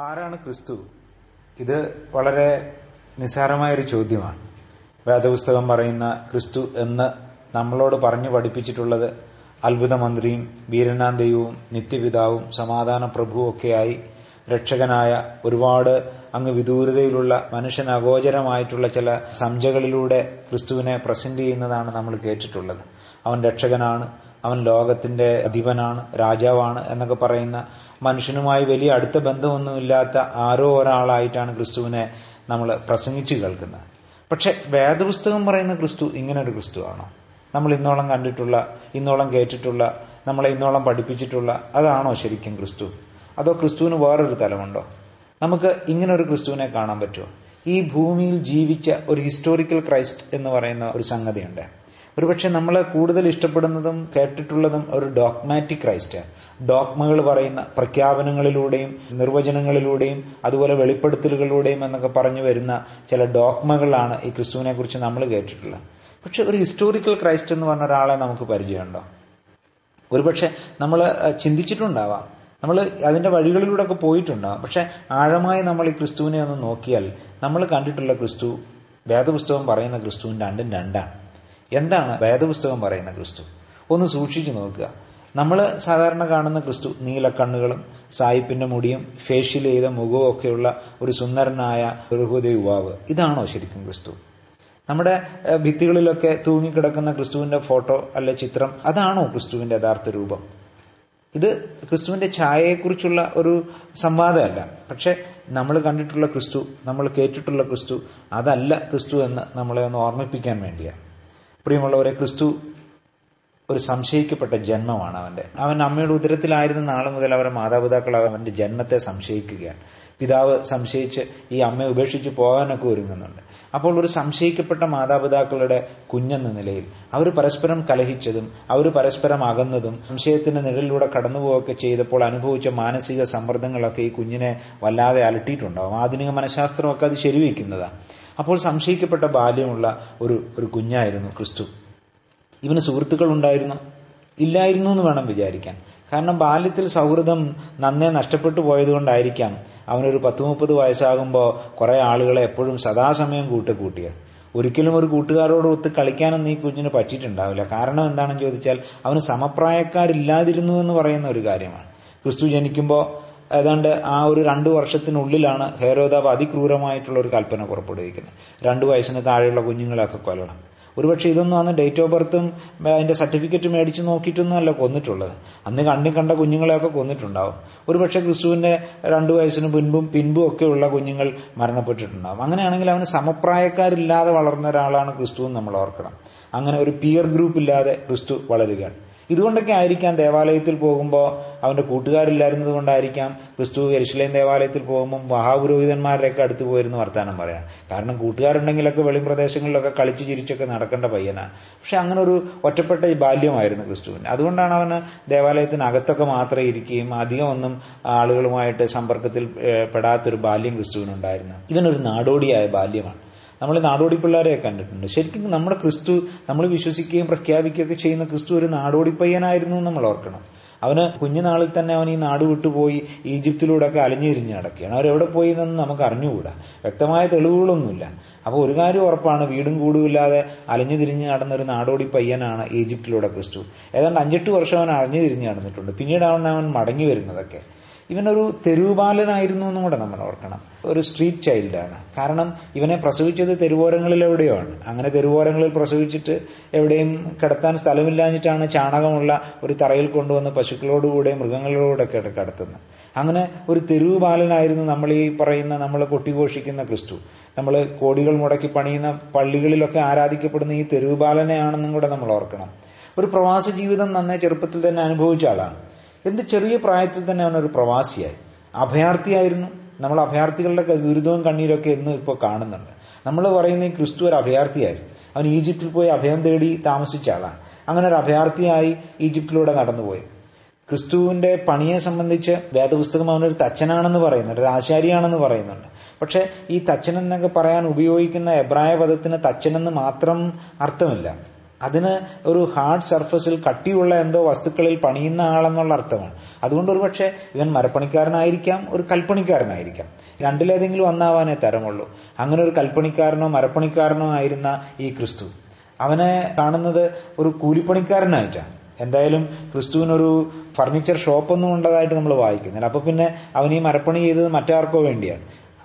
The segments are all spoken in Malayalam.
ആരാണ് ക്രിസ്തു? ഇത് വളരെ നിസ്സാരമായ ഒരു ചോദ്യമാണ്. വേദപുസ്തകം പറയുന്ന ക്രിസ്തു എന്ന് നമ്മളോട് പറഞ്ഞു പഠിപ്പിച്ചിട്ടുള്ളത് അത്ഭുതമന്ത്രിയും വീരനാം ദൈവവും നിത്യപിതാവും സമാധാന പ്രഭുവും ഒക്കെയായി രക്ഷകനായ ഒരുപാട് അങ്ങ് വിദൂരതയിലുള്ള മനുഷ്യൻ അഗോചരമായിട്ടുള്ള ചില സംജകളിലൂടെ ക്രിസ്തുവിനെ പ്രസന്റ് ചെയ്യുന്നതാണ് നമ്മൾ കേട്ടിട്ടുള്ളത്. അവൻ രക്ഷകനാണ് അവൻ ലോകത്തിന്റെ അധിപനാണ് രാജാവാണ് എന്നൊക്കെ പറയുന്ന മനുഷ്യനുമായി വലിയ അടുത്ത ബന്ധമൊന്നുമില്ലാത്ത ആരോ ഒരാളായിട്ടാണ് ക്രിസ്തുവിനെ നമ്മൾ പ്രസംഗിച്ചു കേൾക്കുന്നത്. പക്ഷെ വേദപുസ്തകം പറയുന്ന ക്രിസ്തു ഇങ്ങനൊരു ക്രിസ്തുവാണോ? നമ്മൾ ഇന്നോളം കണ്ടിട്ടുള്ള ഇന്നോളം കേട്ടിട്ടുള്ള നമ്മളെ ഇന്നോളം പഠിപ്പിച്ചിട്ടുള്ള അതാണോ ശരിക്കും ക്രിസ്തു? അതോ ക്രിസ്തുവിന് വേറൊരു തലമുണ്ടോ? നമുക്ക് ഇങ്ങനൊരു ക്രിസ്തുവിനെ കാണാൻ പറ്റുമോ? ഈ ഭൂമിയിൽ ജീവിച്ച ഒരു ഹിസ്റ്റോറിക്കൽ ക്രൈസ്റ്റ് എന്ന് പറയുന്ന ഒരു സംഗതിയുണ്ട്. ഒരുപക്ഷെ നമ്മൾ കൂടുതൽ ഇഷ്ടപ്പെടുന്നതും കേട്ടിട്ടുള്ളതും ഒരു ഡോക്മാറ്റിക് ക്രൈസ്റ്റ് ഡോക്മകൾ പറയുന്ന പ്രഖ്യാപനങ്ങളിലൂടെയും നിർവചനങ്ങളിലൂടെയും അതുപോലെ വെളിപ്പെടുത്തലുകളിലൂടെയും എന്നൊക്കെ പറഞ്ഞു വരുന്ന ചില ഡോക്മകളാണ് ഈ ക്രിസ്തുവിനെ കുറിച്ച് നമ്മൾ കേട്ടിട്ടുള്ളത്. പക്ഷെ ഒരു ഹിസ്റ്റോറിക്കൽ ക്രൈസ്റ്റ് എന്ന് പറഞ്ഞ ഒരാളെ നമുക്ക് പരിചയമുണ്ടോ? ഒരുപക്ഷെ നമ്മൾ ചിന്തിച്ചിട്ടുണ്ടാവാം. നമ്മൾ അതിന്റെ വഴികളിലൂടെ ഒക്കെ പോയിട്ടുണ്ടാവും. പക്ഷെ ആഴമായി നമ്മൾ ഈ ക്രിസ്തുവിനെ ഒന്ന് നോക്കിയാൽ നമ്മൾ കണ്ടിട്ടുള്ള ക്രിസ്തു വേദപുസ്തകം പറയുന്ന ക്രിസ്തുവിൻ രണ്ടും രണ്ടാണ്. എന്താണ് വേദപുസ്തകം പറയുന്ന ക്രിസ്തു? ഒന്ന് സൂക്ഷിച്ചു നോക്കുക. നമ്മൾ സാധാരണ കാണുന്ന ക്രിസ്തു നീലക്കണ്ണുകളും സായിപ്പിന്റെ മുടിയും ഫേഷ്യൽ ചെയ്ത മുഖവും ഒക്കെയുള്ള ഒരു സുന്ദരനായ ബഹുദ യുവാവ്. ഇതാണോ ശരിക്കും ക്രിസ്തു? നമ്മുടെ ഭിത്തികളിലൊക്കെ തൂങ്ങിക്കിടക്കുന്ന ക്രിസ്തുവിന്റെ ഫോട്ടോ അല്ലെ ചിത്രം അതാണോ ക്രിസ്തുവിന്റെ യഥാർത്ഥ രൂപം? ഇത് ക്രിസ്തുവിന്റെ ഛായയെക്കുറിച്ചുള്ള ഒരു സംവാദമല്ല. പക്ഷെ നമ്മൾ കണ്ടിട്ടുള്ള ക്രിസ്തു നമ്മൾ കേട്ടിട്ടുള്ള ക്രിസ്തു അതല്ല ക്രിസ്തു എന്ന് നമ്മളെ ഒന്ന് ഓർമ്മിപ്പിക്കാൻ വേണ്ടിയാണ്. പ്രിയമുള്ളവരെ ക്രിസ്തു ഒരു സംശയിക്കപ്പെട്ട ജന്മമാണ് അവന്റെ. അവൻ അമ്മയുടെ ഉദരത്തിലായിരുന്ന നാൾ മുതൽ അവരുടെ മാതാപിതാക്കൾ അവന്റെ ജന്മത്തെ സംശയിക്കുകയാണ്. പിതാവ് സംശയിച്ച് ഈ അമ്മയെ ഉപേക്ഷിച്ച് പോകാനൊക്കെ ഒരുങ്ങുന്നുണ്ട്. അപ്പോൾ ഒരു സംശയിക്കപ്പെട്ട മാതാപിതാക്കളുടെ കുഞ്ഞെന്ന നിലയിൽ അവർ പരസ്പരം കലഹിച്ചതും അവർ പരസ്പരം അകന്നതും സംശയത്തിന്റെ നിഴലിലൂടെ കടന്നുപോവുകയൊക്കെ ചെയ്തപ്പോൾ അനുഭവിച്ച മാനസിക സമ്മർദ്ദങ്ങളൊക്കെ ഈ കുഞ്ഞിനെ വല്ലാതെ അലട്ടിയിട്ടുണ്ടാവും. ആധുനിക മനഃശാസ്ത്രമൊക്കെ അത് ശരിവെക്കുന്നതാണ്. അപ്പോൾ സംശയിക്കപ്പെട്ട ബാല്യമുള്ള ഒരു ഒരു കുഞ്ഞായിരുന്നു ക്രിസ്തു. ഇവന് സുഹൃത്തുക്കൾ ഉണ്ടായിരുന്നു ഇല്ലായിരുന്നു എന്ന് വേണം വിചാരിക്കാൻ. കാരണം ബാല്യത്തിൽ സൗഹൃദം നന്നേ നഷ്ടപ്പെട്ടു പോയതുകൊണ്ടായിരിക്കാം അവനൊരു പത്ത് മുപ്പത് വയസ്സാകുമ്പോൾ കുറെ ആളുകളെ എപ്പോഴും സദാസമയം കൂട്ട് കൂട്ടിയത് ഒരിക്കലും ഒരു കൂട്ടുകാരോട് ഒത്ത് കളിക്കാനൊന്നും ഈ കുഞ്ഞിന് പറ്റിയിട്ടുണ്ടാവില്ല. കാരണം എന്താണെന്ന് ചോദിച്ചാൽ അവന് സമപ്രായക്കാരില്ലാതിരുന്നു എന്ന് പറയുന്ന ഒരു കാര്യമാണ്. ക്രിസ്തു ജനിക്കുമ്പോൾ ഏതാണ്ട് ആ ഒരു രണ്ടു വർഷത്തിനുള്ളിലാണ് ഹേരോദാവ് അതിക്രൂരമായിട്ടുള്ള ഒരു കൽപ്പന പുറപ്പെടുവിക്കുന്നത്. രണ്ടു വയസ്സിന് താഴെയുള്ള കുഞ്ഞുങ്ങളെയൊക്കെ കൊല്ലണം. ഒരുപക്ഷെ ഇതൊന്നും അന്ന് ഡേറ്റ് ഓഫ് ബർത്തും അതിന്റെ സർട്ടിഫിക്കറ്റ് മേടിച്ച് നോക്കിയിട്ടൊന്നും അല്ല കൊന്നിട്ടുള്ളത്. അന്ന് കണ്ണി കണ്ട കുഞ്ഞുങ്ങളെയൊക്കെ കൊന്നിട്ടുണ്ടാവും. ഒരുപക്ഷെ ക്രിസ്തുവിന്റെ രണ്ടു വയസ്സിന് മുൻപും പിൻപും ഒക്കെയുള്ള കുഞ്ഞുങ്ങൾ മരണപ്പെട്ടിട്ടുണ്ടാവും. അങ്ങനെയാണെങ്കിൽ അവന് സമപ്രായക്കാരില്ലാതെ വളർന്ന ഒരാളാണ് ക്രിസ്തു എന്ന് നമ്മൾ ഓർക്കണം. അങ്ങനെ ഒരു പിയർ ഗ്രൂപ്പ് ഇല്ലാതെ ക്രിസ്തു വളരുകയാണ്. ഇതുകൊണ്ടൊക്കെ ആയിരിക്കാം ദേവാലയത്തിൽ പോകുമ്പോൾ അവന്റെ കൂട്ടുകാരില്ലായിരുന്നത് കൊണ്ടായിരിക്കാം ക്രിസ്തു എരിശിലേം ദേവാലയത്തിൽ പോകുമ്പോൾ മഹാപുരോഹിതന്മാരുടെയൊക്കെ അടുത്ത് പോയിരുന്നു വർത്താനം പറയാം. കാരണം കൂട്ടുകാരുണ്ടെങ്കിലൊക്കെ വെളിപ്രദേശങ്ങളിലൊക്കെ കളിച്ചു ചിരിച്ചൊക്കെ നടക്കേണ്ട പയ്യനാണ് പക്ഷെ അങ്ങനെ ഒരു ഒറ്റപ്പെട്ട ബാല്യമായിരുന്നു ക്രിസ്തുവിന്. അതുകൊണ്ടാണ് അവന് ദേവാലയത്തിനകത്തൊക്കെ മാത്രമേ ഇരിക്കുകയും അധികം ഒന്നും ആളുകളുമായിട്ട് സമ്പർക്കത്തിൽ പെടാത്തൊരു ബാല്യം ക്രിസ്തുവിനുണ്ടായിരുന്നു ഇവനൊരു നാടോടിയായ ബാല്യമാണ്. നമ്മൾ നാടോടി പിള്ളേരെ കണ്ടിട്ടുണ്ട്. ശരിക്കും നമ്മുടെ ക്രിസ്തു നമ്മൾ വിശ്വസിക്കുകയും പ്രഖ്യാപിക്കുകയൊക്കെ ചെയ്യുന്ന ക്രിസ്തു ഒരു നാടോടി പയ്യനായിരുന്നു നമ്മൾ ഓർക്കണം. അവന് കുഞ്ഞുനാളിൽ തന്നെ അവൻ ഈ നാട് വിട്ടുപോയി ഈജിപ്തിലൂടെ ഒക്കെ അലഞ്ഞിരിഞ്ഞ് നടക്കുകയാണ്. അവരെവിടെ പോയി എന്നൊന്നും നമുക്ക് അറിഞ്ഞുകൂടാ. വ്യക്തമായ തെളിവുകളൊന്നുമില്ല. അപ്പോൾ ഒരു കാര്യം ഉറപ്പാണ് വീടും കൂടുമില്ലാതെ അലഞ്ഞു തിരിഞ്ഞ് നടന്ന ഒരു നാടോടി പയ്യനാണ് ഈജിപ്തിലൂടെ ക്രിസ്തു. ഏതാണ്ട് അഞ്ചെട്ട് വർഷം അവൻ അലഞ്ഞു തിരിഞ്ഞ് നടന്നിട്ടുണ്ട്. പിന്നീട് അവൻ അവൻ മടങ്ങി വരുന്നതൊക്കെ. ഇവനൊരു തെരുവുപാലനായിരുന്നു എന്നും കൂടെ നമ്മൾ ഓർക്കണം. ഒരു സ്ട്രീറ്റ് ചൈൽഡാണ് കാരണം ഇവനെ പ്രസവിച്ചത് തെരുവോരങ്ങളിൽ എവിടെയാണ് അങ്ങനെ തെരുവോരങ്ങളിൽ പ്രസവിച്ചിട്ട് എവിടെയും കിടത്താൻ സ്ഥലമില്ലാഞ്ഞിട്ടാണ് ചാണകമുള്ള ഒരു തറയിൽ കൊണ്ടുവന്ന് പശുക്കളോടുകൂടെ മൃഗങ്ങളോടൊക്കെ കിടത്തുന്നത്. അങ്ങനെ ഒരു തെരുവുപാലനായിരുന്നു നമ്മൾ ഈ പറയുന്ന നമ്മൾ കൊട്ടിഘോഷിക്കുന്ന ക്രിസ്തു. നമ്മൾ കോടികൾ മുടക്കി പണിയുന്ന പള്ളികളിലൊക്കെ ആരാധിക്കപ്പെടുന്ന ഈ തെരുവുബാലനെയാണെന്നും കൂടെ നമ്മൾ ഓർക്കണം. ഒരു പ്രവാസ ജീവിതം നന്നേ ചെറുപ്പത്തിൽ തന്നെ അനുഭവിച്ച ആളാണ്. എന്റെ ചെറിയ പ്രായത്തിൽ തന്നെ അവനൊരു പ്രവാസിയായി. അഭയാർത്ഥിയായിരുന്നു. നമ്മൾ അഭയാർത്ഥികളുടെ ദുരിതവും കണ്ണീരൊക്കെ എന്ന് ഇപ്പോൾ കാണുന്നുണ്ട്. നമ്മൾ പറയുന്ന ക്രിസ്തു ഒരു അഭയാർത്ഥിയായിരുന്നു. അവൻ ഈജിപ്തിൽ പോയി അഭയം തേടി താമസിച്ച ആളാണ്. അങ്ങനെ ഒരു അഭയാർത്ഥിയായി ഈജിപ്തിലൂടെ നടന്നുപോയി. ക്രിസ്തുവിന്റെ പണിയെ സംബന്ധിച്ച് വേദപുസ്തകം അവനൊരു തച്ചനാണെന്ന് പറയുന്നുണ്ട്. ഒരു ആശാരിയാണെന്ന് പറയുന്നുണ്ട്. പക്ഷേ ഈ തച്ചൻ എന്നൊക്കെ പറയാൻ ഉപയോഗിക്കുന്ന എബ്രായ പദത്തിന് തച്ചനെന്ന് മാത്രം അർത്ഥമില്ല. അതിന് ഒരു ഹാർഡ് സർഫസിൽ കട്ടിയുള്ള എന്തോ വസ്തുക്കളിൽ പണിയുന്ന ആളെന്നുള്ള അർത്ഥമാണ്. അതുകൊണ്ട് ഒരു പക്ഷേ ഇവൻ മരപ്പണിക്കാരനായിരിക്കാം ഒരു കൽപ്പണിക്കാരനായിരിക്കാം. രണ്ടിലേതെങ്കിലും ഒന്നാവാനേ തരമുള്ളൂ. അങ്ങനെ ഒരു കൽപ്പണിക്കാരനോ മരപ്പണിക്കാരനോ ആയിരുന്ന ഈ ക്രിസ്തു. അവനെ കാണുന്നത് ഒരു കൂലിപ്പണിക്കാരനായിട്ടാണ്. എന്തായാലും ക്രിസ്തുവിനൊരു ഫർണിച്ചർ ഷോപ്പൊന്നും ഉണ്ടതായിട്ട് നമ്മൾ വായിക്കുന്നില്ല. അപ്പൊ പിന്നെ അവൻ ഈ മരപ്പണി ചെയ്തത് മറ്റാർക്കോ വേണ്ടിയാണ്.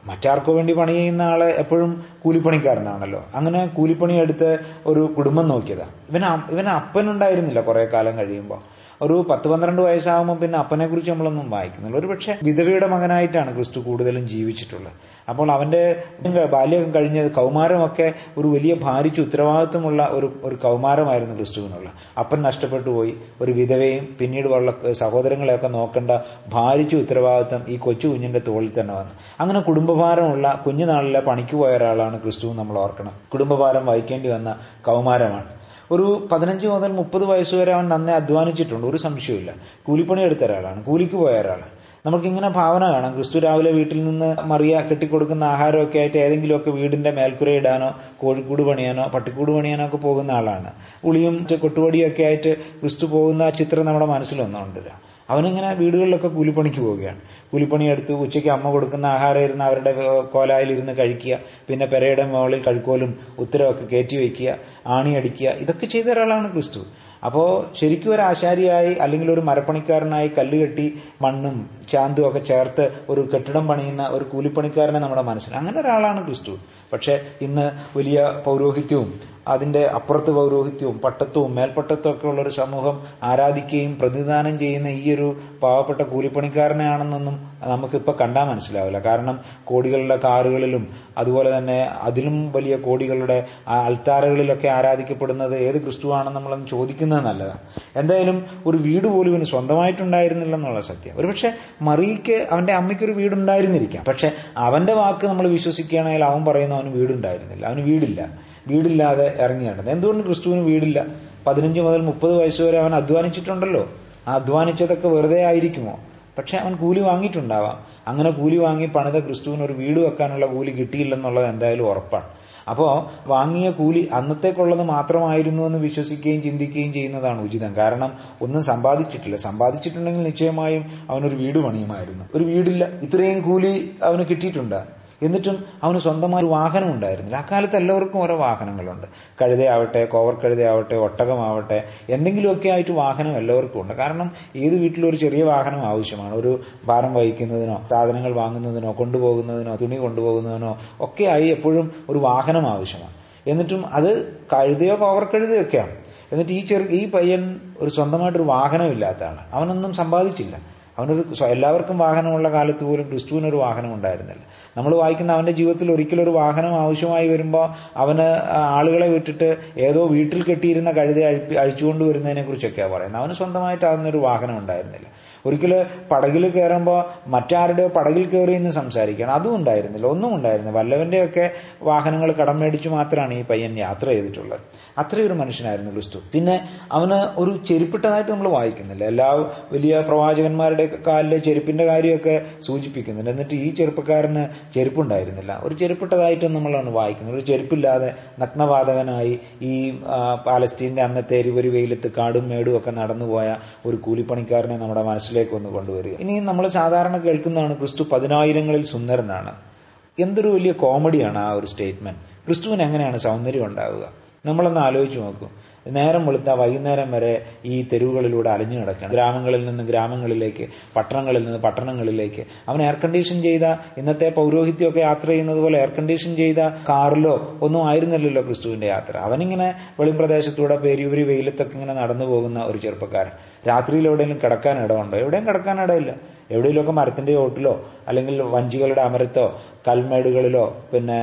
മറ്റാർക്കോ വേണ്ടി പണി ചെയ്യുന്ന ആൾ എപ്പോഴും കൂലിപ്പണിക്കാരനാണല്ലോ. അങ്ങനെ കൂലിപ്പണി എടുത്ത് ഒരു കുടുംബം നോക്കിയതാ. ഇവന് ഇവന് അപ്പനുണ്ടായിരുന്നില്ല കുറെ കാലം കഴിയുമ്പോൾ ഒരു പത്ത് പന്ത്രണ്ട് വയസ്സാകുമ്പോൾ പിന്നെ അപ്പനെ കുറിച്ച് നമ്മളൊന്നും വായിക്കുന്നില്ല. ഒരു പക്ഷെ വിധവയുടെ മകനായിട്ടാണ് ക്രിസ്തു കൂടുതലും ജീവിച്ചിട്ടുള്ളത്. അപ്പോൾ അവന്റെ ബാല്യം കഴിഞ്ഞ കൗമാരമൊക്കെ ഒരു വലിയ ഭാരിച്ച ഉത്തരവാദിത്വമുള്ള ഒരു ഒരു കൗമാരമായിരുന്നു ക്രിസ്തുവിനുള്ള. അപ്പൻ നഷ്ടപ്പെട്ടു പോയി. ഒരു വിധവയും പിന്നീട് ഉള്ള സഹോദരങ്ങളെയൊക്കെ നോക്കേണ്ട ഭാരിച്ച ഉത്തരവാദിത്വം ഈ കൊച്ചു കുഞ്ഞിന്റെ തോളിൽ തന്നെ വന്നു. അങ്ങനെ കുടുംബഭാരമുള്ള കുഞ്ഞുനാളിലെ പണിക്ക് പോയ ഒരാളാണ് ക്രിസ്തു നമ്മൾ ഓർക്കണം. കുടുംബഭാരം വഹിക്കേണ്ടി വന്ന കൗമാരമാണ്. ഒരു പതിനഞ്ച് മുതൽ മുപ്പത് വയസ്സ് വരെ അവൻ നന്നേ അധ്വാനിച്ചിട്ടുണ്ട്. ഒരു സംശയമില്ല കൂലിപ്പണി എടുത്ത ഒരാളാണ്. കൂലിക്ക് പോയ ഒരാളാണ്. നമുക്കിങ്ങനെ ഭാവന കാണാം. ക്രിസ്തു രാവിലെ വീട്ടിൽ നിന്ന് മറിയ കെട്ടിക്കൊടുക്കുന്ന ആഹാരമൊക്കെ ആയിട്ട് ഏതെങ്കിലുമൊക്കെ വീടിന്റെ മേൽക്കുര ഇടാനോ കോഴിക്കൂട് പണിയാനോ പട്ടിക്കൂട് പണിയാനോ ഒക്കെ പോകുന്ന ആളാണ്. ഉളിയും കൊട്ടുപടിയൊക്കെ ആയിട്ട് ക്രിസ്തു പോകുന്ന ആ ചിത്രം നമ്മുടെ മനസ്സിലൊന്നുണ്ട് അവനിങ്ങനെ വീടുകളിലൊക്കെ കൂലിപ്പണിക്ക് പോവുകയാണ്. കൂലിപ്പണി എടുത്ത് ഉച്ചയ്ക്ക് അമ്മ കൊടുക്കുന്ന ആഹാരം ഇരുന്ന് അവരുടെ കോലായിൽ ഇരുന്ന് കഴിക്കുക. പിന്നെ പെരയുടെ മുകളിൽ കഴുക്കോലും ഉത്തരവൊക്കെ കയറ്റി വയ്ക്കുക ആണി അടിക്കുക. ഇതൊക്കെ ചെയ്ത ഒരാളാണ് ക്രിസ്തു. അപ്പോ ശരിക്കും ഒരു ആശാരിയായി അല്ലെങ്കിൽ ഒരു മരപ്പണിക്കാരനായി കല്ലുകെട്ടി മണ്ണും ചാന്തും ഒക്കെ ചേർത്ത് ഒരു കെട്ടിടം പണിയുന്ന ഒരു കൂലിപ്പണിക്കാരനെ നമ്മുടെ മനസ്സിൽ. അങ്ങനെ ഒരാളാണ് ക്രിസ്തു. പക്ഷെ ഇന്ന് വലിയ പൗരോഹിത്യവും അതിന്റെ അപ്പുറത്ത് പൗരോഹിത്യവും പട്ടത്വവും മേൽപ്പട്ടത്വം ഒക്കെ ഉള്ള ഒരു സമൂഹം ആരാധിക്കുകയും പ്രതിദാനം ചെയ്യുന്ന ഈ ഒരു പാവപ്പെട്ട കൂലിപ്പണിക്കാരനെയാണെന്നൊന്നും നമുക്കിപ്പോ കണ്ടാൽ മനസ്സിലാവില്ല. കാരണം കോടികളുടെ കാറുകളിലും അതുപോലെ തന്നെ അതിലും വലിയ കോടികളുടെ അൽത്താരകളിലൊക്കെ ആരാധിക്കപ്പെടുന്നത് ഏത് ക്രിസ്തുവാണെന്ന് നമ്മളൊന്ന് ചോദിക്കുന്നത് നല്ലതാണ് എന്തായാലും ഒരു വീട് പോലും ഇവന് സ്വന്തമായിട്ടുണ്ടായിരുന്നില്ലെന്നുള്ള സത്യം. ഒരുപക്ഷെ മറിയയ്ക്ക് അവന്റെ അമ്മയ്ക്കൊരു വീടുണ്ടായിരുന്നിരിക്കാം. പക്ഷെ അവന്റെ വാക്ക് നമ്മൾ വിശ്വസിക്കുകയാണെങ്കിൽ അവൻ പറയുന്ന അവന് വീടുണ്ടായിരുന്നില്ല. അവന് വീടില്ല. വീടില്ലാതെ ഇറങ്ങിയാണ് എന്തുകൊണ്ട് ക്രിസ്തുവിന് വീടില്ല? പതിനഞ്ച് മുതൽ മുപ്പത് വയസ്സ് വരെ അവൻ അധ്വാനിച്ചിട്ടുണ്ടല്ലോ. ആ അധ്വാനിച്ചതൊക്കെ വെറുതെ ആയിരിക്കുമോ? പക്ഷെ അവൻ കൂലി വാങ്ങിയിട്ടുണ്ടാവാം. അങ്ങനെ കൂലി വാങ്ങി പണിത ക്രിസ്തുവിന് ഒരു വീട് വെക്കാനുള്ള കൂലി കിട്ടിയില്ലെന്നുള്ളത് എന്തായാലും ഉറപ്പാണ്. അപ്പോ വാങ്ങിയ കൂലി അന്നത്തേക്കുള്ളത് മാത്രമായിരുന്നു എന്ന് വിശ്വസിക്കുകയും ചിന്തിക്കുകയും ചെയ്യുന്നതാണ് ഉചിതം. കാരണം ഒന്നും സമ്പാദിച്ചിട്ടില്ല. സമ്പാദിച്ചിട്ടുണ്ടെങ്കിൽ നിശ്ചയമായും അവനൊരു വീട് പണിയുമായിരുന്നു. ഒരു വീടില്ല. ഇത്രയും കൂലി അവന് കിട്ടിയിട്ടുണ്ട്? എന്നിട്ടും അവന് സ്വന്തമായ ഒരു വാഹനം ഉണ്ടായിരുന്നില്ല. അക്കാലത്ത് എല്ലാവർക്കും ഓരോ വാഹനങ്ങളുണ്ട്. കഴുതയാവട്ടെ കോവർ കഴുതയാവട്ടെ ഒട്ടകമാവട്ടെ എന്തെങ്കിലുമൊക്കെ ആയിട്ട് വാഹനം എല്ലാവർക്കും ഉണ്ട്. കാരണം ഏത് വീട്ടിലും ഒരു ചെറിയ വാഹനം ആവശ്യമാണ്. ഒരു ഭാരം വഹിക്കുന്നതിനോ സാധനങ്ങൾ വാങ്ങുന്നതിനോ കൊണ്ടുപോകുന്നതിനോ തുണി കൊണ്ടുപോകുന്നതിനോ ഒക്കെ ആയി എപ്പോഴും ഒരു വാഹനം ആവശ്യമാണ്. എന്നിട്ടും അത് കഴുതയോ കോവർ കഴുതയോ ഒക്കെയാണ്. എന്നിട്ട് ഈ ചെറു ഈ പയ്യൻ ഒരു സ്വന്തമായിട്ടൊരു വാഹനം ഇല്ലാത്തതാണ്. അവനൊന്നും സമ്പാദിച്ചില്ല. അവനൊരു എല്ലാവർക്കും വാഹനമുള്ള കാലത്ത് പോലും ക്രിസ്തുവിനൊരു വാഹനം ഉണ്ടായിരുന്നില്ല. നമ്മൾ വായിക്കുന്ന അവന്റെ ജീവിതത്തിൽ ഒരിക്കലും ഒരു വാഹനം ആവശ്യമായി വരുമ്പോൾ അവന് ആളുകളെ വിട്ടിട്ട് ഏതോ വീട്ടിൽ കെട്ടിയിരുന്ന കഴുത അഴിപ്പി അഴിച്ചുകൊണ്ട് വരുന്നതിനെ കുറിച്ചൊക്കെയാണ് പറയുന്നത്. അവന് സ്വന്തമായിട്ട് അതൊന്നൊരു വാഹനം ഉണ്ടായിരുന്നില്ല. ഒരിക്കൽ പടകിൽ കയറുമ്പോൾ മറ്റാരുടെയോ പടകിൽ കയറി എന്ന് സംസാരിക്കണം. അതും ഉണ്ടായിരുന്നില്ല. ഒന്നും ഉണ്ടായിരുന്നില്ല. വല്ലവന്റെയൊക്കെ വാഹനങ്ങൾ കടം മേടിച്ചു മാത്രമാണ് ഈ പയ്യൻ യാത്ര ചെയ്തിട്ടുള്ളത്. അത്രയൊരു മനുഷ്യനായിരുന്നു ക്രിസ്തു. പിന്നെ അവന് ഒരു ചെരുപ്പിട്ടതായിട്ട് നമ്മൾ വായിക്കുന്നില്ല. എല്ലാ വലിയ പ്രവാചകന്മാരുടെ കാലിലെ ചെരുപ്പിന്റെ കാര്യമൊക്കെ സൂചിപ്പിക്കുന്നുണ്ട്. എന്നിട്ട് ഈ ചെറുപ്പക്കാരന് ചെരുപ്പുണ്ടായിരുന്നില്ല. ഒരു ചെരുപ്പിട്ടതായിട്ട് നമ്മളാണ് വായിക്കുന്നത്. ഒരു ചെരുപ്പില്ലാതെ നഗ്നവാതകനായി ഈ പാലസ്തീന്റെ അന്നത്തെ എരിവരി വെയിലത്ത് കാടും മേടും ഒക്കെ നടന്നുപോയ ഒരു കൂലിപ്പണിക്കാരനെ നമ്മുടെ മനസ്സിലേക്ക് ഒന്ന് കൊണ്ടുവരിക. ഇനി നമ്മൾ സാധാരണ കേൾക്കുന്നതാണ് ക്രിസ്തു പതിനായിരങ്ങളിൽ സുന്ദരനാണ്. എന്തൊരു വലിയ കോമഡിയാണ് ആ ഒരു സ്റ്റേറ്റ്മെന്റ്. ക്രിസ്തുവിന് എങ്ങനെയാണ് സൗന്ദര്യം ഉണ്ടാവുക? നമ്മളൊന്ന് ആലോചിച്ച് നോക്കൂ. നേരം വെളുത്ത വൈകുന്നേരം വരെ ഈ തെരുവുകളിലൂടെ അലഞ്ഞു കിടക്കണം ഗ്രാമങ്ങളിൽ നിന്ന് ഗ്രാമങ്ങളിലേക്ക് പട്ടണങ്ങളിൽ നിന്ന് പട്ടണങ്ങളിലേക്ക്. അവൻ എയർ കണ്ടീഷൻ ചെയ്ത ഇന്നത്തെ പൗരോഹിത്യമൊക്കെ യാത്ര ചെയ്യുന്നത് പോലെ എയർ കണ്ടീഷൻ ചെയ്ത കാറിലോ ഒന്നും ആയിരുന്നില്ലല്ലോ ക്രിസ്തുവിന്റെ യാത്ര. അവനിങ്ങനെ വെളിപ്രദേശത്തൂടെ പേരിയൂരി വെയിലത്തൊക്കെ ഇങ്ങനെ നടന്നു പോകുന്ന ഒരു ചെറുപ്പക്കാരൻ. രാത്രിയിൽ എവിടെയെങ്കിലും കിടക്കാൻ ഇടമുണ്ടോ എവിടെയും കിടക്കാൻ ഇടയില്ല. എവിടെയെങ്കിലുമൊക്കെ മരത്തിന്റെ ചോട്ടിലോ അല്ലെങ്കിൽ വഞ്ചികളുടെ അമരത്തോ കൽമേടുകളിലോ പിന്നെ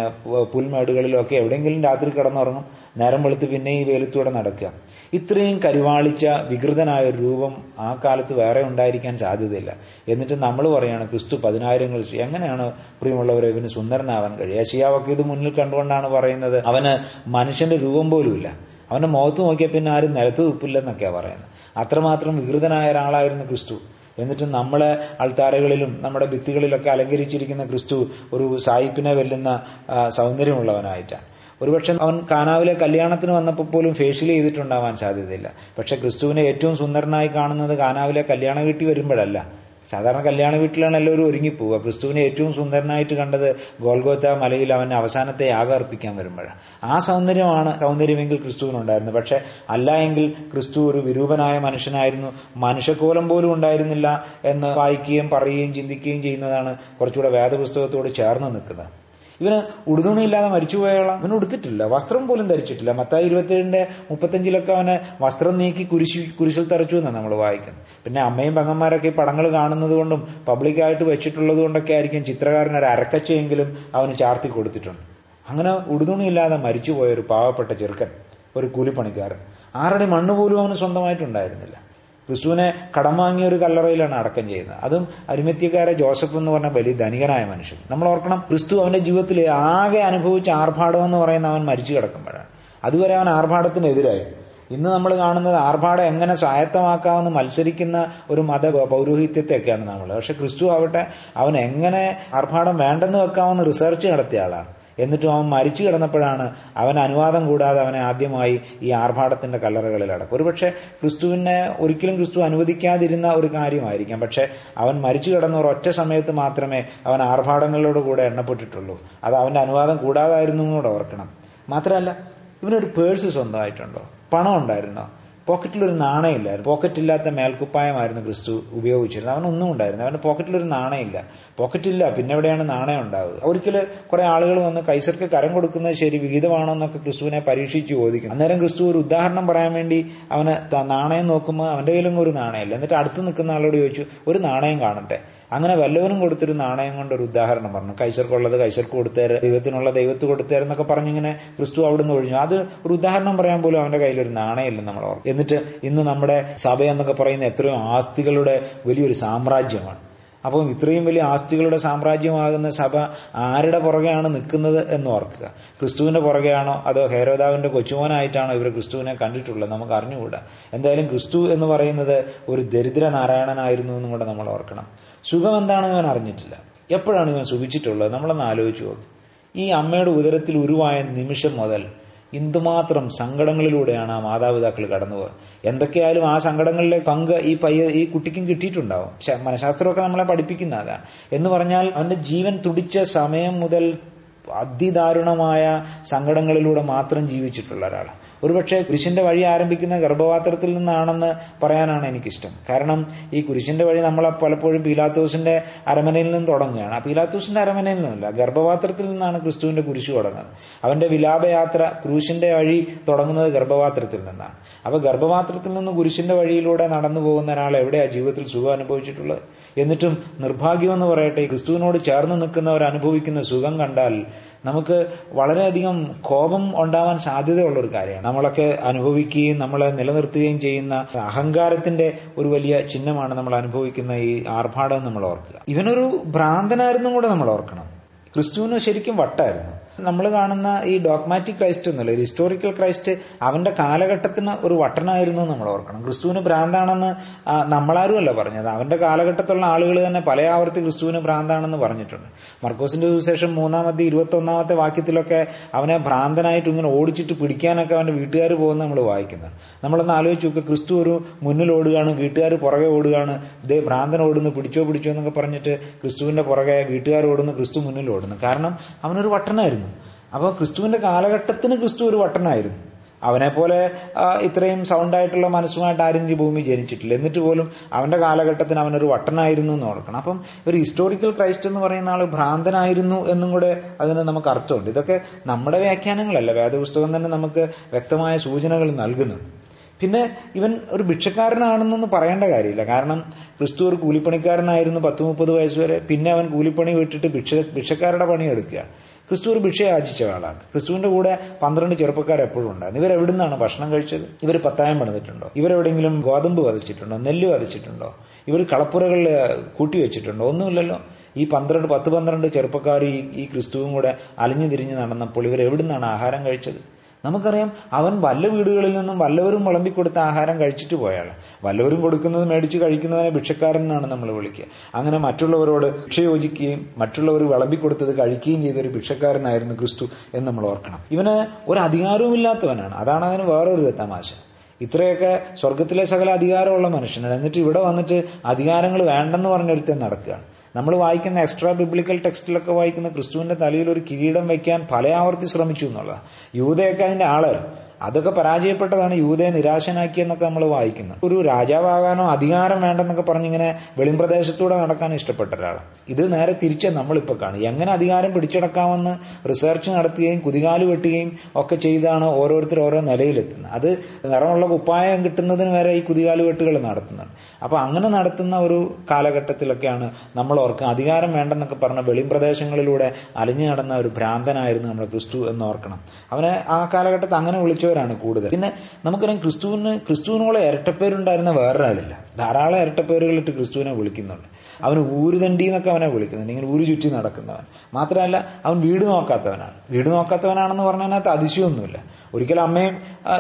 പുൽമേടുകളിലോ ഒക്കെ എവിടെയെങ്കിലും രാത്രി കിടന്നുറങ്ങും നേരം വെളുത്ത് പിന്നെ ഈ വെയിലത്തൂടെ നടക്കുക. ഇത്രയും കരുവാളിച്ച വികൃതനായ ഒരു രൂപം ആ കാലത്ത് വേറെ ഉണ്ടായിരിക്കാൻ സാധ്യതയില്ല. എന്നിട്ട് നമ്മൾ പറയാണ് ക്രിസ്തു പതിനായിരങ്ങൾ എങ്ങനെയാണ് പ്രിയമുള്ളവരെ ഇവന് സുന്ദരനാവാൻ കഴിയുക? ഏഷ്യാവൊക്കെ ഇത് മുന്നിൽ കണ്ടുകൊണ്ടാണ് പറയുന്നത്. അവന് മനുഷ്യന്റെ രൂപം പോലുമില്ല. അവന്റെ മുഖത്ത് നോക്കിയാൽ പിന്നെ ആരും നിലത്ത് തുപ്പില്ലെന്നൊക്കെയാണ് പറയുന്നത്. അത്രമാത്രം വികൃതനായ ഒരാളായിരുന്നു ക്രിസ്തു. എന്നിട്ട് നമ്മളെ അൾത്താരകളിലും നമ്മുടെ ഭിത്തികളിലൊക്കെ അലങ്കരിച്ചിരിക്കുന്ന ക്രിസ്തു ഒരു സായിപ്പിനെ വെല്ലുന്ന സൗന്ദര്യമുള്ളവനായിട്ടാണ് ഒരുപക്ഷെ അവൻ കാനാവിലെ കല്യാണത്തിന് വന്നപ്പോൾ പോലും ഫേഷ്യൽ ചെയ്തിട്ടുണ്ടാവാൻ സാധ്യതയില്ല. പക്ഷെ ക്രിസ്തുവിനെ ഏറ്റവും സുന്ദരനായി കാണുന്നത് കാനാവിലെ കല്യാണ വീട്ടിൽ വരുമ്പോഴല്ല. സാധാരണ കല്യാണ വീട്ടിലാണ് എല്ലാവരും ഒരുങ്ങിപ്പോവുക. ക്രിസ്തുവിനെ ഏറ്റവും സുന്ദരനായിട്ട് കണ്ടത് ഗോൽഗോത്ത മലയിൽ അവൻ അവസാനത്തെ യാഗം അർപ്പിക്കാൻ വരുമ്പോഴാണ്. ആ സൗന്ദര്യമാണ് സൗന്ദര്യമെങ്കിൽ ക്രിസ്തുവിനുണ്ടായിരുന്നു പക്ഷെ അല്ല എങ്കിൽ ക്രിസ്തു ഒരു വിരൂപനായ മനുഷ്യനായിരുന്നു. മനുഷ്യക്കോലം പോലും ഉണ്ടായിരുന്നില്ല എന്ന് വായിക്കുകയും പറയുകയും ചിന്തിക്കുകയും ചെയ്യുന്നതാണ് കുറച്ചുകൂടെ വേദപുസ്തകത്തോട് ചേർന്ന് നിൽക്കുന്നത്. ഇവന് ഉടുതുണിയില്ലാതെ മരിച്ചുപോയോളാം ഇവന് ഉടുത്തിട്ടില്ല. വസ്ത്രം പോലും ധരിച്ചിട്ടില്ല. മത്തായി ഇരുപത്തിയേഴിന്റെ മുപ്പത്തഞ്ചിലൊക്കെ അവനെ വസ്ത്രം നീക്കി കുരിശി കുരിശിൽ തറച്ചു എന്നാണ് നമ്മൾ വായിക്കുന്നത്. പിന്നെ അമ്മയും പെങ്ങന്മാരൊക്കെ ഈ പടങ്ങൾ കാണുന്നത് കൊണ്ടും പബ്ലിക്കായിട്ട് വെച്ചിട്ടുള്ളത് കൊണ്ടൊക്കെ ആയിരിക്കും ചിത്രകാരൻ ഒരു അരക്കച്ചയെങ്കിലും അവന് ചാർത്തി കൊടുത്തിട്ടുണ്ട്. അങ്ങനെ ഉടുതുണിയില്ലാതെ മരിച്ചുപോയ ഒരു പാവപ്പെട്ട ചെറുക്കൻ ഒരു കൂലിപ്പണിക്കാരൻ. ആരുടെ മണ്ണ് പോലും അവന് സ്വന്തമായിട്ടുണ്ടായിരുന്നില്ല. ക്രിസ്തുവിനെ കടം വാങ്ങിയ ഒരു കല്ലറയിലാണ് അടക്കം ചെയ്യുന്നത്. അതും അരിമത്യക്കാരെ ജോസഫ് എന്ന് പറഞ്ഞ വലിയ ധനികനായ മനുഷ്യൻ. നമ്മൾ ഓർക്കണം ക്രിസ്തു അവന്റെ ജീവിതത്തിൽ ആകെ അനുഭവിച്ച ആർഭാടം എന്ന് പറയുന്ന അവൻ മരിച്ചു കിടക്കുമ്പോഴാണ്. അതുവരെ അവൻ ആർഭാടത്തിനെതിരായി ഇന്ന് നമ്മൾ കാണുന്നത് ആർഭാടം എങ്ങനെ സ്വായത്തമാക്കാമെന്ന് മത്സരിക്കുന്ന ഒരു മത പൗരോഹിത്യത്തെയൊക്കെയാണ് നമ്മൾ. പക്ഷെ ക്രിസ്തു ആവട്ടെ അവൻ എങ്ങനെ ആർഭാടം വേണ്ടെന്ന് വെക്കാമെന്ന് റിസർച്ച് നടത്തിയ ആളാണ്. എന്നിട്ടും അവൻ മരിച്ചു കിടന്നപ്പോഴാണ് അവൻ അനുവാദം കൂടാതെ അവനെ ആദ്യമായി ഈ ആർഭാടത്തിന്റെ കല്ലറകളിൽ അടക്കും ഒരുപക്ഷെ ക്രിസ്തുവിനെ ഒരിക്കലും ക്രിസ്തു അനുവദിക്കാതിരുന്ന ഒരു കാര്യമായിരിക്കാം. പക്ഷെ അവൻ മരിച്ചു കിടന്ന ഒറ്റ സമയത്ത് മാത്രമേ അവൻ ആർഭാടങ്ങളോട് കൂടെ എണ്ണപ്പെട്ടിട്ടുള്ളൂ. അത് അവന്റെ അനുവാദം കൂടാതായിരുന്നു കൂടെ ഓർക്കണം. മാത്രമല്ല ഇവനൊരു പേഴ്സ് സ്വന്തമായിട്ടുണ്ടോ? പണം ഉണ്ടായിരുന്നോ പോക്കറ്റിലൊരു നാണയമില്ലായിരുന്നു പോക്കറ്റില്ലാത്ത മേൽക്കുപ്പായമായിരുന്നു ക്രിസ്തു ഉപയോഗിച്ചിരുന്നത്. അവനൊന്നും ഉണ്ടായിരുന്നു അവന്റെ പോക്കറ്റിലൊരു നാണയമില്ല പോക്കറ്റില്ല പിന്നെ എവിടെയാണ് നാണയം ഉണ്ടാവുക ഒരിക്കൽ കുറെ ആളുകൾ വന്ന് കൈസർക്ക് കരം കൊടുക്കുന്നത് ശരി വിഹിതമാണോ എന്നൊക്കെ ക്രിസ്തുവിനെ പരീക്ഷിച്ച് ചോദിക്കും. അന്നേരം ക്രിസ്തു ഒരു ഉദാഹരണം പറയാൻ വേണ്ടി അവന് നാണയം നോക്കുമ്പോൾ അവന്റെ കയ്യിലും ഒരു നാണയമില്ല എന്നിട്ട് അടുത്ത് നിൽക്കുന്ന ആളോട് ചോദിച്ചു ഒരു നാണയം കാണട്ടെ. അങ്ങനെ വല്ലവനും കൊടുത്തൊരു നാണയം കൊണ്ട് ഒരു ഉദാഹരണം പറഞ്ഞു. കൈശർക്കുള്ളത് കൈശർക്ക് കൊടുത്തേര് ദൈവത്തിനുള്ള ദൈവത്ത് കൊടുത്തേരെന്നൊക്കെ പറഞ്ഞിങ്ങനെ ക്രിസ്തു അവിടുന്ന് ഒഴിഞ്ഞു. അത് ഒരു ഉദാഹരണം പറയാൻ പോലും അവന്റെ കയ്യിൽ ഒരു നാണയമില്ലെന്ന് നമ്മൾ എന്നിട്ട് ഇന്ന് നമ്മുടെ സഭ എന്നൊക്കെ പറയുന്ന എത്രയോ ആസ്തികളുടെ വലിയൊരു സാമ്രാജ്യമാണ്. അപ്പം ഇത്രയും വലിയ ആസ്തികളുടെ സാമ്രാജ്യമാകുന്ന സഭ ആരുടെ പുറകെയാണ് നിൽക്കുന്നത് എന്ന് ഓർക്കുക. ക്രിസ്തുവിന്റെ പുറകെയാണോ അതോ ഹേരോദാവിന്റെ കൊച്ചുമോനായിട്ടാണോ ഇവർ ക്രിസ്തുവിനെ കണ്ടിട്ടുള്ളത് നമുക്ക് അറിഞ്ഞുകൂടാ. എന്തായാലും ക്രിസ്തു എന്ന് പറയുന്നത് ഒരു ദരിദ്ര നാരായണനായിരുന്നു എന്നും കൂടെ നമ്മൾ ഓർക്കണം. സുഖം എന്താണെന്ന് ഇവൻ അറിഞ്ഞിട്ടില്ല. എപ്പോഴാണ് ഇവൻ സുഖിച്ചിട്ടുള്ളത്? നമ്മളൊന്ന് ആലോചിച്ചു നോക്കും. ഈ അമ്മയുടെ ഉദരത്തിൽ ഉരുവായ നിമിഷം മുതൽ എന്തുമാത്രം സങ്കടങ്ങളിലൂടെയാണ് ആ മാതാപിതാക്കൾ കടന്നുപോകുക എന്തൊക്കെയായാലും ആ സങ്കടങ്ങളിലെ പങ്ക് ഈ പയ്യ ഈ കുട്ടിക്കും കിട്ടിയിട്ടുണ്ടാവും. മനഃശാസ്ത്രമൊക്കെ നമ്മളെ പഠിപ്പിക്കുന്ന അതാണ്. എന്ന് പറഞ്ഞാൽ അവന്റെ ജീവൻ തുടിച്ച സമയം മുതൽ അതിദാരുണമായ സങ്കടങ്ങളിലൂടെ മാത്രം ജീവിച്ചിട്ടുള്ള ഒരാളാണ്. ഒരുപക്ഷെ കുരിശിന്റെ വഴി ആരംഭിക്കുന്ന ഗർഭപാത്രത്തിൽ നിന്നാണെന്ന് പറയാനാണ് എനിക്കിഷ്ടം. കാരണം ഈ കുരിശിന്റെ വഴി നമ്മളെ പലപ്പോഴും പീലാത്തോസിന്റെ അരമനയിൽ നിന്ന് തുടങ്ങുകയാണ്. ആ പീലാത്തോസിന്റെ അരമനയിൽ നിന്നല്ല ഗർഭപാത്രത്തിൽ നിന്നാണ് ക്രിസ്തുവിന്റെ കുരിശ് തുടങ്ങുന്നത്. അവന്റെ വിലാപയാത്ര ക്രൂശിന്റെ വഴി തുടങ്ങുന്നത് ഗർഭപാത്രത്തിൽ നിന്നാണ്. അപ്പൊ ഗർഭപാത്രത്തിൽ നിന്ന് കുരിശിന്റെ വഴിയിലൂടെ നടന്നു പോകുന്ന ഒരാൾ എവിടെയാ ജീവിതത്തിൽ സുഖം അനുഭവിച്ചിട്ടുള്ളത്? എന്നിട്ടും നിർഭാഗ്യമെന്ന് പറയട്ടെ ക്രിസ്തുവിനോട് ചേർന്ന് നിൽക്കുന്നവർ അനുഭവിക്കുന്ന സുഖം കണ്ടാൽ നമുക്ക് വളരെയധികം കോപം ഉണ്ടാവാൻ സാധ്യതയുള്ള ഒരു കാര്യമാണ്. നമ്മളൊക്കെ അനുഭവിക്കുകയും നമ്മളെ നിലനിർത്തുകയും ചെയ്യുന്ന അഹങ്കാരത്തിന്റെ ഒരു വലിയ ചിഹ്നമാണ് നമ്മൾ അനുഭവിക്കുന്ന ഈ ആർഭാടം നമ്മൾ ഓർക്കുക. ഇവനൊരു ഭ്രാന്തനായിരുന്നു കൂടെ നമ്മൾ ഓർക്കണം. ക്രിസ്തുവിന് ശരിക്കും വട്ടായിരുന്നു. നമ്മൾ കാണുന്ന ഈ ഡോഗ്മാറ്റിക് ക്രൈസ്റ്റ് എന്നല്ല ഒരു ഹിസ്റ്റോറിക്കൽ ക്രൈസ്റ്റ് അവന്റെ കാലഘട്ടത്തിന് ഒരു വട്ടനായിരുന്നു നമ്മൾ ഓർക്കണം. ക്രിസ്തുവിന് ഭ്രാന്താണെന്ന് നമ്മളാരും അല്ല പറഞ്ഞത്. അവന്റെ കാലഘട്ടത്തിലുള്ള ആളുകൾ തന്നെ പല ആവർത്തി ക്രിസ്തുവിന് ഭ്രാന്താണെന്ന് പറഞ്ഞിട്ടുണ്ട്. മർക്കോസിന്റെ സുവിശേഷം മൂന്നാമത്തെ ഇരുപത്തി ഒന്നാമത്തെ വാക്യത്തിലൊക്കെ അവനെ ഭ്രാന്തനായിട്ട് ഇങ്ങനെ ഓടിച്ചിട്ട് പിടിക്കാനൊക്കെ അവന്റെ വീട്ടുകാർ പോകുന്ന നമ്മൾ വായിക്കുന്നത് നമ്മളൊന്ന് ആലോചിച്ച് നോക്കുക ക്രിസ്തു ഒരു മുന്നിൽ ഓടുകയാണ് വീട്ടുകാർ പുറകെ ഓടുകയാണ്. ഇതേ ഭ്രാന്തൻ ഓടുന്നു പിടിച്ചോ പിടിച്ചോ എന്നൊക്കെ പറഞ്ഞിട്ട് ക്രിസ്തുവിന്റെ പുറകെ വീട്ടുകാർ ഓടുന്നു ക്രിസ്തു മുന്നിൽ ഓടുന്നു. കാരണം അവനൊരു വട്ടനായിരുന്നു. അപ്പോൾ ക്രിസ്തുവിന്റെ കാലഘട്ടത്തിന് ക്രിസ്തു ഒരു വട്ടനായിരുന്നു. അവനെ പോലെ ഇത്രയും സൗണ്ടായിട്ടുള്ള മനസ്സുമായിട്ട് ആരും ഈ ഭൂമി ജനിച്ചിട്ടില്ല. എന്നിട്ട് പോലും അവന്റെ കാലഘട്ടത്തിന് അവനൊരു വട്ടനായിരുന്നു എന്ന് ഓർക്കണം. അപ്പം ഒരു ഹിസ്റ്റോറിക്കൽ ക്രൈസ്റ്റ് എന്ന് പറയുന്ന ആൾ ഭ്രാന്തനായിരുന്നു എന്നും കൂടെ അതിന് നമുക്ക് അർത്ഥമുണ്ട്. ഇതൊക്കെ നമ്മുടെ വ്യാഖ്യാനങ്ങളല്ല. വേദപുസ്തകം തന്നെ നമുക്ക് വ്യക്തമായ സൂചനകൾ നൽകുന്നുണ്ട്. പിന്നെ ഇവൻ ഒരു ഭിക്ഷക്കാരനാണെന്നൊന്നും പറയേണ്ട കാര്യമില്ല. കാരണം ക്രിസ്തു ഒരു കൂലിപ്പണിക്കാരനായിരുന്നു പത്ത് മുപ്പത് വയസ്സ് വരെ. പിന്നെ അവൻ കൂലിപ്പണി വിട്ടിട്ട് ഭിക്ഷ ഭിക്ഷക്കാരുടെ പണി എടുക്കുകയാണ് ക്രിസ്തു ഒരു ഭിക്ഷ യാചിച്ച ആളാണ്. ക്രിസ്തുവിന്റെ കൂടെ പന്ത്രണ്ട് ചെറുപ്പക്കാർ എപ്പോഴും ഉണ്ടായിരുന്നു. ഇവർ എവിടുന്നാണ് ഭക്ഷണം കഴിച്ചത്? ഇവർ പത്തായം പണിതിട്ടുണ്ടോ? ഇവരെവിടെയെങ്കിലും ഗോതമ്പ് വധിച്ചിട്ടുണ്ടോ? നെല്ല് വധിച്ചിട്ടുണ്ടോ? ഇവർ കളപ്പുരകളിൽ കൂട്ടിവെച്ചിട്ടുണ്ടോ ഒന്നുമില്ലല്ലോ. ഈ പന്ത്രണ്ട് പത്ത് പന്ത്രണ്ട് ചെറുപ്പക്കാർ ഈ ഈ ക്രിസ്തുവും കൂടെ അലിഞ്ഞു തിരിഞ്ഞ് നടന്നപ്പോൾ ഇവർ ആഹാരം കഴിച്ചത്? നമുക്കറിയാം അവൻ വല്ല വീടുകളിൽ നിന്നും വല്ലവരും വിളമ്പിക്കൊടുത്ത ആഹാരം കഴിച്ചിട്ട് പോയാണ്. വല്ലവരും കൊടുക്കുന്നത് മേടിച്ച് കഴിക്കുന്നവനെ ഭിക്ഷക്കാരനാണ് നമ്മൾ വിളിക്കുക. അങ്ങനെ മറ്റുള്ളവരോട് ഭിക്ഷ യോജിക്കുകയും മറ്റുള്ളവർ വിളമ്പിക്കൊടുത്തത് കഴിക്കുകയും ചെയ്ത ഒരു ഭിക്ഷക്കാരനായിരുന്നു ക്രിസ്തു എന്ന് നമ്മൾ ഓർക്കണം. ഇവന് ഒരു അധികാരവും ഇല്ലാത്തവനാണ്. അതാണ് അതിന് വേറൊരു തമാശ. ഇത്രയൊക്കെ സ്വർഗത്തിലെ സകല അധികാരമുള്ള മനുഷ്യനാണ്. എന്നിട്ട് ഇവിടെ വന്നിട്ട് അധികാരങ്ങൾ വേണ്ടെന്ന് പറഞ്ഞൊരുത്തൻ നടക്കുകയാണ്. നമ്മൾ വായിക്കുന്ന എക്സ്ട്രാ ബിബ്ലിക്കൽ ടെക്സ്റ്റിലൊക്കെ വായിക്കുന്ന ക്രിസ്തുവിന്റെ തലയിൽ ഒരു കിരീടം വയ്ക്കാൻ പല ആവർത്തി ശ്രമിച്ചു എന്നുള്ളതാണ് യൂതയൊക്കെ അതിന്റെ ആൾ. അതൊക്കെ പരാജയപ്പെട്ടതാണ് യൂതയെ നിരാശനാക്കിയെന്നൊക്കെ നമ്മൾ വായിക്കുന്നത് ഒരു രാജാവാകാനോ അധികാരം വേണ്ടെന്നൊക്കെ പറഞ്ഞിങ്ങനെ വെളിമ്പ്രദേശത്തൂടെ നടക്കാൻ ഇഷ്ടപ്പെട്ട ഒരാളാണ് ഇത് നേരെ തിരിച്ച് നമ്മളിപ്പോൾ കാണും. എങ്ങനെ അധികാരം പിടിച്ചെടുക്കാമെന്ന് റിസർച്ച് നടത്തുകയും കുതികാൽ വെട്ടുകയും ഒക്കെ ചെയ്താണ് ഓരോരുത്തർ ഓരോ നിലയിലെത്തുന്നത്. അത് നിറമുള്ള കുപ്പായം കിട്ടുന്നതിന് വരെ ഈ കുതികാൽ വെട്ടുകൾ നടത്തുന്നുണ്ട്. അപ്പൊ അങ്ങനെ നടത്തുന്ന ഒരു കാലഘട്ടത്തിലൊക്കെയാണ് നമ്മൾ ഓർക്കുക അധികാരം വേണ്ടെന്നൊക്കെ പറഞ്ഞ വെളിമ്പ്രദേശങ്ങളിലൂടെ അലിഞ്ഞു നടന്ന ഒരു ഭ്രാന്തനായിരുന്നു നമ്മുടെ ക്രിസ്തു എന്ന് ഓർക്കണം. അവനെ ആ കാലഘട്ടത്തിൽ അങ്ങനെ വിളിച്ചവരാണ് കൂടുതൽ. പിന്നെ നമുക്കറിയാം ക്രിസ്തുവിന് ക്രിസ്തുവിനോളം ഇരട്ടപ്പേരുണ്ടായിരുന്ന വേറൊരാളില്ല. ധാരാളം ഇരട്ടപ്പേരുകളിട്ട് ക്രിസ്തുവിനെ വിളിക്കുന്നുണ്ട്. അവന് ഊരുതണ്ടി എന്നൊക്കെ അവനെ വിളിക്കുന്നുണ്ട്. ഇങ്ങനെ ഊരു ചുറ്റി നടക്കുന്നവൻ. മാത്രമല്ല അവൻ വീട് നോക്കാത്തവനാണ്. വീട് നോക്കാത്തവനാണെന്ന് പറഞ്ഞതിനകത്ത് അതിശയമൊന്നുമില്ല. ഒരിക്കലും അമ്മയും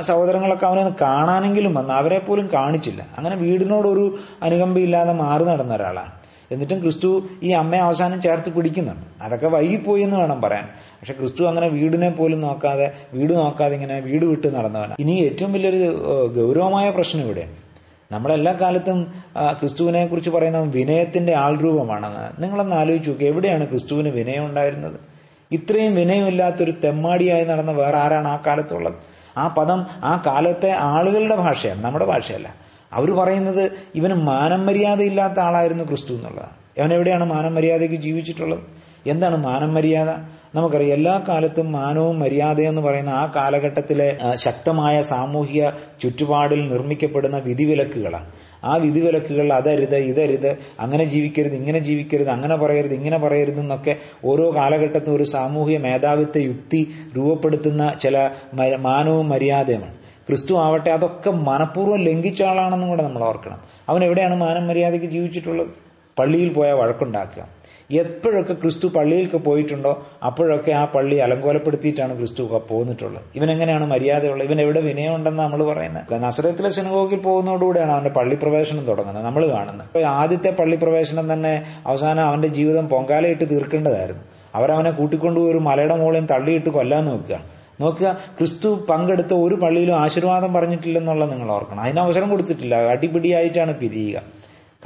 സഹോദരങ്ങളൊക്കെ അവനെ കാണാനെങ്കിലും വന്ന് അവരെ പോലും കാണിച്ചില്ല. അങ്ങനെ വീടിനോടൊരു അനുകമ്പയില്ലാതെ മാറി നടന്ന ഒരാളാണ്. എന്നിട്ടും ക്രിസ്തു ഈ അമ്മയെ അവസാനം ചേർത്ത് പിടിക്കുന്നുണ്ട്. അതൊക്കെ വൈകിപ്പോയി എന്ന് വേണം പറയാൻ. പക്ഷെ ക്രിസ്തു അങ്ങനെ വീടിനെ പോലും നോക്കാതെ വീട് നോക്കാതെ ഇങ്ങനെ വീട് വിട്ട് നടന്നവനാണ്. ഇനി ഏറ്റവും വലിയൊരു ഗൗരവമായ പ്രശ്നം ഇവിടെയാണ് നമ്മളെല്ലാ കാലത്തും ക്രിസ്തുവിനെ കുറിച്ച് പറയുന്ന വിനയത്തിന്റെ ആൾരൂപമാണെന്ന് നിങ്ങളൊന്ന് ആലോചിച്ച് നോക്കുക എവിടെയാണ് ക്രിസ്തുവിന് വിനയം ഉണ്ടായിരുന്നത്? ഇത്രയും വിനയമില്ലാത്തൊരു തെമ്മാടിയായി നടന്ന വേറെ ആരാണ് ആ കാലത്തുള്ളത്? ആ പദം ആ കാലത്തെ ആളുകളുടെ ഭാഷയാണ് നമ്മുടെ ഭാഷയല്ല. അവർ പറയുന്നത് ഇവന് മാനം മര്യാദയില്ലാത്ത ആളായിരുന്നു ക്രിസ്തു എന്നുള്ളതാണ്. ഇവൻ എവിടെയാണ് മാനം മര്യാദയ്ക്ക് ജീവിച്ചിട്ടുള്ളത്? എന്താണ് മാനം മര്യാദ? നമുക്കറിയാം എല്ലാ കാലത്തും മാനവും മര്യാദയെന്ന് പറയുന്ന ആ കാലഘട്ടത്തിലെ ശക്തമായ സാമൂഹിക ചുറ്റുപാടിൽ നിർമ്മിക്കപ്പെടുന്ന വിധിവിലക്കുകളാണ്. ആ വിധിവിലക്കുകൾ അതരുത് ഇതരുത് അങ്ങനെ ജീവിക്കരുത് ഇങ്ങനെ ജീവിക്കരുത് അങ്ങനെ പറയരുത് ഇങ്ങനെ പറയരുത് എന്നൊക്കെ ഓരോ കാലഘട്ടത്തും ഒരു സാമൂഹിക മേധാവിത്വ യുക്തി രൂപപ്പെടുത്തുന്ന ചില മാനവും മര്യാദയുമാണ്. ക്രിസ്തു ആവട്ടെ അതൊക്കെ മനഃപൂർവം ലംഘിച്ച ആളാണെന്നും കൂടെ നമ്മൾ ഓർക്കണം. അവൻ എവിടെയാണ് മാനം മര്യാദയ്ക്ക് ജീവിച്ചിട്ടുള്ളത്? പള്ളിയിൽ പോയാൽ വഴക്കുണ്ടാക്കുക. എപ്പോഴൊക്കെ ക്രിസ്തു പള്ളിയിലേക്ക് പോയിട്ടുണ്ടോ അപ്പോഴൊക്കെ ആ പള്ളി അലങ്കോലപ്പെടുത്തിയിട്ടാണ് ക്രിസ്തു പോന്നിട്ടുള്ളത്. ഇവൻ എങ്ങനെയാണ് മര്യാദയുള്ളത്? ഇവൻ എവിടെ വിനയമുണ്ടെന്ന് നമ്മൾ പറയുന്നത്? നസരത്തിലെ സിനഗോഗിൽ പോകുന്നതോടുകൂടിയാണ് അവന്റെ പള്ളി പ്രവേശനം തുടങ്ങുന്നത് നമ്മൾ കാണുന്നത്. ആദ്യത്തെ പള്ളി പ്രവേശനം തന്നെ അവസാനം അവന്റെ ജീവിതം പൊങ്കാലയിട്ട് തീർക്കേണ്ടതായിരുന്നു. അവരവനെ കൂട്ടിക്കൊണ്ടുപോയി ഒരു മലയുടെ മുകളിൽ തള്ളിയിട്ട് കൊല്ലാൻ നോക്കുക. നോക്കുക ക്രിസ്തു പങ്കെടുത്ത ഒരു പള്ളിയിലും ആശീർവാദം പറഞ്ഞിട്ടില്ലെന്നുള്ള നിങ്ങൾ ഓർക്കണം. അതിന് അവസരം കൊടുത്തിട്ടില്ല. അടിപിടിയായിട്ടാണ് പിരിയുക.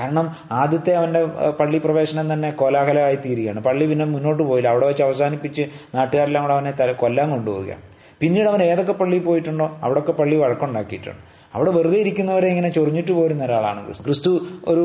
കാരണം ആദ്യത്തെ അവന്റെ പള്ളി പ്രവേശനം തന്നെ കോലാഹലമായി തീരുകയാണ്. പള്ളി പിന്നെ മുന്നോട്ട് പോയില്ല. അവിടെ വെച്ച് അവസാനിപ്പിച്ച് നാട്ടുകാരെല്ലാം കൂടെ അവനെ തല കൊല്ലാൻ കൊണ്ടുപോവുകയാണ്. പിന്നീട് അവൻ ഏതൊക്കെ പള്ളിയിൽ പോയിട്ടുണ്ടോ അവിടെയൊക്കെ പള്ളി വഴക്കുണ്ടാക്കിയിട്ടുണ്ട്. അവിടെ വെറുതെ ഇരിക്കുന്നവരെ ഇങ്ങനെ ചൊറിഞ്ഞിട്ട് പോരുന്ന ഒരാളാണ് ക്രിസ്തു. ക്രിസ്തു ഒരു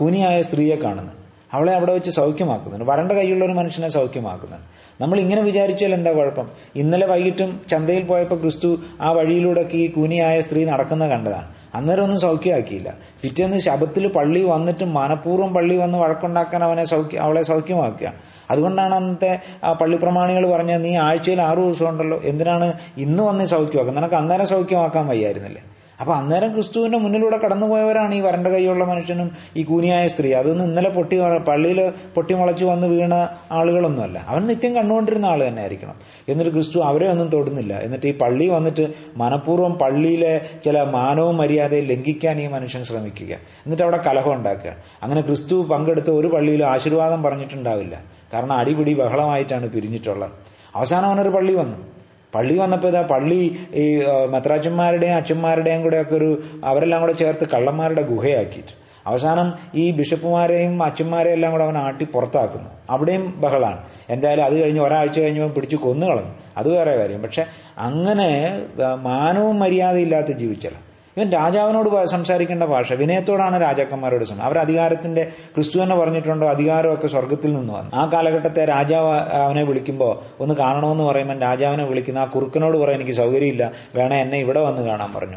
കുനിയായ സ്ത്രീയെ കാണുന്നത് അവളെ അവിടെ വെച്ച് സൗഖ്യമാക്കുന്നുണ്ട്. വരണ്ട കൈയുള്ള ഒരു മനുഷ്യനെ സൗഖ്യമാക്കുന്നുണ്ട്. നമ്മൾ ഇങ്ങനെ വിചാരിച്ചാൽ എന്താ കുഴപ്പം? ഇന്നലെ വൈകിട്ടും ചന്തയിൽ പോയപ്പോൾ ക്രിസ്തു ആ വഴിയിലൂടെ ഈ കൂനിയായ സ്ത്രീ നടക്കുന്ന കണ്ടതാണ്. അന്നേരം ഒന്നും സൗഖ്യമാക്കിയില്ല. പിറ്റേന്ന് ശബത്തിൽ പള്ളി വന്നിട്ട് മനഃപൂർവം പള്ളി വന്ന് വഴക്കുണ്ടാക്കാൻ അവനെ സൗഖ്യ അവളെ സൗഖ്യമാക്കുക. അതുകൊണ്ടാണ് അന്നത്തെ പള്ളി പ്രമാണികൾ പറഞ്ഞത് നീ ആഴ്ചയിൽ ആറു ദിവസം ഉണ്ടല്ലോ എന്തിനാണ് ഇന്ന് വന്ന് സൗഖ്യമാക്കുക? നിനക്ക് അന്നേരം സൗഖ്യമാക്കാൻ വയ്യായിരുന്നില്ലേ? അപ്പൊ അന്നേരം ക്രിസ്തുവിന്റെ മുന്നിലൂടെ കടന്നുപോയവരാണ് ഈ വരണ്ട കൈയുള്ള മനുഷ്യനും ഈ കൂനിയായ സ്ത്രീ. അതൊന്നും ഇന്നലെ പൊട്ടി പള്ളിയിൽ പൊട്ടിമുളച്ച് വന്ന് വീണ ആളുകളൊന്നുമല്ല. അവൻ നിത്യം കണ്ടുകൊണ്ടിരുന്ന ആൾ തന്നെ ആയിരിക്കണം എന്നിട്ട് ക്രിസ്തു അവരെ ഒന്നും തൊടുന്നില്ല. എന്നിട്ട് ഈ പള്ളി വന്നിട്ട് മനഃപൂർവം പള്ളിയിലെ ചില മാനവും മര്യാദയും ലംഘിക്കാൻ ഈ മനുഷ്യൻ ശ്രമിക്കുക. എന്നിട്ട് അവിടെ കലഹം ഉണ്ടാക്കുക. അങ്ങനെ ക്രിസ്തു പങ്കെടുത്ത ഒരു പള്ളിയിലും ആശീർവാദം പറഞ്ഞിട്ടുണ്ടാവില്ല. കാരണം അടിപിടി ബഹളമായിട്ടാണ് പിരിഞ്ഞിട്ടുള്ളത്. അവസാനം അവനൊരു പള്ളി വന്നു. പള്ളി വന്നപ്പോൾ ഇതാ പള്ളി ഈ മെത്രാച്ചന്മാരുടെയും അച്ഛന്മാരുടെയും കൂടെ ഒക്കെ ഒരു അവരെല്ലാം കൂടെ ചേർത്ത് കള്ളന്മാരുടെ ഗുഹയാക്കിയിട്ട്. അവസാനം ഈ ബിഷപ്പുമാരെയും അച്ഛന്മാരെയും എല്ലാം കൂടെ അവൻ ആട്ടി പുറത്താക്കുന്നു. അവിടെയും ബഹളാണ്. എന്തായാലും അത് കഴിഞ്ഞ് ഒരാഴ്ച കഴിഞ്ഞവൻ പിടിച്ച് കൊന്നുകളഞ്ഞു. അത് വേറെ കാര്യം. പക്ഷെ അങ്ങനെ മാനവും മര്യാദയില്ലാത്ത ജീവിച്ചല്ല. ഇവൻ രാജാവിനോട് സംസാരിക്കേണ്ട ഭാഷ. വിനയത്തോടാണ് രാജാക്കന്മാരോട് അവർ അധികാരത്തിന്റെ ക്രിസ്തു തന്നെ പറഞ്ഞിട്ടുണ്ടോ? അധികാരമൊക്കെ സ്വർഗത്തിൽ നിന്ന് വന്നു. ആ കാലഘട്ടത്തെ രാജാവ് അവനെ വിളിക്കുമ്പോൾ ഒന്ന് കാണണമെന്ന് പറയുമ്പോൾ രാജാവിനെ വിളിക്കുന്ന ആ കുറുക്കനോട് പറയാൻ എനിക്ക് സൗകര്യമില്ല. വേണേ എന്നെ ഇവിടെ വന്ന് കാണാൻ പറഞ്ഞു.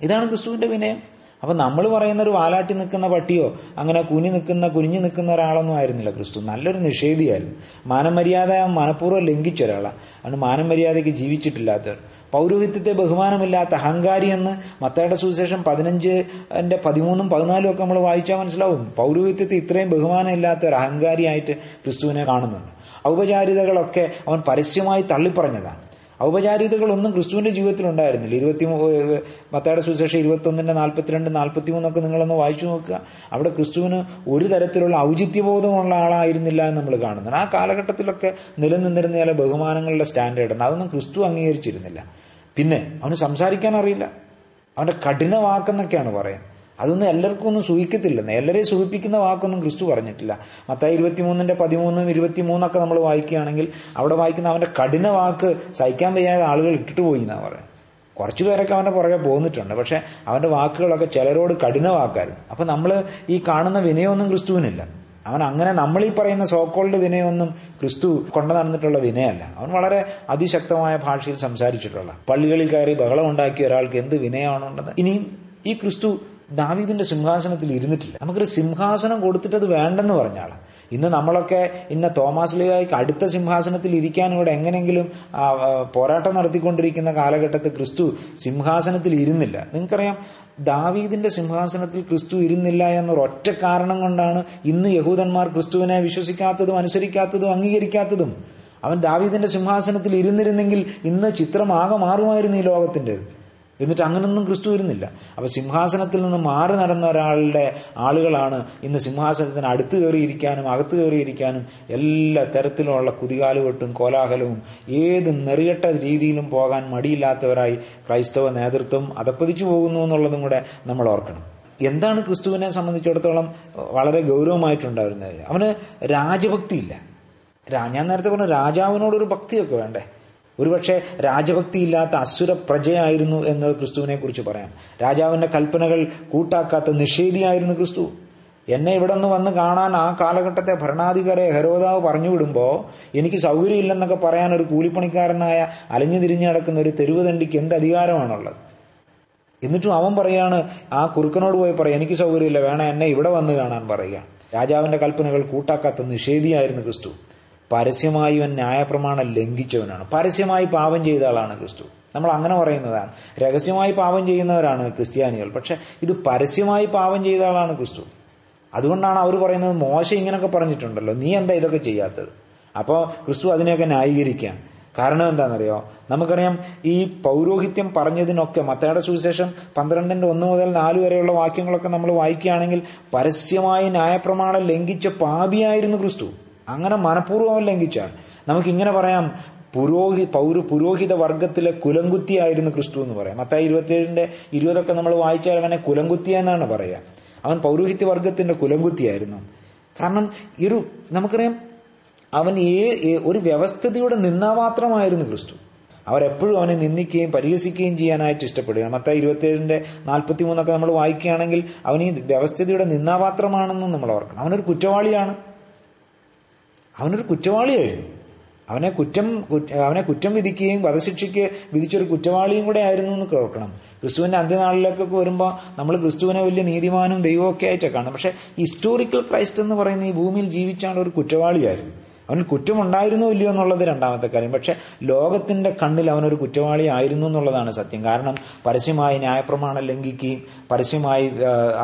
ഇതാണ് ക്രിസ്തുവിന്റെ വിനയം. അപ്പൊ നമ്മൾ പറയുന്ന ഒരു വാലാട്ടി നിൽക്കുന്ന പട്ടിയോ അങ്ങനെ കുനി നിൽക്കുന്ന കുനിഞ്ഞു നിൽക്കുന്ന ഒരാളൊന്നും ആയിരുന്നില്ല ക്രിസ്തു. നല്ലൊരു നിഷേധിയായിരുന്നു. മാനമര്യാദ മനഃപൂർവം ലംഘിച്ച ഒരാളാണ് അതുകൊണ്ട് മാനമര്യാദയ്ക്ക് ജീവിച്ചിട്ടില്ലാത്തവർ. പൗരോഹിത്യത്തെ ബഹുമാനമില്ലാത്ത അഹങ്കാരി എന്ന് മത്തയുടെ സുവിശേഷം പതിനഞ്ച് എന്റെ പതിമൂന്നും പതിനാലും ഒക്കെ നമ്മൾ വായിച്ചാൽ മനസ്സിലാവും. പൗരോഹിത്യത്തെ ഇത്രയും ബഹുമാനമില്ലാത്ത ഒരു അഹങ്കാരിയായിട്ട് ക്രിസ്തുവിനെ കാണുന്നുണ്ട്. ഔപചാരിതകളൊക്കെ അവൻ പരസ്യമായി തള്ളിപ്പറഞ്ഞതാണ്. ഔപചാരികതകളൊന്നും ക്രിസ്തുവിന്റെ ജീവിതത്തിൽ ഉണ്ടായിരുന്നില്ല. ഇരുപത്തി മത്തയുടെ സുവിശേഷം ഇരുപത്തൊന്നിന്റെ നാൽപ്പത്തിരണ്ട് നാൽപ്പത്തിമൂന്നൊക്കെ നിങ്ങളൊന്ന് വായിച്ചു നോക്കുക. അവിടെ ക്രിസ്തുവിന് ഒരു തരത്തിലുള്ള ഔചിത്യബോധമുള്ള ആളായിരുന്നില്ല എന്ന് നമ്മൾ കാണുന്നുണ്ട്. ആ കാലഘട്ടത്തിലൊക്കെ നിലനിന്നിരുന്ന ചില ബഹുമാനങ്ങളുടെ സ്റ്റാൻഡേർഡ് ഉണ്ട് അതൊന്നും ക്രിസ്തു അംഗീകരിച്ചിരുന്നില്ല. പിന്നെ അവന് സംസാരിക്കാൻ അറിയില്ല അവന്റെ കഠിന വാക്കെന്നൊക്കെയാണ് പറയുന്നത്. അതൊന്നും എല്ലാവർക്കും ഒന്നും സൂഹിക്കത്തില്ലെന്ന് എല്ലാവരെയും സൂഹിപ്പിക്കുന്ന വാക്കൊന്നും ക്രിസ്തു പറഞ്ഞിട്ടില്ല. മത്തായി ഇരുപത്തിമൂന്നിന്റെ പതിമൂന്നും ഇരുപത്തിമൂന്നൊക്കെ നമ്മൾ വായിക്കുകയാണെങ്കിൽ അവിടെ വായിക്കുന്ന അവന്റെ കഠിന വാക്ക് സഹിക്കാൻ വയ്യാതെ ആളുകൾ ഇട്ടിട്ട് പോയി എന്നാണ് പറയുന്നത്. കുറച്ചു പേരൊക്കെ അവന്റെ പുറകെ പോന്നിട്ടുണ്ട്. പക്ഷെ അവന്റെ വാക്കുകളൊക്കെ ചിലരോട് കഠിന വാക്കായിരുന്നു അപ്പൊ നമ്മൾ ഈ കാണുന്ന വിനയമൊന്നും ക്രിസ്തുവിനില്ല. അവൻ അങ്ങനെ നമ്മൾ ഈ പറയുന്ന സോക്കോൾഡ് വിനയൊന്നും ക്രിസ്തു കൊണ്ടു നടന്നിട്ടുള്ള വിനയല്ല. അവൻ വളരെ അതിശക്തമായ ഭാഷയിൽ സംസാരിച്ചിട്ടുള്ള പള്ളികളിൽ കയറി ബഹളം ഉണ്ടാക്കിയ ഒരാൾക്ക് എന്ത് വിനയമാണുള്ളത് ഇനിയും ഈ ക്രിസ്തു ദാവീദിന്റെ സിംഹാസനത്തിൽ ഇരുന്നിട്ടില്ല. നമുക്കൊരു സിംഹാസനം കൊടുത്തിട്ടത് വേണ്ടെന്ന് പറഞ്ഞാൾ ഇന്ന് നമ്മളൊക്കെ ഇന്ന തോമസ് ലിയായിക്ക് അടുത്ത സിംഹാസനത്തിൽ ഇരിക്കാൻ ഇവിടെ എങ്ങനെങ്കിലും പോരാട്ടം നടത്തിക്കൊണ്ടിരിക്കുന്ന കാലഘട്ടത്തിൽ ക്രിസ്തു സിംഹാസനത്തിൽ ഇരുന്നില്ല. നിങ്ങൾക്കറിയാം ദാവീദിന്റെ സിംഹാസനത്തിൽ ക്രിസ്തു ഇരുന്നില്ല എന്നൊരു ഒറ്റ കാരണം കൊണ്ടാണ് ഇന്ന് യഹൂദന്മാർ ക്രിസ്തുവിനെ വിശ്വസിക്കാത്തതും അനുസരിക്കാത്തതും അംഗീകരിക്കാത്തതും. അവൻ ദാവീദിന്റെ സിംഹാസനത്തിൽ ഇരുന്നിരുന്നെങ്കിൽ ഇന്ന് ചിത്രം ആകെ മാറുമായിരുന്നു ഈ ലോകത്തിന്റെ. എന്നിട്ട് അങ്ങനൊന്നും ക്രിസ്തു വരുന്നില്ല. അപ്പൊ സിംഹാസനത്തിൽ നിന്ന് മാറി നടന്ന ഒരാളുടെ ആളുകളാണ് ഇന്ന് സിംഹാസനത്തിന് അടുത്ത് കയറിയിരിക്കാനും അകത്ത് കയറിയിരിക്കാനും എല്ലാ തരത്തിലുള്ള കുതികാലുകെട്ടും കോലാഹലവും ഏത് നെറിയട്ട രീതിയിലും പോകാൻ മടിയില്ലാത്തവരായി ക്രൈസ്തവ നേതൃത്വം അതപ്പതിച്ചു പോകുന്നു എന്നുള്ളതും കൂടെ നമ്മൾ ഓർക്കണം. എന്താണ് ക്രിസ്തുവിനെ സംബന്ധിച്ചിടത്തോളം വളരെ ഗൗരവമായിട്ടുണ്ടായിരുന്നത്? അവന് രാജഭക്തിയില്ല. ഞാൻ നേരത്തെ പറഞ്ഞു രാജാവിനോടൊരു ഭക്തിയൊക്കെ വേണ്ടേ? ഒരുപക്ഷെ രാജഭക്തിയില്ലാത്ത അസുര പ്രജയായിരുന്നു എന്ന് ക്രിസ്തുവിനെ കുറിച്ച് പറയാം. രാജാവിന്റെ കൽപ്പനകൾ കൂട്ടാക്കാത്ത നിഷേധിയായിരുന്നു ക്രിസ്തു. എന്നെ ഇവിടെ നിന്ന് വന്ന് കാണാൻ ആ കാലഘട്ടത്തെ ഭരണാധികാരെ ഹരോദാവ് പറഞ്ഞു വിടുമ്പോ എനിക്ക് സൗകര്യമില്ലെന്നൊക്കെ പറയാൻ ഒരു കൂലിപ്പണിക്കാരനായ അലഞ്ഞു തിരിഞ്ഞു നടക്കുന്ന ഒരു തെരുവുതണ്ടിക്ക് എന്ത് അധികാരമാണുള്ളത്? എന്നിട്ടും അവൻ പറയാണ് ആ കുറുക്കനോട് പോയി പറയാം എനിക്ക് സൗകര്യമില്ല വേണം എന്നെ ഇവിടെ വന്ന് കാണാൻ പറയുക. രാജാവിന്റെ കൽപ്പനകൾ കൂട്ടാക്കാത്ത നിഷേധിയായിരുന്നു ക്രിസ്തു. പരസ്യമായി അവൻ ന്യായപ്രമാണം ലംഘിച്ചവനാണ്. പരസ്യമായി പാപം ചെയ്ത ആളാണ് ക്രിസ്തു. നമ്മൾ അങ്ങനെ പറയുന്നതാണ്. രഹസ്യമായി പാപം ചെയ്യുന്നവരാണ് ക്രിസ്ത്യാനികൾ. പക്ഷെ ഇത് പരസ്യമായി പാപം ചെയ്ത ആളാണ് ക്രിസ്തു. അതുകൊണ്ടാണ് അവർ പറയുന്നത് മോശം ഇങ്ങനെയൊക്കെ പറഞ്ഞിട്ടുണ്ടല്ലോ. നീ എന്താ ഇതൊക്കെ ചെയ്യാത്തത്? അപ്പോൾ ക്രിസ്തു അതിനെയൊക്കെ ന്യായീകരിക്കുക കാരണം എന്താണെന്നറിയോ? നമുക്കറിയാം ഈ പൗരോഹിത്യം പറഞ്ഞതിനൊക്കെ മത്തയുടെ സുവിശേഷം പന്ത്രണ്ടിന്റെ ഒന്ന് മുതൽ നാല് വരെയുള്ള വാക്യങ്ങളൊക്കെ നമ്മൾ വായിക്കുകയാണെങ്കിൽ പരസ്യമായി ന്യായപ്രമാണം ലംഘിച്ച പാപിയായിരുന്നു ക്രിസ്തു. അങ്ങനെ മനഃപൂർവം ലംഘിച്ചാണ് നമുക്കിങ്ങനെ പറയാം പുരോഹി പൗര പുരോഹിത വർഗത്തിലെ കുലങ്കുത്തിയായിരുന്നു ക്രിസ്തു എന്ന് പറയാം. മത്തായി ഇരുപത്തിയേഴിന്റെ ഇരുപതൊക്കെ നമ്മൾ വായിച്ചാൽ അവനെ കുലങ്കുത്തി എന്നാണ് പറയുക അവൻ പൗരോഹിത്യ വർഗത്തിന്റെ കുലങ്കുത്തിയായിരുന്നു കാരണം ഈ ഒരു നമുക്കറിയാം അവൻ ഏ ഒരു വ്യവസ്ഥിതിയുടെ നിന്നാമാത്രമായിരുന്നു ക്രിസ്തു. അവരെപ്പോഴും അവനെ നിന്ദിക്കുകയും പരിഹസിക്കുകയും ചെയ്യാനായിട്ട് ഇഷ്ടപ്പെടുകയാണ്. മത്ത ഇരുപത്തിയേഴിന്റെ നാൽപ്പത്തി മൂന്നൊക്കെ നമ്മൾ വായിക്കുകയാണെങ്കിൽ അവൻ ഈ വ്യവസ്ഥിതിയുടെ നിന്നാപാത്രമാണെന്നും നമ്മൾ ഓർക്കണം. അവനൊരു കുറ്റവാളിയാണ്. അവനൊരു കുറ്റവാളിയായിരുന്നു. അവനെ കുറ്റം അവനെ കുറ്റം വിധിക്കുകയും വധശിക്ഷയ്ക്ക് വിധിച്ചൊരു കുറ്റവാളിയും കൂടെ ആയിരുന്നു എന്ന് കേൾക്കണം. ക്രിസ്തുവിന്റെ അന്ത്യനാളിലേക്കൊക്കെ വരുമ്പോൾ നമ്മൾ ക്രിസ്തുവിനെ വലിയ നീതിമാനും ദൈവമൊക്കെ ആയിട്ടൊക്കെ കാണും പക്ഷേ ഹിസ്റ്റോറിക്കൽ ക്രൈസ്റ്റ് എന്ന് പറയുന്ന ഈ ഭൂമിയിൽ ജീവിച്ചാണ് ഒരു കുറ്റവാളിയായിരുന്നു. അവന് കുറ്റമുണ്ടായിരുന്നോ ഇല്ലയോ എന്നുള്ളത് രണ്ടാമത്തെ കാര്യം. പക്ഷെ ലോകത്തിന്റെ കണ്ണിൽ അവനൊരു കുറ്റവാളി ആയിരുന്നു എന്നുള്ളതാണ് സത്യം. കാരണം പരസ്യമായി ന്യായപ്രമാണം ലംഘിക്കുകയും പരസ്യമായി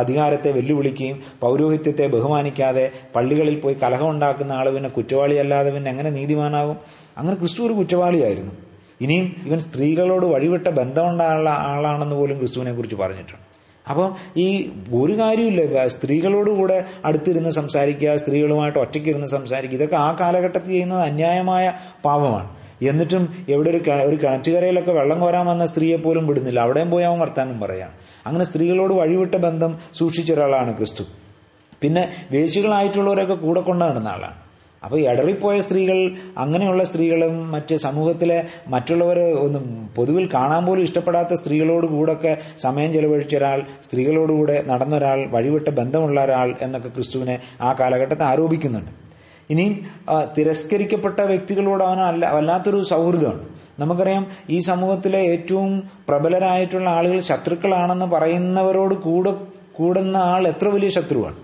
അധികാരത്തെ വെല്ലുവിളിക്കുകയും പൗരോഹിത്യത്തെ ബഹുമാനിക്കാതെ പള്ളികളിൽ പോയി കലഹം ഉണ്ടാക്കുന്ന ആൾ പിന്നെ കുറ്റവാളിയല്ലാതെ പിന്നെ എങ്ങനെ നീതിമാനാകും അങ്ങനെ ക്രിസ്തു ഒരു കുറ്റവാളിയായിരുന്നു. ഇനിയും ഇവൻ സ്ത്രീകളോട് വഴിവിട്ട ബന്ധമുണ്ടായുള്ള ആളാണെന്ന് പോലും ക്രിസ്തുവിനെ കുറിച്ച് പറഞ്ഞിട്ടുണ്ട്. അപ്പം ഈ ഒരു കാര്യമില്ല സ്ത്രീകളോടുകൂടെ അടുത്തിരുന്ന് സംസാരിക്കുക സ്ത്രീകളുമായിട്ട് ഒറ്റയ്ക്കിരുന്ന് സംസാരിക്കുക ഇതൊക്കെ ആ കാലഘട്ടത്തിൽ ചെയ്യുന്നത് അന്യായമായ പാപമാണ്. എന്നിട്ടും എവിടെ ഒരു ഒരു കിണറ്റുകരയിലൊക്കെ വെള്ളം കോരാൻ വന്ന സ്ത്രീയെ പോലും വിടുന്നില്ല. അവിടെയും പോയി അവൻ വർത്താനം പറയാം. അങ്ങനെ സ്ത്രീകളോട് വഴിവിട്ട ബന്ധം സൂക്ഷിച്ച ഒരാളാണ് ക്രിസ്തു. പിന്നെ വേശികളായിട്ടുള്ളവരൊക്കെ കൂടെ കൊണ്ടു നടന്ന ആളാണ്. അപ്പൊ ഇടറിപ്പോയ സ്ത്രീകൾ അങ്ങനെയുള്ള സ്ത്രീകളും മറ്റ് സമൂഹത്തിലെ മറ്റുള്ളവർ ഒന്നും പൊതുവിൽ കാണാൻ പോലും ഇഷ്ടപ്പെടാത്ത സ്ത്രീകളോട് കൂടൊക്കെ സമയം ചെലവഴിച്ച ഒരാൾ സ്ത്രീകളോടുകൂടെ നടന്ന ഒരാൾ വഴിവിട്ട ബന്ധമുള്ള ഒരാൾ എന്നൊക്കെ ക്രിസ്തുവിനെ ആ കാലഘട്ടത്തെ ആരോപിക്കുന്നുണ്ട്. ഇനി തിരസ്കരിക്കപ്പെട്ട വ്യക്തികളോട് അവന് അല്ല വല്ലാത്തൊരു സൗഹൃദമാണ്. നമുക്കറിയാം ഈ സമൂഹത്തിലെ ഏറ്റവും പ്രബലരായിട്ടുള്ള ആളുകൾ ശത്രുക്കളാണെന്ന് പറയുന്നവരോട് കൂടെ കൂടുന്ന ആൾ എത്ര വലിയ ശത്രുവാണ്.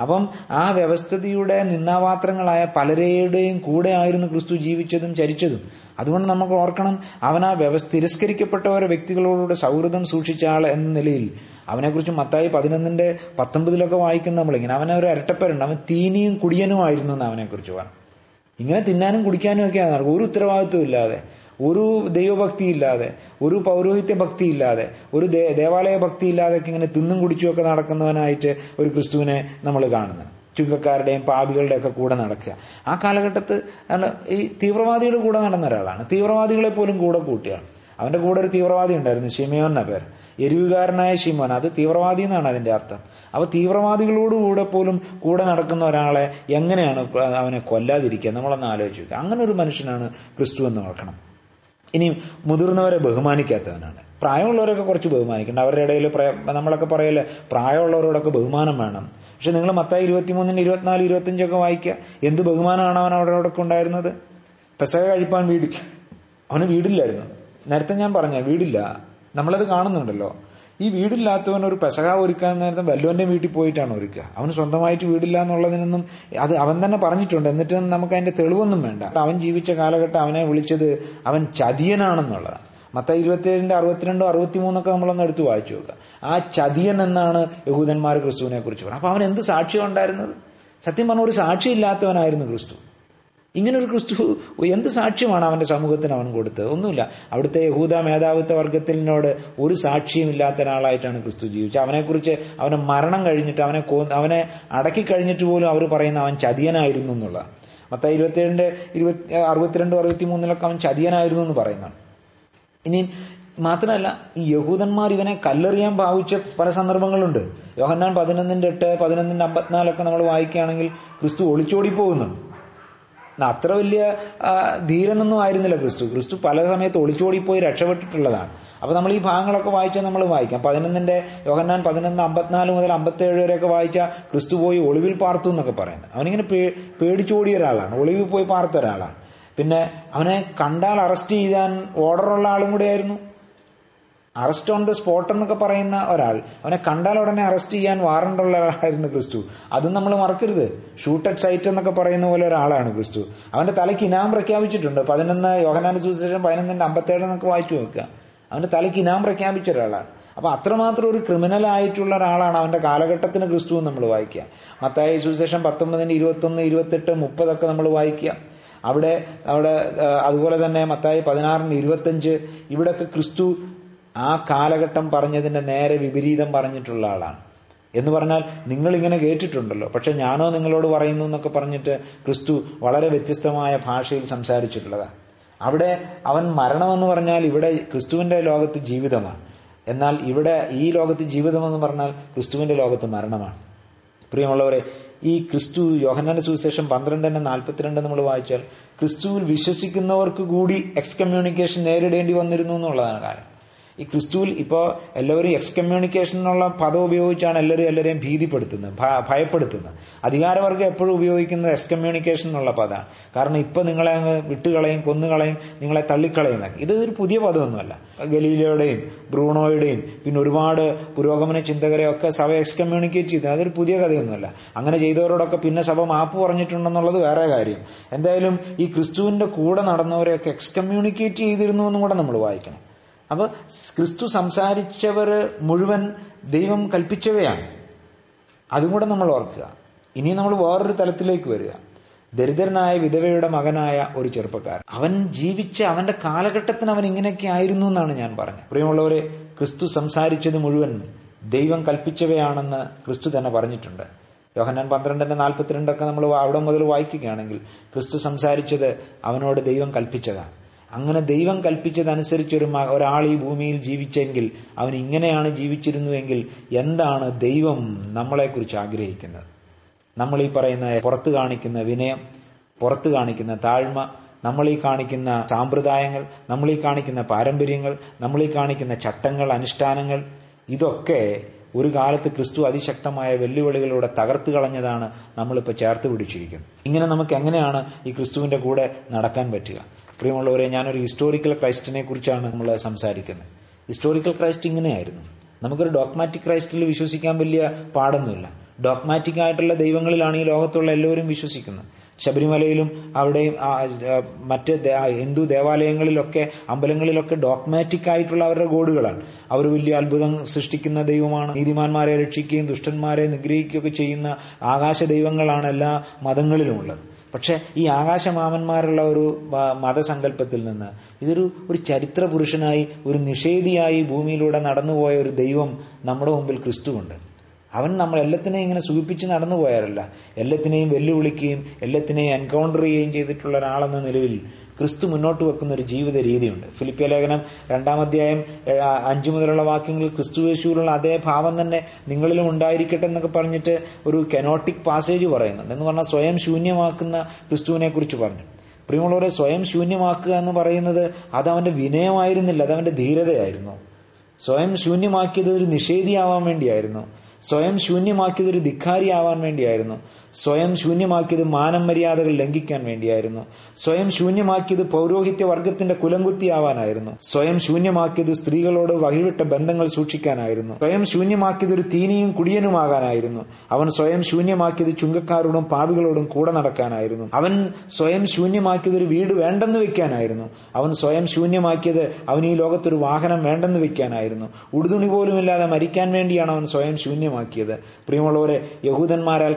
അപ്പം ആ വ്യവസ്ഥിതിയുടെ നിന്നാപാത്രങ്ങളായ പലരുടെയും കൂടെ ആയിരുന്നു ക്രിസ്തു ജീവിച്ചതും ചരിച്ചതും. അതുകൊണ്ട് നമുക്ക് ഓർക്കണം അവൻ ആ വ്യവസ്ഥ തിരസ്കരിക്കപ്പെട്ട ഓരോ വ്യക്തികളോടുകൂടെ സൗഹൃദം സൂക്ഷിച്ച ആൾ എന്ന നിലയിൽ അവനെക്കുറിച്ച് മത്തായി പതിനൊന്നിന്റെ പത്തൊമ്പതിലൊക്കെ വായിക്കുന്ന നമ്മളിങ്ങനെ. അവനെ ഒരു ഇരട്ടപ്പേരുണ്ട്. അവൻ തീനിയും കുടിയനുമായിരുന്നു എന്ന് അവനെക്കുറിച്ച് പറഞ്ഞു ഇങ്ങനെ തിന്നാനും കുടിക്കാനും ഒക്കെയാണ് ഒരു ഉത്തരവാദിത്വം ഇല്ലാതെ. ഒരു ദൈവഭക്തി ഇല്ലാതെ ഒരു പൗരോഹിത്യ ഭക്തി ഇല്ലാതെ ഒരു ദേവാലയ ഭക്തി ഇല്ലാതെ ഇങ്ങനെ തിന്നും കുടിച്ചുമൊക്കെ നടക്കുന്നവനായിട്ട് ഒരു ക്രിസ്തുവിനെ നമ്മൾ കാണുന്നത്. ചുങ്കക്കാരുടെയും പാപികളുടെ ഒക്കെ കൂടെ നടക്കുക. ആ കാലഘട്ടത്ത് ഈ തീവ്രവാദിയുടെ കൂടെ നടന്ന ഒരാളാണ്. തീവ്രവാദികളെ പോലും കൂടെ കൂട്ടിയാണ്. അവന്റെ കൂടെ ഒരു തീവ്രവാദി ഉണ്ടായിരുന്നു ഷിമയോൻ എന്ന പേര്. എരിവുകാരനായ ഷിമോൻ അത് തീവ്രവാദി എന്നാണ് അതിന്റെ അർത്ഥം. അപ്പൊ തീവ്രവാദികളോടുകൂടെ പോലും കൂടെ നടക്കുന്ന ഒരാളെ എങ്ങനെയാണ് അവനെ കൊല്ലാതിരിക്കുക? നമ്മളൊന്ന് ആലോചിക്കുക അങ്ങനെ ഒരു മനുഷ്യനാണ് ക്രിസ്തു എന്ന് നോക്കണം ഇനി മുതിർന്നവരെ ബഹുമാനിക്കാത്തവനാണ്. പ്രായമുള്ളവരൊക്കെ കുറച്ച് ബഹുമാനിക്കണം അവരുടെ ഇടയിൽ നമ്മളൊക്കെ പറയല്ലേ പ്രായമുള്ളവരോടൊക്കെ ബഹുമാനം വേണം. പക്ഷെ നിങ്ങൾ മത്തായി ഇരുപത്തിമൂന്നിന് ഇരുപത്തിനാല് ഇരുപത്തിയഞ്ചൊക്കെ വായിക്കുക. എന്ത് ബഹുമാനമാണ് അവൻ അവരോടൊക്കെ ഉണ്ടായിരുന്നത്? പെസക കഴിപ്പാൻ വീട് അവന് വീടില്ലായിരുന്നു. നേരത്തെ ഞാൻ പറഞ്ഞ വീടില്ല. നമ്മളത് കാണുന്നുണ്ടല്ലോ. ഈ വീടില്ലാത്തവൻ ഒരു പെസക ഒരുക്കാൻ നേരത്തെ വല്ലുവന്റെ വീട്ടിൽ പോയിട്ടാണ് ഒരുക്കുക. അവന് സ്വന്തമായിട്ട് വീടില്ല എന്നുള്ളതിനൊന്നും അത് അവൻ തന്നെ പറഞ്ഞിട്ടുണ്ട്. എന്നിട്ട് നമുക്ക് അതിന്റെ തെളിവൊന്നും വേണ്ട. അവൻ ജീവിച്ച കാലഘട്ടം അവനെ വിളിച്ചത് അവൻ ചതിയനാണെന്നുള്ളതാണ്. മത്ത ഇരുപത്തിയേഴിന്റെ അറുപത്തിരണ്ടോ അറുപത്തിമൂന്നൊക്കെ നമ്മളൊന്ന് എടുത്ത് വായിച്ചു നോക്കുക. ആ ചതിയൻ എന്നാണ് യഹൂദന്മാർ ക്രിസ്തുവിനെ കുറിച്ച് പറഞ്ഞത്. അപ്പൊ അവൻ എന്ത് സാക്ഷ്യം ഉണ്ടായിരുന്നത്? സത്യം പറഞ്ഞ ഒരു സാക്ഷിയില്ലാത്തവനായിരുന്നു ക്രിസ്തു. ഇങ്ങനെ ഒരു ക്രിസ്തു എന്ത് സാക്ഷ്യമാണ് അവന്റെ സമൂഹത്തിന് അവൻ കൊടുത്തത്? ഒന്നുമില്ല. അവിടുത്തെ യഹൂദ മേധാവിത്വ വർഗത്തിനോട് ഒരു സാക്ഷിയും ഇല്ലാത്ത ഒരാളായിട്ടാണ് ക്രിസ്തു ജീവിച്ചത്. അവനെക്കുറിച്ച് അവനെ മരണം കഴിഞ്ഞിട്ട് അവനെ അവനെ അടക്കി കഴിഞ്ഞിട്ട് പോലും അവർ പറയുന്ന അവൻ ചതിയനായിരുന്നു എന്നുള്ള മൊത്തം ഇരുപത്തിരണ്ട് ഇരുപത്തി അറുപത്തിരണ്ടും അറുപത്തി മൂന്നിലൊക്കെ അവൻ ചതിയനായിരുന്നു എന്ന് പറയുന്നതാണ്. ഇനി മാത്രമല്ല ഈ യഹൂദന്മാർ ഇവനെ കല്ലെറിയാൻ ഭാവിച്ച പല സന്ദർഭങ്ങളുണ്ട്. യോഹന്നാൻ പതിനൊന്നിന്റെ എട്ട് പതിനൊന്നിന്റെ അമ്പത്തിനാലൊക്കെ നമ്മൾ വായിക്കുകയാണെങ്കിൽ ക്രിസ്തു ഒളിച്ചോടി പോകുന്നുണ്ട് അത്ര വലിയ ധീരനൊന്നും ആയിരുന്നില്ല ക്രിസ്തു. ക്രിസ്തു പല സമയത്ത് ഒളിച്ചോടിപ്പോയി രക്ഷപ്പെട്ടിട്ടുള്ളതാണ്. അപ്പൊ നമ്മൾ ഈ ഭാഗങ്ങളൊക്കെ വായിച്ചാൽ നമ്മൾ വായിക്കാം. പതിനൊന്നിന്റെ യോഹന്നാൻ പതിനൊന്ന് അമ്പത്തിനാല് മുതൽ അമ്പത്തേഴ് വരെയൊക്കെ വായിച്ചാൽ ക്രിസ്തു പോയി ഒളിവിൽ പാർത്തു എന്നൊക്കെ പറയുന്നത്. അവനിങ്ങനെ പേടിച്ചോടിയ ഒരാളാണ്. ഒളിവിൽ പോയി പാർത്ത ഒരാളാണ്. പിന്നെ അവനെ കണ്ടാൽ അറസ്റ്റ് ചെയ്യാൻ ഓർഡറുള്ള ആളും കൂടെ കൂടെയായിരുന്നു അറസ്റ്റ് ഓൺ ദ സ്പോട്ട് എന്നൊക്കെ പറയുന്ന ഒരാൾ അവനെ കണ്ടാൽ ഉടനെ അറസ്റ്റ് ചെയ്യാൻ വാറണ്ടുള്ള ആളായിരുന്നു ക്രിസ്തു. അതും നമ്മൾ മറക്കരുത്. ഷൂട്ട് അറ്റ് സൈറ്റ് എന്നൊക്കെ പറയുന്ന പോലെ ഒരാളാണ് ക്രിസ്തു. അവന്റെ തലയ്ക്ക് ഇനാം പ്രഖ്യാപിച്ചിട്ടുണ്ട്. പതിനൊന്ന് യോഹനാന സുവിശേഷം പതിനൊന്നിന്റെ അമ്പത്തേഴ് എന്നൊക്കെ വായിച്ചു നോക്കുക. അവന്റെ തലയ്ക്ക് ഇനാം പ്രഖ്യാപിച്ച ഒരാളാണ്. അപ്പൊ അത്രമാത്രം ഒരു ക്രിമിനൽ ആയിട്ടുള്ള ഒരാളാണ് അവന്റെ കാലഘട്ടത്തിന് ക്രിസ്തു നമ്മൾ വായിക്കുക. മത്തായ സുവിശേഷം പത്തൊമ്പതിന് ഇരുപത്തൊന്ന് ഇരുപത്തെട്ട് മുപ്പതൊക്കെ നമ്മൾ വായിക്കുക. അവിടെ അവിടെ അതുപോലെ തന്നെ മത്തായി പതിനാറിന് ഇരുപത്തഞ്ച് ഇവിടൊക്കെ ക്രിസ്തു ആ കാലഘട്ടം പറഞ്ഞതിന്റെ നേരെ വിപരീതം പറഞ്ഞിട്ടുള്ള ആളാണ്. എന്ന് പറഞ്ഞാൽ നിങ്ങൾ ഇങ്ങനെ കേട്ടിട്ടുണ്ടല്ലോ. പക്ഷെ ഞാനോ നിങ്ങളോട് പറയുന്നു എന്നൊക്കെ പറഞ്ഞിട്ട് ക്രിസ്തു വളരെ വ്യത്യസ്തമായ ഭാഷയിൽ സംസാരിച്ചിട്ടുള്ളതാണ് അവിടെ അവൻ മരണമെന്ന് പറഞ്ഞാൽ ഇവിടെ ക്രിസ്തുവിന്റെ ലോകത്ത് ജീവിതമാണ്. എന്നാൽ ഇവിടെ ഈ ലോകത്ത് ജീവിതമെന്ന് പറഞ്ഞാൽ ക്രിസ്തുവിന്റെ ലോകത്ത് മരണമാണ്. പ്രിയമുള്ളവരെ ഈ ക്രിസ്തു യോഹന്നാന്റെ സുവിശേഷം പന്ത്രണ്ടിന് നാൽപ്പത്തിരണ്ട് നമ്മൾ വായിച്ചാൽ ക്രിസ്തുവിൽ വിശ്വസിക്കുന്നവർക്ക് കൂടി എക്സ് കമ്മ്യൂണിക്കേഷൻ നേരിടേണ്ടി വന്നിരുന്നു എന്നുള്ളതാണ് കാര്യം. ഈ ക്രിസ്തുവിൽ ഇപ്പോ എല്ലാവരും എക്സ്കമ്മ്യൂണിക്കേഷൻ എന്നുള്ള പദം ഉപയോഗിച്ചാണ് എല്ലാവരും എല്ലാവരെയും ഭീതിപ്പെടുത്തുന്നത് ഭയപ്പെടുത്തുന്നത്. അധികാരവർഗം എപ്പോഴും ഉപയോഗിക്കുന്നത് എക്സ്കമ്മ്യൂണിക്കേഷൻ എന്നുള്ള പദമാണ്. കാരണം ഇപ്പൊ നിങ്ങളെ അങ്ങ് വിട്ടുകളയും കൊന്നുകളയും നിങ്ങളെ തള്ളിക്കളയും ഇത് ഒരു പുതിയ പദമൊന്നുമല്ല. ഗലീലയുടെയും ബ്രൂണോയുടെയും പിന്നെ ഒരുപാട് പുരോഗമന ചിന്തകരെ ഒക്കെ സഭ എക്സ്കമ്മ്യൂണിക്കേറ്റ് ചെയ്തു അതൊരു പുതിയ കഥയൊന്നുമല്ല. അങ്ങനെ ചെയ്തവരോടൊക്കെ പിന്നെ സഭ മാപ്പ് പറഞ്ഞിട്ടുണ്ടെന്നുള്ളത് വേറെ കാര്യം. എന്തായാലും ഈ ക്രിസ്തുവിന്റെ കൂടെ നടന്നവരെയൊക്കെ എക്സ്കമ്മ്യൂണിക്കേറ്റ് ചെയ്തിരുന്നു എന്നും കൂടെ നമ്മൾ വായിക്കണം. അപ്പൊ ക്രിസ്തു സംസാരിച്ചവർ മുഴുവൻ ദൈവം കൽപ്പിച്ചവയാണ്. അതും കൂടെ നമ്മൾ ഓർക്കുക. ഇനി നമ്മൾ വേറൊരു തലത്തിലേക്ക് വരിക. ദരിദ്രനായ വിധവയുടെ മകനായ ഒരു ചെറുപ്പക്കാരൻ. അവൻ ജീവിച്ച അവന്റെ കാലഘട്ടത്തിന് അവൻ ഇങ്ങനെയൊക്കെ ആയിരുന്നു എന്നാണ് ഞാൻ പറഞ്ഞത്. പ്രിയമുള്ളവരെ ക്രിസ്തു സംസാരിച്ചത് മുഴുവൻ ദൈവം കൽപ്പിച്ചവയാണെന്ന് ക്രിസ്തു തന്നെ പറഞ്ഞിട്ടുണ്ട്. യോഹന്നാൻ പന്ത്രണ്ടിന്റെ നാൽപ്പത്തിരണ്ടൊക്കെ നമ്മൾ അവിടെ മുതൽ വായിക്കുകയാണെങ്കിൽ ക്രിസ്തു സംസാരിച്ചത് അവനോട് ദൈവം കൽപ്പിച്ചതാണ്. അങ്ങനെ ദൈവം കൽപ്പിച്ചതനുസരിച്ച് ഒരു ഒരാൾ ഈ ഭൂമിയിൽ ജീവിച്ചെങ്കിൽ അവൻ ഇങ്ങനെയാണ് ജീവിച്ചിരുന്നുവെങ്കിൽ എന്താണ് ദൈവം നമ്മളെക്കുറിച്ച് ആഗ്രഹിക്കുന്നത്? നമ്മൾ ഈ പറയുന്ന പുറത്ത് കാണിക്കുന്ന വിനയം പുറത്ത് കാണിക്കുന്ന താഴ്മ നമ്മൾ ഈ കാണിക്കുന്ന സാമ്പ്രദായങ്ങൾ നമ്മൾ ഈ കാണിക്കുന്ന പാരമ്പര്യങ്ങൾ നമ്മൾ ഈ കാണിക്കുന്ന ചട്ടങ്ങൾ അനുഷ്ഠാനങ്ങൾ ഇതൊക്കെ ഒരു കാലത്ത് ക്രിസ്തു അതിശക്തമായ വെല്ലുവിളികളിലൂടെ തകർത്ത് കളഞ്ഞതാണ് നമ്മളിപ്പോൾ ചേർത്ത് പിടിച്ചിരിക്കുന്നത്. ഇങ്ങനെ നമുക്ക് എങ്ങനെയാണ് ഈ ക്രിസ്തുവിന്റെ കൂടെ നടക്കാൻ പറ്റുക? പ്രിയമുള്ളവരെ ഞാനൊരു ഹിസ്റ്റോറിക്കൽ ക്രൈസ്റ്റിനെ കുറിച്ചാണ് നമ്മൾ സംസാരിക്കുന്നത്. ഹിസ്റ്റോറിക്കൽ ക്രൈസ്റ്റ് ഇങ്ങനെയായിരുന്നു. നമുക്കൊരു ഡോക്മാറ്റിക് ക്രൈസ്റ്റിൽ വിശ്വസിക്കാൻ വലിയ പാടൊന്നുമില്ല. ഡോക്മാറ്റിക് ആയിട്ടുള്ള ദൈവങ്ങളിലാണ് ഈ ലോകത്തുള്ള എല്ലാവരും വിശ്വസിക്കുന്നത്. ശബരിമലയിലും അവിടെയും മറ്റ് ഹിന്ദു ദേവാലയങ്ങളിലൊക്കെ അമ്പലങ്ങളിലൊക്കെ ഡോക്മാറ്റിക് ആയിട്ടുള്ള അവരുടെ ഗോഡുകളാണ്. അവർ വലിയ അത്ഭുതം സൃഷ്ടിക്കുന്ന ദൈവമാണ്. നീതിമാന്മാരെ രക്ഷിക്കുകയും ദുഷ്ടന്മാരെ നിഗ്രഹിക്കുകയൊക്കെ ചെയ്യുന്ന ആകാശ ദൈവങ്ങളാണ് എല്ലാ മതങ്ങളിലുമുള്ളത്. പക്ഷെ ഈ ആകാശമാമന്മാരുള്ള ഒരു മതസങ്കല്പത്തിൽ നിന്ന് ഇതൊരു ഒരു ചരിത്ര പുരുഷനായി ഒരു നിഷേധിയായി ഭൂമിയിലൂടെ നടന്നുപോയ ഒരു ദൈവം നമ്മുടെ മുമ്പിൽ ക്രിസ്തുവുണ്ട്. അവൻ നമ്മൾ എല്ലാത്തിനെയും ഇങ്ങനെ സൂചിപ്പിച്ച് നടന്നു പോയാറല്ല എല്ലാത്തിനെയും വെല്ലുവിളിക്കുകയും എല്ലാത്തിനെയും എൻകൗണ്ടർ ചെയ്യുകയും ചെയ്തിട്ടുള്ള ഒരാളെന്ന നിലയിൽ ക്രിസ്തു മുന്നോട്ട് വെക്കുന്ന ഒരു ജീവിത രീതിയുണ്ട്. ഫിലിപ്പിയ ലേഖനം രണ്ടാം അധ്യായം അഞ്ചു മുതലുള്ള വാക്യങ്ങളിൽ ക്രിസ്തു യേശുവിലുള്ള അതേ ഭാവം തന്നെ നിങ്ങളിലും ഉണ്ടായിരിക്കട്ടെ എന്നൊക്കെ പറഞ്ഞിട്ട് ഒരു കനോട്ടിക് പാസേജ് പറയുന്നുണ്ട്. എന്ന് പറഞ്ഞാൽ സ്വയം ശൂന്യമാക്കുന്ന ക്രിസ്തുവിനെ കുറിച്ച് പറഞ്ഞു. പ്രിയമുള്ളവരെ സ്വയം ശൂന്യമാക്കുക എന്ന് പറയുന്നത് അത് അവന്റെ വിനയമായിരുന്നില്ല അത് അവന്റെ ധീരതയായിരുന്നു. സ്വയം ശൂന്യമാക്കിയത് ഒരു നിഷേധിയാവാൻ വേണ്ടിയായിരുന്നു. സ്വയം ശൂന്യമാക്കിയത് ഒരു ധിക്കാരിയാവാൻ വേണ്ടിയായിരുന്നു. സ്വയം ശൂന്യമാക്കിയത് മാനം മര്യാദകൾ ലംഘിക്കാൻ വേണ്ടിയായിരുന്നു. സ്വയം ശൂന്യമാക്കിയത് പൗരോഹിത്യ വർഗത്തിന്റെ കുലങ്കുത്തിയാവാനായിരുന്നു സ്വയം ശൂന്യമാക്കിയത് സ്ത്രീകളോട് വഴിവിട്ട ബന്ധങ്ങൾ സൂക്ഷിക്കാനായിരുന്നു. സ്വയം ശൂന്യമാക്കിയത് ഒരു തീനിയും കുടിയനുമാകാനായിരുന്നു. അവൻ സ്വയം ശൂന്യമാക്കിയത് ചുങ്കക്കാരോടും പാവികളോടും കൂടെ നടക്കാനായിരുന്നു. അവൻ സ്വയം ശൂന്യമാക്കിയത് ഒരു വീട് വേണ്ടെന്ന് വെക്കാനായിരുന്നു. അവൻ സ്വയം ശൂന്യമാക്കിയത് അവൻ ഈ ലോകത്തൊരു വാഹനം വേണ്ടെന്ന് വെക്കാനായിരുന്നു. ഉടുതുണി പോലുമില്ലാതെ മരിക്കാൻ വേണ്ടിയാണ് അവൻ സ്വയം ശൂന്യമാക്കിയത്. പ്രിയമുള്ളവരെ യഹൂദന്മാരാൽ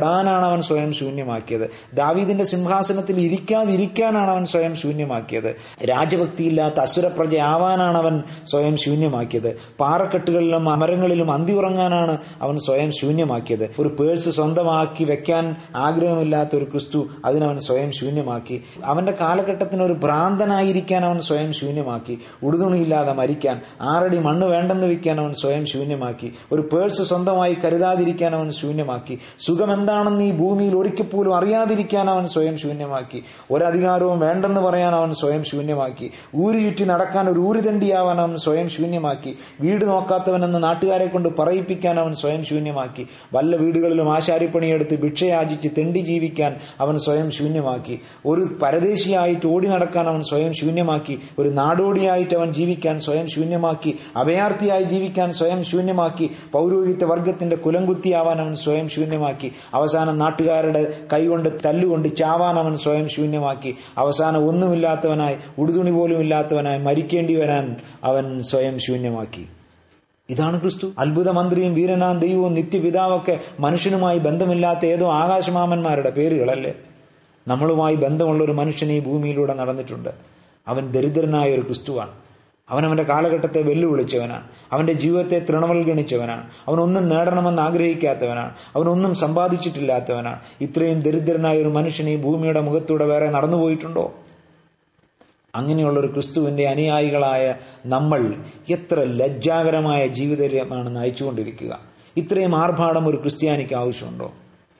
കല്ലെറിയപ്പെടാനാണ് അവൻ സ്വയം ശൂന്യമാക്കിയത്. ദാവീദിന്റെ സിംഹാസനത്തിൽ ഇരിക്കാതിരിക്കാനാണ് അവൻ സ്വയം ശൂന്യമാക്കിയത്. രാജഭക്തിയില്ലാത്ത അസുരപ്രജയാവാനാണ് അവൻ സ്വയം ശൂന്യമാക്കിയത്. പാറക്കെട്ടുകളിലും അമരങ്ങളിലും അന്തി ഉറങ്ങാനാണ് അവൻ സ്വയം ശൂന്യമാക്കിയത്. ഒരു പേഴ്സ് സ്വന്തമാക്കി വെക്കാൻ ആഗ്രഹമില്ലാത്ത ഒരു ക്രിസ്തു അതിനവൻ സ്വയം ശൂന്യമാക്കി. അവന്റെ കാലഘട്ടത്തിന് ഒരു ഭ്രാന്തനായിരിക്കാൻ അവൻ സ്വയം ശൂന്യമാക്കി. ഉടുതുണിയില്ലാതെ മരിക്കാൻ ആറടി മണ്ണ് വേണ്ടെന്ന് വയ്ക്കാൻ അവൻ സ്വയം ശൂന്യമാക്കി. ഒരു പേഴ്സ് സ്വന്തമായി കരുതാതിരിക്കാൻ അവൻ ശൂന്യമാക്കി. സുഖം എന്താണെന്ന് ഈ ഭൂമിയിൽ ഒരിക്കൽ പോലും അറിയാതിരിക്കാൻ അവൻ സ്വയം ശൂന്യമാക്കി. ഒരധികാരവും വേണ്ടെന്ന് പറയാൻ അവൻ സ്വയം ശൂന്യമാക്കി. ഊരു ചുറ്റി നടക്കാൻ ഒരു ഊരുതണ്ടിയാവാൻ അവൻ സ്വയം ശൂന്യമാക്കി. വീട് നോക്കാത്തവനെന്ന് നാട്ടുകാരെ കൊണ്ട് പറയിപ്പിക്കാൻ അവൻ സ്വയം ശൂന്യമാക്കി. വല്ല വീടുകളിലും ആശാരിപ്പണിയെടുത്ത് ഭിക്ഷയാചിച്ച് തെണ്ടി ജീവിക്കാൻ അവൻ സ്വയം ശൂന്യമാക്കി. ഒരു പരദേശിയായിട്ട് ഓടി നടക്കാൻ അവൻ സ്വയം ശൂന്യമാക്കി. ഒരു നാടോടിയായിട്ട് അവൻ ജീവിക്കാൻ സ്വയം ശൂന്യമാക്കി. അഭയാർത്ഥിയായി ജീവിക്കാൻ സ്വയം ശൂന്യമാക്കി. പൗരോഹിത്യ വർഗത്തിന്റെ കുലംകുത്തിയാവാൻ അവൻ സ്വയം ശൂന്യമാക്കി. അവസാനം നാട്ടുകാരുടെ കൈകൊണ്ട് തല്ലുകൊണ്ട് ചാവാൻ അവൻ സ്വയം ശൂന്യമാക്കി. അവസാനം ഒന്നുമില്ലാത്തവനായി ഉടുതുണി പോലും ഇല്ലാത്തവനായി മരിക്കേണ്ടി വരാൻ അവൻ സ്വയം ശൂന്യമാക്കി. ഇതാണ് ക്രിസ്തു. അത്ഭുത മന്ത്രിയും വീരനാം ദൈവവും നിത്യപിതാവൊക്കെ മനുഷ്യനുമായി ബന്ധമില്ലാത്ത ഏതോ ആകാശമാമന്മാരുടെ പേരുകളല്ലേ? നമ്മളുമായി ബന്ധമുള്ള ഒരു മനുഷ്യൻ ഈ ഭൂമിയിലൂടെ നടന്നിട്ടുണ്ട്. അവൻ ദരിദ്രനായ ഒരു ക്രിസ്തുവാണ്. അവൻ അവന്റെ കാലഘട്ടത്തെ വെല്ലുവിളിച്ചവനാണ്. അവന്റെ ജീവിതത്തെ തൃണവൽഗണിച്ചവനാണ്. അവനൊന്നും നേടണമെന്ന് ആഗ്രഹിക്കാത്തവനാണ്. അവനൊന്നും സമ്പാദിച്ചിട്ടില്ലാത്തവനാണ്. ഇത്രയും ദരിദ്രനായ ഒരു മനുഷ്യൻ ഈ ഭൂമിയുടെ മുഖത്തൂടെ വേറെ നടന്നുപോയിട്ടുണ്ടോ അങ്ങനെയുള്ള ഒരു ക്രിസ്തുവിന്റെ അനുയായികളായ നമ്മൾ എത്ര ലജ്ജാകരമായ ജീവിതമാണ് നയിച്ചുകൊണ്ടിരിക്കുക. ഇത്രയും ആർഭാടം ഒരു ക്രിസ്ത്യാനിക്ക് ആവശ്യമുണ്ടോ?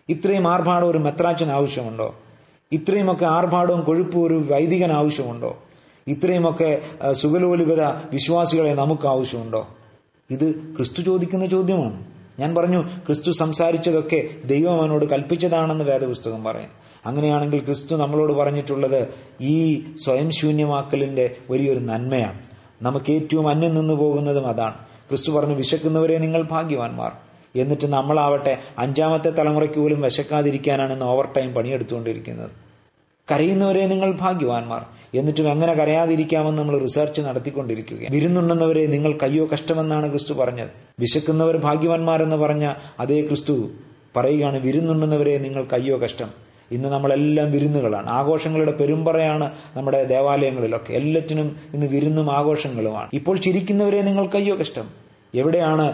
ഇത്രയും ആർഭാടം ഒരു മെത്രാച്ചൻ ആവശ്യമുണ്ടോ? ഇത്രയുമൊക്കെ ആർഭാടവും കൊഴുപ്പും ഒരു വൈദികൻ ആവശ്യമുണ്ടോ? ഇത്രയുമൊക്കെ സുഖലോലിപത വിശ്വാസികളെ നമുക്ക് ആവശ്യമുണ്ടോ ഇത് ക്രിസ്തു ചോദിക്കുന്ന ചോദ്യമാണ്. ഞാൻ പറഞ്ഞു ക്രിസ്തു സംസാരിച്ചതൊക്കെ ദൈവം അവനോട് കൽപ്പിച്ചതാണെന്ന് വേദപുസ്തകം പറയും അങ്ങനെയാണെങ്കിൽ ക്രിസ്തു നമ്മളോട് പറഞ്ഞിട്ടുള്ളത് ഈ സ്വയം ശൂന്യമാക്കലിന്റെ വലിയൊരു നന്മയാണ്. നമുക്ക് ഏറ്റവും അന്യം നിന്ന് പോകുന്നതും അതാണ്. ക്രിസ്തു പറഞ്ഞു വിശക്കുന്നവരെ നിങ്ങൾ ഭാഗ്യവാന്മാർ. എന്നിട്ട് നമ്മളാവട്ടെ അഞ്ചാമത്തെ തലമുറയ്ക്ക് പോലും വിശക്കാതിരിക്കാനാണ് ഇന്ന് ഓവർ ടൈം പണിയെടുത്തുകൊണ്ടിരിക്കുന്നത്. കരയുന്നവരെ നിങ്ങൾ ഭാഗ്യവാന്മാർ. എന്നിട്ടും എങ്ങനെ കരയാതിരിക്കാമെന്ന് നമ്മൾ റിസർച്ച് നടത്തിക്കൊണ്ടിരിക്കുക വിരുന്നുണ്ടെന്നവരെ നിങ്ങൾ കയ്യോ കഷ്ടമെന്നാണ് ക്രിസ്തു പറഞ്ഞത്. വിശക്കുന്നവർ ഭാഗ്യവാന്മാരെന്ന് പറഞ്ഞ അതേ ക്രിസ്തു പറയുകയാണ് വിരുന്നുണ്ടെന്നവരെ നിങ്ങൾ കയ്യോ കഷ്ടം. ഇന്ന് നമ്മളെല്ലാം വിരുന്നുകളാണ്. ആഘോഷങ്ങളുടെ പെരുമ്പറയാണ് നമ്മുടെ ദേവാലയങ്ങളിലൊക്കെ. എല്ലാറ്റിനും ഇന്ന് വിരുന്നും ആഘോഷങ്ങളുമാണ്. ഇപ്പോൾ ചിരിക്കുന്നവരെ നിങ്ങൾ കയ്യോ കഷ്ടം. എവിടെയാണ്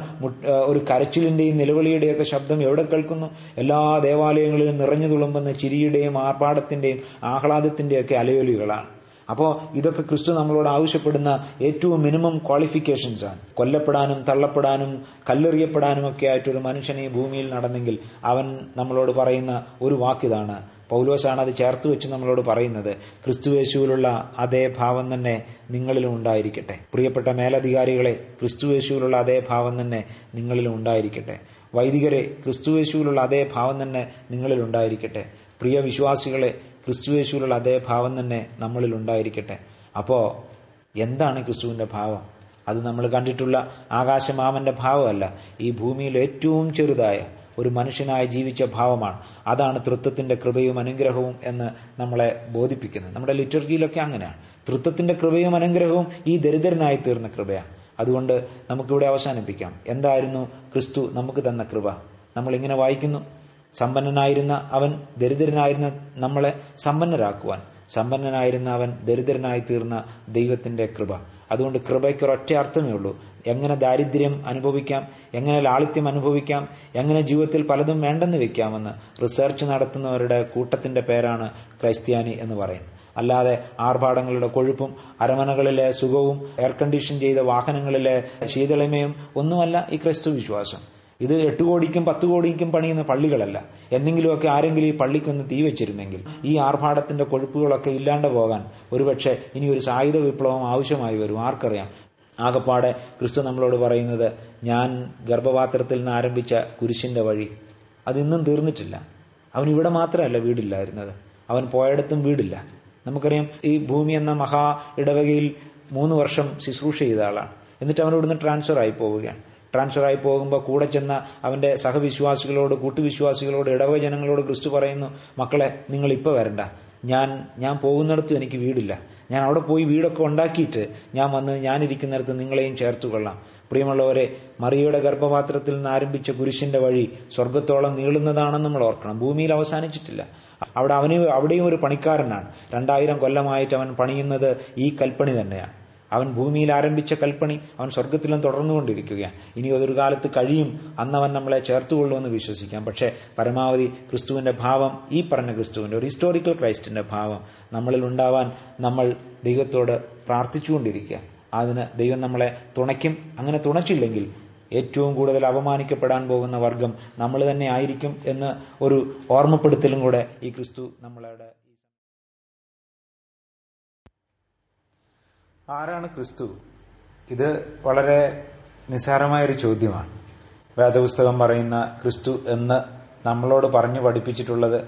ഒരു കരച്ചിലിന്റെയും നിലവിളിയുടെയൊക്കെ ശബ്ദം എവിടെ കേൾക്കുന്നു? എല്ലാ ദേവാലയങ്ങളിലും നിറഞ്ഞു തുളുമ്പുന്ന ചിരിയുടെയും ആർഭാടത്തിന്റെയും ആഹ്ലാദത്തിന്റെയൊക്കെ അലയൊലികളാണ്. അപ്പോൾ ഇതൊക്കെ ക്രിസ്തു നമ്മളോട് ആവശ്യപ്പെടുന്ന ഏറ്റവും മിനിമം ക്വാളിഫിക്കേഷൻസ് ആണ്. കൊല്ലപ്പെടാനും തള്ളപ്പെടാനും കല്ലെറിയപ്പെടാനും ഒക്കെ ആയിട്ടൊരു മനുഷ്യനെ ഭൂമിയിൽ നടന്നെങ്കിൽ അവൻ നമ്മളോട് പറയുന്ന ഒരു വാക്കിതാണ് പൗലോസാണ് അത് ചേർത്ത് വെച്ച് നമ്മളോട് പറയുന്നത്. ക്രിസ്തുവേശുവിലുള്ള അതേ ഭാവം തന്നെ നിങ്ങളിലും ഉണ്ടായിരിക്കട്ടെ. പ്രിയപ്പെട്ട മേലധികാരികളെ ക്രിസ്തുവേശുവിലുള്ള അതേ ഭാവം തന്നെ നിങ്ങളിലും ഉണ്ടായിരിക്കട്ടെ. വൈദികരെ ക്രിസ്തുവേശുവിലുള്ള അതേ ഭാവം തന്നെ നിങ്ങളിൽ ഉണ്ടായിരിക്കട്ടെ. പ്രിയ വിശ്വാസികളെ ക്രിസ്തുവേശുവിലുള്ള അതേ ഭാവം തന്നെ നമ്മളിൽ ഉണ്ടായിരിക്കട്ടെ. അപ്പോ എന്താണ് ക്രിസ്തുവിന്റെ ഭാവം? അത് നമ്മൾ കണ്ടിട്ടുള്ള ആകാശമാമന്റെ ഭാവമല്ല. ഈ ഭൂമിയിൽ ഏറ്റവും ചെറുതായ ഒരു മനുഷ്യനായി ജീവിച്ച ഭാവമാണ്. അതാണ് തൃത്വത്തിന്റെ കൃപയും അനുഗ്രഹവും എന്ന് നമ്മളെ ബോധിപ്പിക്കുന്നത്. നമ്മുടെ ലിറ്റർജിയിലൊക്കെ അങ്ങനെയാണ്. തൃത്വത്തിന്റെ കൃപയും അനുഗ്രഹവും ഈ ദരിദ്രനായി തീർന്ന കൃപയാണ്. അതുകൊണ്ട് നമുക്കിവിടെ അവസാനിപ്പിക്കാം. എന്തായിരുന്നു ക്രിസ്തു നമുക്ക് തന്ന കൃപ? നമ്മൾ ഇങ്ങനെ വായിക്കുന്നു. സമ്പന്നനായിരുന്ന അവൻ ദരിദ്രനായിരുന്ന നമ്മളെ സമ്പന്നരാക്കുവാൻ. സമ്പന്നനായിരുന്ന അവൻ ദരിദ്രനായി തീർന്ന ദൈവത്തിന്റെ കൃപ. അതുകൊണ്ട് കൃപയ്ക്ക് ഒരൊറ്റ അർത്ഥമേ ഉള്ളൂ. എങ്ങനെ ദാരിദ്ര്യം അനുഭവിക്കാം എങ്ങനെ ലാളിത്യം അനുഭവിക്കാം എങ്ങനെ ജീവിതത്തിൽ പലതും വേണ്ടെന്ന് വെക്കാമെന്ന് റിസർച്ച് നടത്തുന്നവരുടെ കൂട്ടത്തിന്റെ പേരാണ് ക്രൈസ്ത്യാനി എന്ന് പറയുന്നത്. അല്ലാതെ ആർഭാടങ്ങളുടെ കൊഴുപ്പും അരമനകളിലെ സുഖവും എയർ കണ്ടീഷൻ ചെയ്ത വാഹനങ്ങളിലെ ശീതളിമയും ഒന്നുമല്ല ഈ ക്രൈസ്തു വിശ്വാസം. ഇത് എട്ട് കോടിക്കും പത്ത് കോടിക്കും പണിയുന്ന പള്ളികളല്ല. എന്തെങ്കിലുമൊക്കെ ആരെങ്കിലും ഈ പള്ളിക്കൊന്ന് തീ വെച്ചിരുന്നെങ്കിൽ ഈ ആർഭാടത്തിന്റെ കൊഴുപ്പുകളൊക്കെ ഇല്ലാണ്ട് പോകാൻ ഒരുപക്ഷെ ഇനി ഒരു സായുധ വിപ്ലവം ആവശ്യമായി വരും. ആർക്കറിയാം ആകപ്പാടെ ക്രിസ്തു നമ്മളോട് പറയുന്നത് ഞാൻ ഗർഭപാത്രത്തിൽ നിന്ന് ആരംഭിച്ച കുരിശിന്റെ വഴി അതിന്നും തീർന്നിട്ടില്ല. അവൻ ഇവിടെ മാത്രമല്ല വീടില്ലായിരുന്നത്. അവൻ പോയടത്തും വീടില്ല. നമുക്കറിയാം ഈ ഭൂമി എന്ന മഹാ ഇടവകയിൽ മൂന്ന് വർഷം ശുശ്രൂഷ ചെയ്ത ആളാണ്. എന്നിട്ട് അവൻ ഇവിടുന്ന് ട്രാൻസ്ഫർ ആയി പോവുകയാണ്. ട്രാൻസ്ഫർ ആയി പോകുമ്പോൾ കൂടെ ചെന്ന അവന്റെ സഹവിശ്വാസികളോട് കൂട്ടുവിശ്വാസികളോട് ഇടവക ജനങ്ങളോട് ക്രിസ്തു പറയുന്നു മക്കളെ നിങ്ങൾ ഇപ്പൊ വരണ്ട. ഞാൻ ഞാൻ പോകുന്നിടത്തും എനിക്ക് വീടില്ല. ഞാൻ അവിടെ പോയി വീടൊക്കെ ഉണ്ടാക്കിയിട്ട് ഞാൻ വന്ന് ഞാനിരിക്കുന്നിടത്ത് നിങ്ങളെയും ചേർത്തു കൊള്ളാം. പ്രിയമുള്ളവരെ മറിയയുടെ ഗർഭപാത്രത്തിൽ നിന്ന് ആരംഭിച്ച കുരിശിന്റെ വഴി സ്വർഗത്തോളം നീളുന്നതാണെന്ന് നമ്മൾ ഓർക്കണം. ഭൂമിയിൽ അവസാനിച്ചിട്ടില്ല. അവിടെ അവന് അവിടെയും ഒരു പണിക്കാരനാണ്. രണ്ടായിരം കൊല്ലമായിട്ട് അവൻ പണിയുന്നത് ഈ കൽപ്പണി തന്നെയാണ്. അവൻ ഭൂമിയിൽ ആരംഭിച്ച കൽപ്പണി അവൻ സ്വർഗത്തിലും തുടർന്നുകൊണ്ടിരിക്കുകയാണ്. ഇനി അതൊരു കാലത്ത് കഴിയും. അന്നവൻ നമ്മളെ ചേർത്തുകൊള്ളുമെന്ന് വിശ്വസിക്കാം. പക്ഷേ പരമാവധി ക്രിസ്തുവിന്റെ ഭാവം ഈ പറഞ്ഞ ക്രിസ്തുവിന്റെ ഒരു ഹിസ്റ്റോറിക്കൽ ക്രൈസ്റ്റിന്റെ ഭാവം നമ്മളിൽ ഉണ്ടാവാൻ നമ്മൾ ദൈവത്തോട് പ്രാർത്ഥിച്ചുകൊണ്ടിരിക്കുക. അതിന് ദൈവം നമ്മളെ തുണയ്ക്കും. അങ്ങനെ തുണച്ചില്ലെങ്കിൽ ഏറ്റവും കൂടുതൽ അപമാനിക്കപ്പെടാൻ പോകുന്ന വർഗം നമ്മൾ തന്നെ ആയിരിക്കും എന്ന് ഒരു ഓർമ്മപ്പെടുത്തലും കൂടെ ഈ ക്രിസ്തു നമ്മളവിടെ ആരാണ് ക്രിസ്തു? ഇത് വളരെ നിസ്സാരമായൊരു ചോദ്യമാണ്. വേദപുസ്തകം പറയുന്ന ക്രിസ്തു എന്ന് നമ്മളോട് പറഞ്ഞു പഠിപ്പിച്ചിട്ടുള്ളത്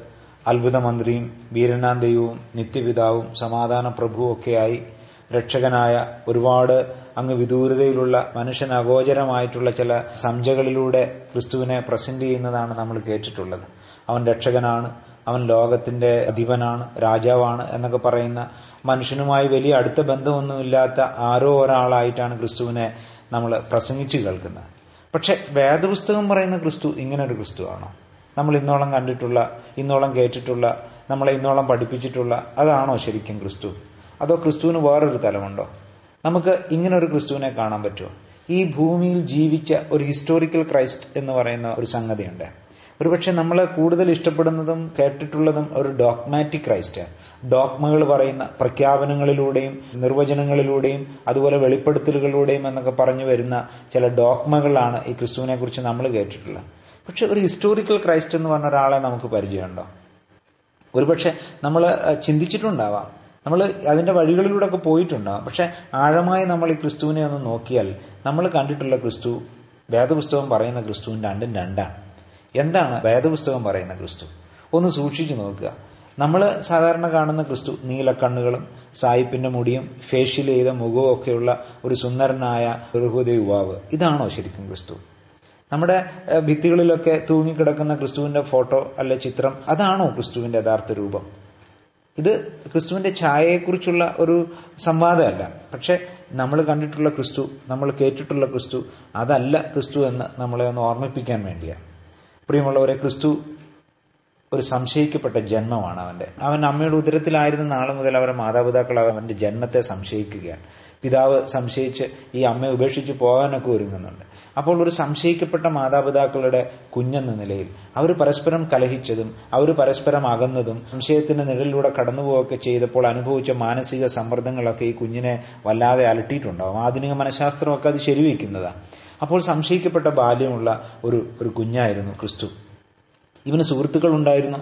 അത്ഭുതമന്ത്രിയും വീരനാം ദൈവവും നിത്യപിതാവും സമാധാന പ്രഭുവും ഒക്കെയായി രക്ഷകനായ ഒരുപാട് അങ്ങ് വിദൂരതയിലുള്ള മനുഷ്യൻ അഗോചരമായിട്ടുള്ള ചില സംജകളിലൂടെ ക്രിസ്തുവിനെ പ്രസന്റ് ചെയ്യുന്നതാണ് നമ്മൾ കേട്ടിട്ടുള്ളത്. അവൻ രക്ഷകനാണ് അവൻ ലോകത്തിന്റെ അധിപനാണ് രാജാവാണ് എന്നൊക്കെ പറയുന്ന മനുഷ്യനുമായി വലിയ അടുത്ത ബന്ധമൊന്നുമില്ലാത്ത ആരോ ഒരാളായിട്ടാണ് ക്രിസ്തുവിനെ നമ്മൾ പ്രസംഗിച്ചു കേൾക്കുന്നത്. പക്ഷെ വേദപുസ്തകം പറയുന്ന ക്രിസ്തു ഇങ്ങനെ ഒരു ക്രിസ്തുവാണോ? നമ്മൾ ഇന്നോളം കണ്ടിട്ടുള്ള ഇന്നോളം കേട്ടിട്ടുള്ള നമ്മളെ ഇന്നോളം പഠിപ്പിച്ചിട്ടുള്ള അതാണോ ശരിക്കും ക്രിസ്തു? അതോ ക്രിസ്തുവിന് വേറൊരു തലമുണ്ടോ? നമുക്ക് ഇങ്ങനെ ഒരു ക്രിസ്തുവിനെ കാണാൻ പറ്റുമോ? ഈ ഭൂമിയിൽ ജീവിച്ച ഒരു ഹിസ്റ്റോറിക്കൽ ക്രൈസ്റ്റ് എന്ന് പറയുന്ന ഒരു സംഗതിയുണ്ട്. ഒരുപക്ഷെ നമ്മൾ കൂടുതൽ ഇഷ്ടപ്പെടുന്നതും കേട്ടിട്ടുള്ളതും ഒരു ഡോക്മാറ്റിക് ക്രൈസ്റ്റ്. ഡോക്മകൾ പറയുന്ന പ്രഖ്യാപനങ്ങളിലൂടെയും നിർവചനങ്ങളിലൂടെയും അതുപോലെ വെളിപ്പെടുത്തലുകളിലൂടെയും എന്നൊക്കെ പറഞ്ഞു വരുന്ന ചില ഡോക്മകളാണ് ഈ ക്രിസ്തുവിനെ കുറിച്ച് നമ്മൾ കേട്ടിട്ടുള്ളത്. പക്ഷെ ഒരു ഹിസ്റ്റോറിക്കൽ ക്രൈസ്റ്റ് എന്ന് പറഞ്ഞ ഒരാളെ നമുക്ക് പരിചയമുണ്ടോ? ഒരുപക്ഷെ നമ്മൾ ചിന്തിച്ചിട്ടുണ്ടാവാം. നമ്മൾ അതിന്റെ വഴികളിലൂടെ ഒക്കെ പോയിട്ടുണ്ടാവും. പക്ഷെ ആഴമായി നമ്മൾ ഈ ക്രിസ്തുവിനെ ഒന്ന് നോക്കിയാൽ നമ്മൾ കണ്ടിട്ടുള്ള ക്രിസ്തു വേദപുസ്തകം പറയുന്ന ക്രിസ്തുവിന് രണ്ടും രണ്ടാണ് എന്താണ് വേദപുസ്തകം പറയുന്ന ക്രിസ്തു? ഒന്ന് സൂക്ഷിച്ചു നോക്കുക. നമ്മൾ സാധാരണ കാണുന്ന ക്രിസ്തു നീലക്കണ്ണുകളും സായിപ്പിന്റെ മുടിയും ഫേഷ്യൽ ചെയ്ത മുഖവും ഒക്കെയുള്ള ഒരു സുന്ദരനായ ബഹുദ യുവാവ്. ഇതാണോ ശരിക്കും ക്രിസ്തു? നമ്മുടെ ഭിത്തികളിലൊക്കെ തൂങ്ങിക്കിടക്കുന്ന ക്രിസ്തുവിന്റെ ഫോട്ടോ അല്ലെ ചിത്രം അതാണോ ക്രിസ്തുവിന്റെ യഥാർത്ഥ രൂപം? ഇത് ക്രിസ്തുവിന്റെ ഛായയെക്കുറിച്ചുള്ള ഒരു സംവാദമല്ല. പക്ഷെ നമ്മൾ കണ്ടിട്ടുള്ള ക്രിസ്തു നമ്മൾ കേട്ടിട്ടുള്ള ക്രിസ്തു അതല്ല ക്രിസ്തു എന്ന് നമ്മളെ ഒന്ന് ഓർമ്മിപ്പിക്കാൻ വേണ്ടിയാണ്. പ്രിയമുള്ളവരെ ക്രിസ്തു ഒരു സംശയിക്കപ്പെട്ട ജന്മമാണ് അവന്റെ. അവൻ അമ്മയുടെ ഉദരത്തിലായിരുന്ന നാളെ മുതൽ അവരുടെ മാതാപിതാക്കൾ അവന്റെ ജന്മത്തെ സംശയിക്കുകയാണ്. പിതാവ് സംശയിച്ച് ഈ അമ്മയെ ഉപേക്ഷിച്ച് പോകാനൊക്കെ ഒരുങ്ങുന്നുണ്ട്. അപ്പോൾ ഒരു സംശയിക്കപ്പെട്ട മാതാപിതാക്കളുടെ കുഞ്ഞെന്ന നിലയിൽ അവർ പരസ്പരം കലഹിച്ചതും അവർ പരസ്പരം അകന്നതും സംശയത്തിന്റെ നിഴലിലൂടെ കടന്നുപോവുകയൊക്കെ ചെയ്തപ്പോൾ അനുഭവിച്ച മാനസിക സമ്മർദ്ദങ്ങളൊക്കെ ഈ കുഞ്ഞിനെ വല്ലാതെ അലട്ടിയിട്ടുണ്ടാവും ആധുനിക മനഃശാസ്ത്രമൊക്കെ അത് ശരിവയ്ക്കുന്നതാണ്. അപ്പോൾ സംശയിക്കപ്പെട്ട ബാല്യമുള്ള ഒരു ഒരു കുഞ്ഞായിരുന്നു ക്രിസ്തു. ഇവന് സുഹൃത്തുക്കൾ ഉണ്ടായിരുന്നു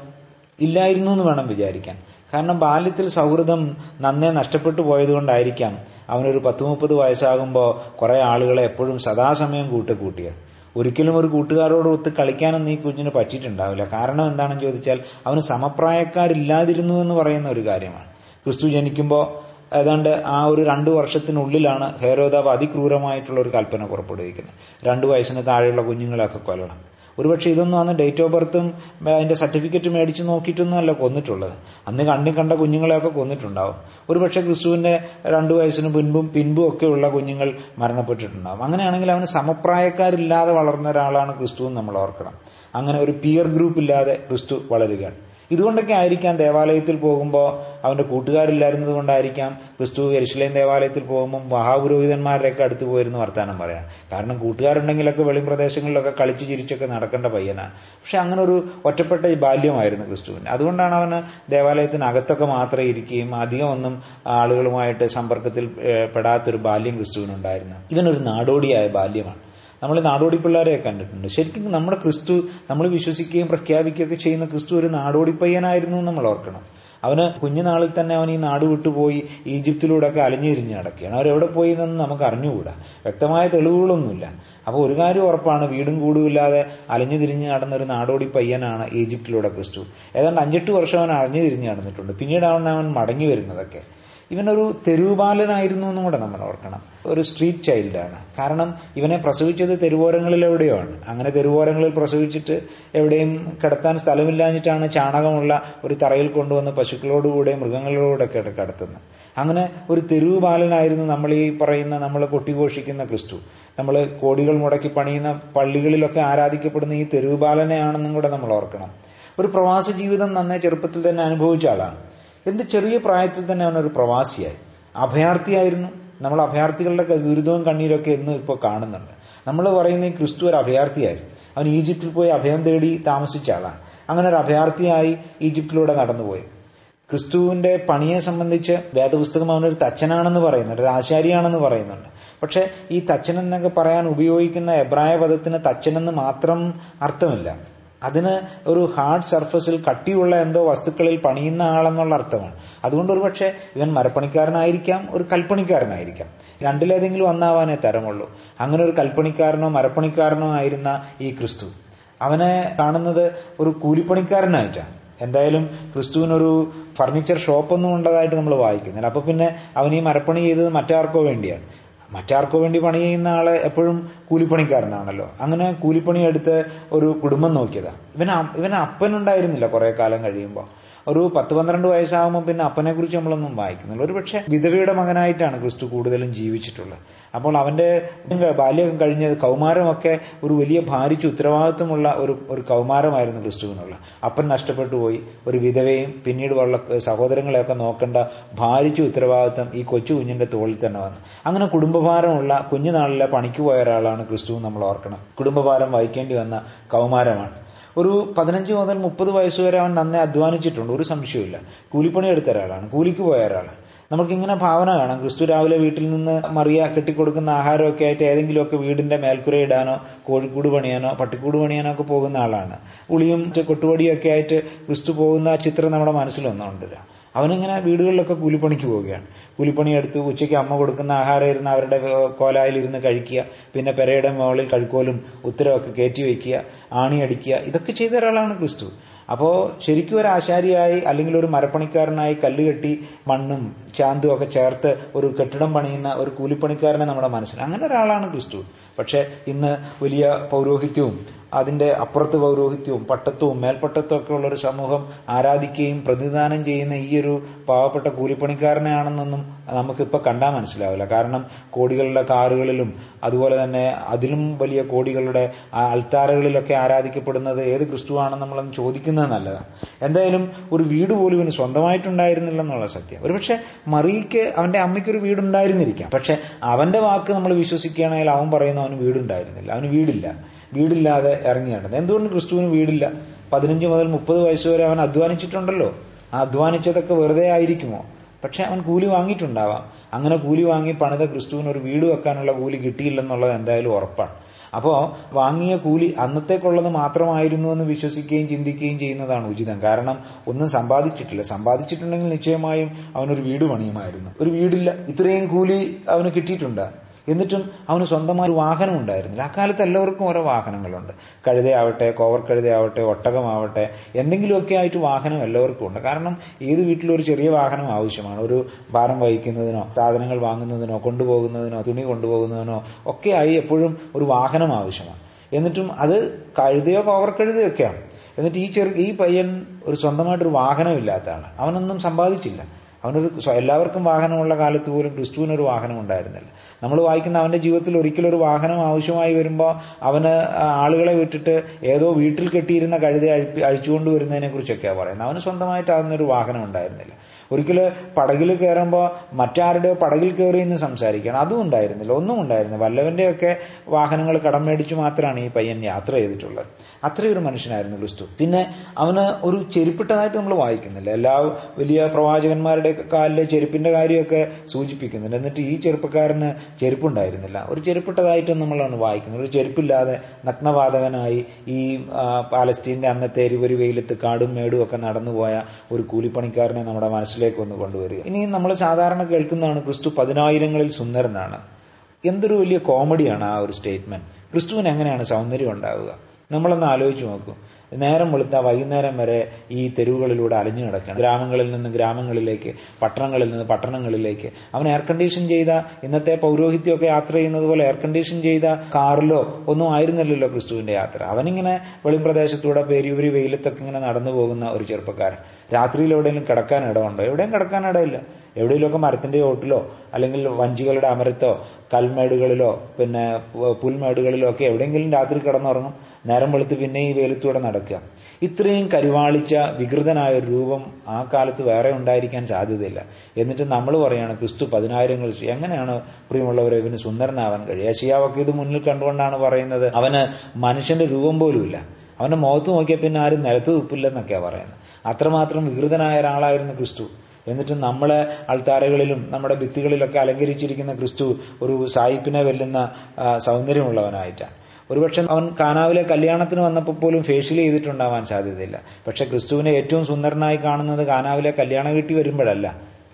ഇല്ലായിരുന്നു എന്ന് വേണം വിചാരിക്കാൻ. കാരണം ബാല്യത്തിൽ സൗഹൃദം നന്നേ നഷ്ടപ്പെട്ടു പോയതുകൊണ്ടായിരിക്കാം അവനൊരു പത്ത് മുപ്പത് വയസ്സാകുമ്പോൾ കുറെ ആളുകളെ എപ്പോഴും സദാസമയം കൂട്ടിക്കൂട്ടിയത് ഒരിക്കലും ഒരു കൂട്ടുകാരോട് ഒത്ത് കളിക്കാനൊന്നും ഈ കുഞ്ഞിന് പറ്റിയിട്ടുണ്ടാവില്ല. കാരണം എന്താണെന്ന് ചോദിച്ചാൽ അവന് സമപ്രായക്കാരില്ലാതിരുന്നു എന്ന് പറയുന്ന ഒരു കാര്യമാണ്. ക്രിസ്തു ജനിക്കുമ്പോൾ ഏതാണ്ട് ആ ഒരു രണ്ടു വർഷത്തിനുള്ളിലാണ് ഹേരോദാവ് അതിക്രൂരമായിട്ടുള്ള ഒരു കൽപ്പന പുറപ്പെടുവിക്കുന്നത്. രണ്ടു വയസ്സിന് താഴെയുള്ള കുഞ്ഞുങ്ങളെയൊക്കെ കൊല്ലണം. ഒരുപക്ഷെ ഇതൊന്നും അന്ന് ഡേറ്റ് ഓഫ് ബർത്തും അതിന്റെ സർട്ടിഫിക്കറ്റ് മേടിച്ച് നോക്കിയിട്ടൊന്നും അല്ല കൊന്നിട്ടുള്ളത്. അന്ന് കണ്ണി കണ്ട കുഞ്ഞുങ്ങളെയൊക്കെ കൊന്നിട്ടുണ്ടാവും. ഒരുപക്ഷെ ക്രിസ്തുവിന്റെ രണ്ടു വയസ്സിന് മുൻപും പിൻപും ഒക്കെയുള്ള കുഞ്ഞുങ്ങൾ മരണപ്പെട്ടിട്ടുണ്ടാവും. അങ്ങനെയാണെങ്കിൽ അവന് സമപ്രായക്കാരില്ലാതെ വളർന്ന ഒരാളാണ് ക്രിസ്തു നമ്മൾ ഓർക്കണം. അങ്ങനെ ഒരു പിയർ ഗ്രൂപ്പ് ഇല്ലാതെ ക്രിസ്തു വളരുകയാണ്. ഇതുകൊണ്ടൊക്കെ ആയിരിക്കാം ദേവാലയത്തിൽ പോകുമ്പോൾ അവന്റെ കൂട്ടുകാരില്ലായിരുന്നത് കൊണ്ടായിരിക്കാം ക്രിസ്തു യരിശിലേം ദേവാലയത്തിൽ പോകുമ്പോൾ മഹാപുരോഹിതന്മാരുടെയൊക്കെ അടുത്ത് പോയിരുന്ന് വർത്താനം പറയാം കാരണം കൂട്ടുകാരുണ്ടെങ്കിലൊക്കെ വെളിപ്രദേശങ്ങളിലൊക്കെ പ്രദേശങ്ങളിലൊക്കെ കളിച്ചു ചിരിച്ചൊക്കെ നടക്കേണ്ട പയ്യനാണ്. പക്ഷെ അങ്ങനെ ഒരു ഒറ്റപ്പെട്ട ബാല്യമായിരുന്നു ക്രിസ്തുവിന്. അതുകൊണ്ടാണ് അവന് ദേവാലയത്തിനകത്തൊക്കെ മാത്രം ഇരിക്കുകയും അധികം ഒന്നും ആളുകളുമായിട്ട് സമ്പർക്കത്തിൽ പെടാത്തൊരു ബാല്യം ക്രിസ്തുവിനുണ്ടായിരുന്നു ഇവനൊരു നാടോടിയായ ബാല്യമാണ്. നമ്മൾ നാടോടി പിള്ളേരെ കണ്ടിട്ടുണ്ട്. ശരിക്കും നമ്മുടെ ക്രിസ്തു നമ്മൾ വിശ്വസിക്കുകയും പ്രഖ്യാപിക്കുകയൊക്കെ ചെയ്യുന്ന ക്രിസ്തു ഒരു നാടോടി പയ്യനായിരുന്നു നമ്മൾ ഓർക്കണം. അവന് കുഞ്ഞുനാളിൽ തന്നെ അവൻ ഈ നാട് വിട്ടുപോയി ഈജിപ്തിലൂടെ ഒക്കെ അലിഞ്ഞിരിഞ്ഞ് നടക്കുകയാണ്. അവരെവിടെ പോയി എന്നൊന്നും നമുക്ക് അറിഞ്ഞുകൂടാ. വ്യക്തമായ തെളിവുകളൊന്നുമില്ല. അപ്പോൾ ഒരു കാര്യം ഉറപ്പാണ് വീടും കൂടുമില്ലാതെ അലഞ്ഞു തിരിഞ്ഞ് നടന്ന ഒരു നാടോടി പയ്യനാണ് ഈജിപ്തിലൂടെ ക്രിസ്തു. ഏതാണ്ട് അഞ്ചെട്ട് വർഷം അവൻ അലഞ്ഞു തിരിഞ്ഞ് നടന്നിട്ടുണ്ട്. പിന്നീട് അവൻ അവൻ മടങ്ങി വരുന്നതൊക്കെ. ഇവനൊരു തെരുവുപാലനായിരുന്നു എന്നും കൂടെ നമ്മൾ ഓർക്കണം. ഒരു സ്ട്രീറ്റ് ചൈൽഡാണ് കാരണം ഇവനെ പ്രസവിച്ചത് തെരുവോരങ്ങളിൽ എവിടെയാണ് അങ്ങനെ തെരുവോരങ്ങളിൽ പ്രസവിച്ചിട്ട് എവിടെയും കിടത്താൻ സ്ഥലമില്ലാഞ്ഞിട്ടാണ് ചാണകമുള്ള ഒരു തറയിൽ കൊണ്ടുവന്ന് പശുക്കളോടുകൂടെ മൃഗങ്ങളോടൊക്കെ കിടത്തുന്നത്. അങ്ങനെ ഒരു തെരുവുപാലനായിരുന്നു നമ്മൾ ഈ പറയുന്ന നമ്മൾ കൊട്ടിഘോഷിക്കുന്ന ക്രിസ്തു. നമ്മൾ കോടികൾ മുടക്കി പണിയുന്ന പള്ളികളിലൊക്കെ ആരാധിക്കപ്പെടുന്ന ഈ തെരുവ് ബാലനെയാണെന്നും കൂടെ നമ്മൾ ഓർക്കണം. ഒരു പ്രവാസ ജീവിതം നന്നേ ചെറുപ്പത്തിൽ തന്നെ അനുഭവിച്ച ആളാണ്. എന്ത് ചെറിയ പ്രായത്തിൽ തന്നെ അവനൊരു പ്രവാസിയായി. അഭയാർത്ഥിയായിരുന്നു. നമ്മൾ അഭയാർത്ഥികളുടെ ദുരിതവും കണ്ണീരൊക്കെ എന്ന് ഇപ്പോൾ കാണുന്നുണ്ട്. നമ്മൾ പറയുന്ന ക്രിസ്തു ഒരു അഭയാർത്ഥിയായിരുന്നു. അവൻ ഈജിപ്തിൽ പോയി അഭയം തേടി താമസിച്ച ആളാണ്. അങ്ങനെ ഒരു അഭയാർത്ഥിയായി ഈജിപ്തിലൂടെ നടന്നുപോയി. ക്രിസ്തുവിന്റെ പണിയെ സംബന്ധിച്ച് വേദപുസ്തകം അവനൊരു തച്ചനാണെന്ന് പറയുന്നുണ്ട്. ഒരു ആശാരിയാണെന്ന് പറയുന്നുണ്ട്. പക്ഷെ ഈ തച്ചൻ എന്നൊക്കെ പറയാൻ ഉപയോഗിക്കുന്ന എബ്രായ പദത്തിന് തച്ചനെന്ന് മാത്രം അർത്ഥമില്ല. അതിന് ഒരു ഹാർഡ് സർഫസിൽ കട്ടിയുള്ള എന്തോ വസ്തുക്കളിൽ പണിയുന്ന ആളെന്നുള്ള അർത്ഥമാണ്. അതുകൊണ്ട് ഒരു പക്ഷേ ഇവൻ മരപ്പണിക്കാരനായിരിക്കാം ഒരു കൽപ്പണിക്കാരനായിരിക്കാം. രണ്ടിലേതെങ്കിലും ഒന്നാവാനേ തരമുള്ളൂ. അങ്ങനെ ഒരു കൽപ്പണിക്കാരനോ മരപ്പണിക്കാരനോ ആയിരുന്ന ഈ ക്രിസ്തു. അവനെ കാണുന്നത് ഒരു കൂലിപ്പണിക്കാരനായിട്ടാണ്. എന്തായാലും ക്രിസ്തുവിനൊരു ഫർണിച്ചർ ഷോപ്പൊന്നും ഉണ്ടതായിട്ട് നമ്മൾ വായിക്കുന്നില്ല. അപ്പൊ പിന്നെ അവൻ ഈ മരപ്പണി ചെയ്തത് മറ്റാർക്കോ വേണ്ടിയാണ്. മറ്റാർക്കോ വേണ്ടി പണി ചെയ്യുന്ന ആളെ എപ്പോഴും കൂലിപ്പണിക്കാരനാണല്ലോ. അങ്ങനെ കൂലിപ്പണി എടുത്ത് ഒരു കുടുംബം നോക്കിയതാ. ഇവന് ഇവന് അപ്പനുണ്ടായിരുന്നില്ല കുറെ കാലം കഴിയുമ്പോൾ ഒരു പത്ത് പന്ത്രണ്ട് വയസ്സാകുമ്പോൾ പിന്നെ അപ്പനെ കുറിച്ച് നമ്മളൊന്നും വായിക്കുന്നില്ല. ഒരു പക്ഷേ വിധവയുടെ മകനായിട്ടാണ് ക്രിസ്തു കൂടുതലും ജീവിച്ചിട്ടുള്ളത്. അപ്പോൾ അവന്റെ ബാല്യം കഴിഞ്ഞത് കൗമാരമൊക്കെ ഒരു വലിയ ഭാരിച്ച ഉത്തരവാദിത്വമുള്ള ഒരു ഒരു കൗമാരമായിരുന്നു ക്രിസ്തുവിനുള്ള അപ്പൻ നഷ്ടപ്പെട്ടു പോയി. ഒരു വിധവയും പിന്നീട് ഉള്ള സഹോദരങ്ങളെയൊക്കെ നോക്കേണ്ട ഭാരിച്ച ഉത്തരവാദിത്വം ഈ കൊച്ചു കുഞ്ഞിന്റെ തോളിൽ തന്നെ വന്നു. അങ്ങനെ കുടുംബഭാരമുള്ള കുഞ്ഞുനാളിലെ പണിക്ക് പോയ ഒരാളാണ് ക്രിസ്തു നമ്മൾ ഓർക്കണം. കുടുംബഭാരം വഹിക്കേണ്ടി വന്ന കൗമാരമാണ്. ഒരു പതിനഞ്ച് മുതൽ മുപ്പത് വയസ്സ് വരെ അവൻ നന്നേ അധ്വാനിച്ചിട്ടുണ്ട്. ഒരു സംശയമില്ല കൂലിപ്പണി എടുത്ത ഒരാളാണ്. കൂലിക്ക് പോയ ഒരാളാണ്. നമുക്കിങ്ങനെ ഭാവന കാണാം. ക്രിസ്തു രാവിലെ വീട്ടിൽ നിന്ന് മറിയ കെട്ടിക്കൊടുക്കുന്ന ആഹാരമൊക്കെ ആയിട്ട് ഏതെങ്കിലുമൊക്കെ വീടിന്റെ മേൽക്കുര ഇടാനോ കോഴിക്കൂട് പണിയാനോ പട്ടിക്കൂട് പണിയാനോ ഒക്കെ പോകുന്ന ആളാണ്. ഉളിയും കൊട്ടുപടിയൊക്കെ ആയിട്ട് ക്രിസ്തു പോകുന്ന ചിത്രം നമ്മുടെ മനസ്സിലൊന്നുണ്ട് അവനിങ്ങനെ വീടുകളിലൊക്കെ കൂലിപ്പണിക്ക് പോവുകയാണ്. കൂലിപ്പണി എടുത്ത് ഉച്ചയ്ക്ക് അമ്മ കൊടുക്കുന്ന ആഹാരം ഇരുന്ന് അവരുടെ കോലായിൽ ഇരുന്ന് കഴിക്കുക. പിന്നെ പെരയുടെ മുകളിൽ കഴുക്കോലും ഉത്തരവൊക്കെ കയറ്റി വയ്ക്കുക ആണി അടിക്കുക. ഇതൊക്കെ ചെയ്ത ഒരാളാണ് ക്രിസ്തു. അപ്പോ ശരിക്കും ഒരു ആശാരിയായി അല്ലെങ്കിൽ ഒരു മരപ്പണിക്കാരനായി കല്ലുകെട്ടി മണ്ണും ചാന്തും ഒക്കെ ചേർത്ത് ഒരു കെട്ടിടം പണിയുന്ന ഒരു കൂലിപ്പണിക്കാരനെ നമ്മുടെ മനസ്സിൽ. അങ്ങനെ ഒരാളാണ് ക്രിസ്തു. പക്ഷെ ഇന്ന് വലിയ പൗരോഹിത്യവും അതിന്റെ അപ്പുറത്ത് പൗരോഹിത്യവും പട്ടത്വവും മേൽപ്പട്ടത്വം ഒക്കെ ഉള്ള ഒരു സമൂഹം ആരാധിക്കുകയും പ്രതിദാനം ചെയ്യുന്ന ഈ ഒരു പാവപ്പെട്ട കൂലിപ്പണിക്കാരനെയാണെന്നൊന്നും നമുക്കിപ്പോൾ കണ്ടാൽ മനസ്സിലാവില്ല. കാരണം കോടികളുടെ കാറുകളിലും അതുപോലെ തന്നെ അതിലും വലിയ കോടികളുടെ അൽത്താരകളിലൊക്കെ ആരാധിക്കപ്പെടുന്നത് ഏത് ക്രിസ്തുവാണെന്ന് നമ്മളൊന്ന് ചോദിക്കുന്നത് നല്ലതാണ് എന്തായാലും ഒരു വീട് പോലും ഇവന് സ്വന്തമായിട്ടുണ്ടായിരുന്നില്ലെന്നുള്ള സത്യം. ഒരുപക്ഷെ മറിയയ്ക്ക് അവന്റെ അമ്മയ്ക്ക് ഒരു വീടുണ്ടായിരുന്നിരിക്കാം. പക്ഷെ അവന്റെ വാക്ക് നമ്മൾ വിശ്വസിക്കുകയാണെങ്കിൽ അവൻ പറയുന്ന അവന് വീടുണ്ടായിരുന്നില്ല. അവന് വീടില്ല. വീടില്ലാതെ ഇറങ്ങി എന്തുകൊണ്ട് ക്രിസ്തുവിന് വീടില്ല? പതിനഞ്ച് മുതൽ മുപ്പത് വയസ്സ് വരെ അവൻ അധ്വാനിച്ചിട്ടുണ്ടല്ലോ. ആ അധ്വാനിച്ചതൊക്കെ വെറുതെ ആയിരിക്കുമോ? പക്ഷെ അവൻ കൂലി വാങ്ങിയിട്ടുണ്ടാവാം. അങ്ങനെ കൂലി വാങ്ങി പണിത ക്രിസ്തുവിന് ഒരു വീട് വെക്കാനുള്ള കൂലി കിട്ടിയില്ലെന്നുള്ളത് എന്തായാലും ഉറപ്പാണ്. അപ്പോ വാങ്ങിയ കൂലി അന്നത്തേക്കുള്ളത് മാത്രമായിരുന്നു എന്ന് വിശ്വസിക്കുകയും ചിന്തിക്കുകയും ചെയ്യുന്നതാണ് ഉചിതം. കാരണം ഒന്നും സമ്പാദിച്ചിട്ടില്ല. സമ്പാദിച്ചിട്ടുണ്ടെങ്കിൽ നിശ്ചയമായും അവനൊരു വീട് പണിയുമായിരുന്നു. ഒരു വീടില്ല. ഇത്രയും കൂലി അവന് കിട്ടിയിട്ടുണ്ട്? എന്നിട്ടും അവന് സ്വന്തമായി ഒരു വാഹനം ഉണ്ടായിരുന്നില്ല. അക്കാലത്ത് എല്ലാവർക്കും ഓരോ വാഹനങ്ങളുണ്ട്. കഴുതയാവട്ടെ കോവർ കഴുതയാവട്ടെ ഒട്ടകമാവട്ടെ എന്തെങ്കിലുമൊക്കെ ആയിട്ട് വാഹനം എല്ലാവർക്കും ഉണ്ട്. കാരണം ഏത് വീട്ടിലും ഒരു ചെറിയ വാഹനം ആവശ്യമാണ്. ഒരു ഭാരം വഹിക്കുന്നതിനോ സാധനങ്ങൾ വാങ്ങുന്നതിനോ കൊണ്ടുപോകുന്നതിനോ തുണി കൊണ്ടുപോകുന്നതിനോ ഒക്കെ ആയി എപ്പോഴും ഒരു വാഹനം ആവശ്യമാണ്. എന്നിട്ടും അത് കഴുതയോ കോവർ കഴുതയോ ഒക്കെയാണ്. എന്നിട്ട് ഈ ചെറു ഈ പയ്യൻ ഒരു സ്വന്തമായിട്ടൊരു വാഹനമില്ലാത്തതാണ്. അവനൊന്നും സമ്പാദിച്ചില്ല. അവനൊരു എല്ലാവർക്കും വാഹനമുള്ള കാലത്ത് പോലും ക്രിസ്തുവിനൊരു വാഹനം ഉണ്ടായിരുന്നില്ല നമ്മൾ വായിക്കുന്ന അവന്റെ ജീവിതത്തിൽ ഒരിക്കലും ഒരു വാഹനം ആവശ്യമായി വരുമ്പോൾ അവന് ആളുകളെ വിട്ടിട്ട് ഏതോ വീട്ടിൽ കെട്ടിയിരുന്ന കഴുത അഴിച്ചുകൊണ്ട് വരുന്നതിനെ കുറിച്ചൊക്കെയാണ് പറയുന്നത്. അവന് സ്വന്തമായിട്ട് അതൊന്നൊരു വാഹനം ഉണ്ടായിരുന്നില്ല. ഒരിക്കൽ പടകിൽ കയറുമ്പോൾ മറ്റാരുടെ പടകിൽ കയറി എന്ന് സംസാരിക്കണം. അതും ഉണ്ടായിരുന്നില്ല. ഒന്നും ഉണ്ടായിരുന്നില്ല. വല്ലവന്റെയൊക്കെ വാഹനങ്ങൾ കടം മേടിച്ചു മാത്രമാണ് ഈ പയ്യൻ യാത്ര ചെയ്തിട്ടുള്ളത്. അത്രയൊരു മനുഷ്യനായിരുന്നു ക്രിസ്തു. പിന്നെ അവന് ഒരു ചെരുപ്പിട്ടതായിട്ട് നമ്മൾ വായിക്കുന്നില്ല. എല്ലാ വലിയ പ്രവാചകന്മാരുടെ കാലിലെ ചെരുപ്പിന്റെ കാര്യമൊക്കെ സൂചിപ്പിക്കുന്നുണ്ട്. എന്നിട്ട് ഈ ചെറുപ്പക്കാരന് ചെരുപ്പുണ്ടായിരുന്നില്ല. ഒരു ചെരുപ്പിട്ടതായിട്ടും നമ്മളാണ് വായിക്കുന്നത് ഒരു ചെരുപ്പില്ലാതെ നഗ്നവാതകനായി ഈ പാലസ്തീന്റെ അന്നത്തെ എരിവൊരു വെയിലത്ത് കാടും മേടും ഒക്കെ നടന്നുപോയ ഒരു കൂലിപ്പണിക്കാരനെ നമ്മുടെ മനസ്സിലേക്ക് ഒന്ന് കൊണ്ടുവരിക. ഇനി നമ്മൾ സാധാരണ കേൾക്കുന്നതാണ് ക്രിസ്തു പതിനായിരങ്ങളിൽ സുന്ദരനാണ്. എന്തൊരു വലിയ കോമഡിയാണ് ആ ഒരു സ്റ്റേറ്റ്മെന്റ്. ക്രിസ്തുവിന് എങ്ങനെയാണ് സൗന്ദര്യം ഉണ്ടാവുക? നമ്മളൊന്ന് ആലോചിച്ച് നോക്കൂ. നേരം വെളുത്ത വൈകുന്നേരം വരെ ഈ തെരുവുകളിലൂടെ അലഞ്ഞു കിടക്കണം. ഗ്രാമങ്ങളിൽ നിന്ന് ഗ്രാമങ്ങളിലേക്ക് പട്ടണങ്ങളിൽ നിന്ന് പട്ടണങ്ങളിലേക്ക്. അവൻ എയർ കണ്ടീഷൻ ചെയ്ത ഇന്നത്തെ പൗരോഹിത്യമൊക്കെ യാത്ര ചെയ്യുന്നത് പോലെ എയർ കണ്ടീഷൻ ചെയ്ത കാറിലോ ഒന്നും ആയിരുന്നില്ലല്ലോ ക്രിസ്തുവിന്റെ യാത്ര. അവനിങ്ങനെ വെളിപ്രദേശത്തൂടെ പേരിയൂരി വെയിലത്തൊക്കെ ഇങ്ങനെ നടന്നു പോകുന്ന ഒരു ചെറുപ്പക്കാരൻ. രാത്രിയിൽ എവിടെയെങ്കിലും കിടക്കാൻ ഇടമുണ്ടോ? എവിടെയും കിടക്കാൻ ഇടയില്ല. എവിടെയെങ്കിലുമൊക്കെ മരത്തിന്റെ ഓട്ടിലോ അല്ലെങ്കിൽ വഞ്ചികളുടെ അമരത്തോ കൽമേടുകളിലോ പിന്നെ പുൽമേടുകളിലോ ഒക്കെ എവിടെയെങ്കിലും രാത്രി കിടന്നുറങ്ങും. നേരം വെളുത്ത് പിന്നെ ഈ വെയിലത്തൂടെ നടക്കുക. ഇത്രയും കരുവാളിച്ച വികൃതനായ ഒരു രൂപം ആ കാലത്ത് വേറെ ഉണ്ടായിരിക്കാൻ സാധ്യതയില്ല. എന്നിട്ട് നമ്മൾ പറയാണ് ക്രിസ്തു പതിനായിരങ്ങൾ എങ്ങനെയാണ് പ്രിയമുള്ളവരെ ഇവന് സുന്ദരനാവാൻ കഴിയുക? ശിയാവൊക്കെ ഇത് മുന്നിൽ കണ്ടുകൊണ്ടാണ് പറയുന്നത്. അവന് മനുഷ്യന്റെ രൂപം പോലുമില്ല. അവന്റെ മുഖത്ത് നോക്കിയാൽ പിന്നെ ആരും നിലത്ത് തുപ്പില്ലെന്നൊക്കെയാണ് പറയുന്നത്. അത്രമാത്രം വികൃതനായ ഒരാളായിരുന്നു ക്രിസ്തു. എന്നിട്ട് നമ്മളെ അൾത്താരകളിലും നമ്മുടെ ഭിത്തികളിലൊക്കെ അലങ്കരിച്ചിരിക്കുന്ന ക്രിസ്തു ഒരു സായിപ്പിനെ വെല്ലുന്ന സൗന്ദര്യമുള്ളവനായിട്ടാണ്. ഒരുപക്ഷെ അവൻ കാനാവിലെ കല്യാണത്തിന് വന്നപ്പോൾ പോലും ഫേഷ്യൽ ചെയ്തിട്ടുണ്ടാവാൻ സാധ്യതയില്ല. പക്ഷെ ക്രിസ്തുവിനെ ഏറ്റവും സുന്ദരനായി കാണുന്നത് കാനാവിലെ കല്യാണ വീട്ടിൽ വരുമ്പോഴല്ല.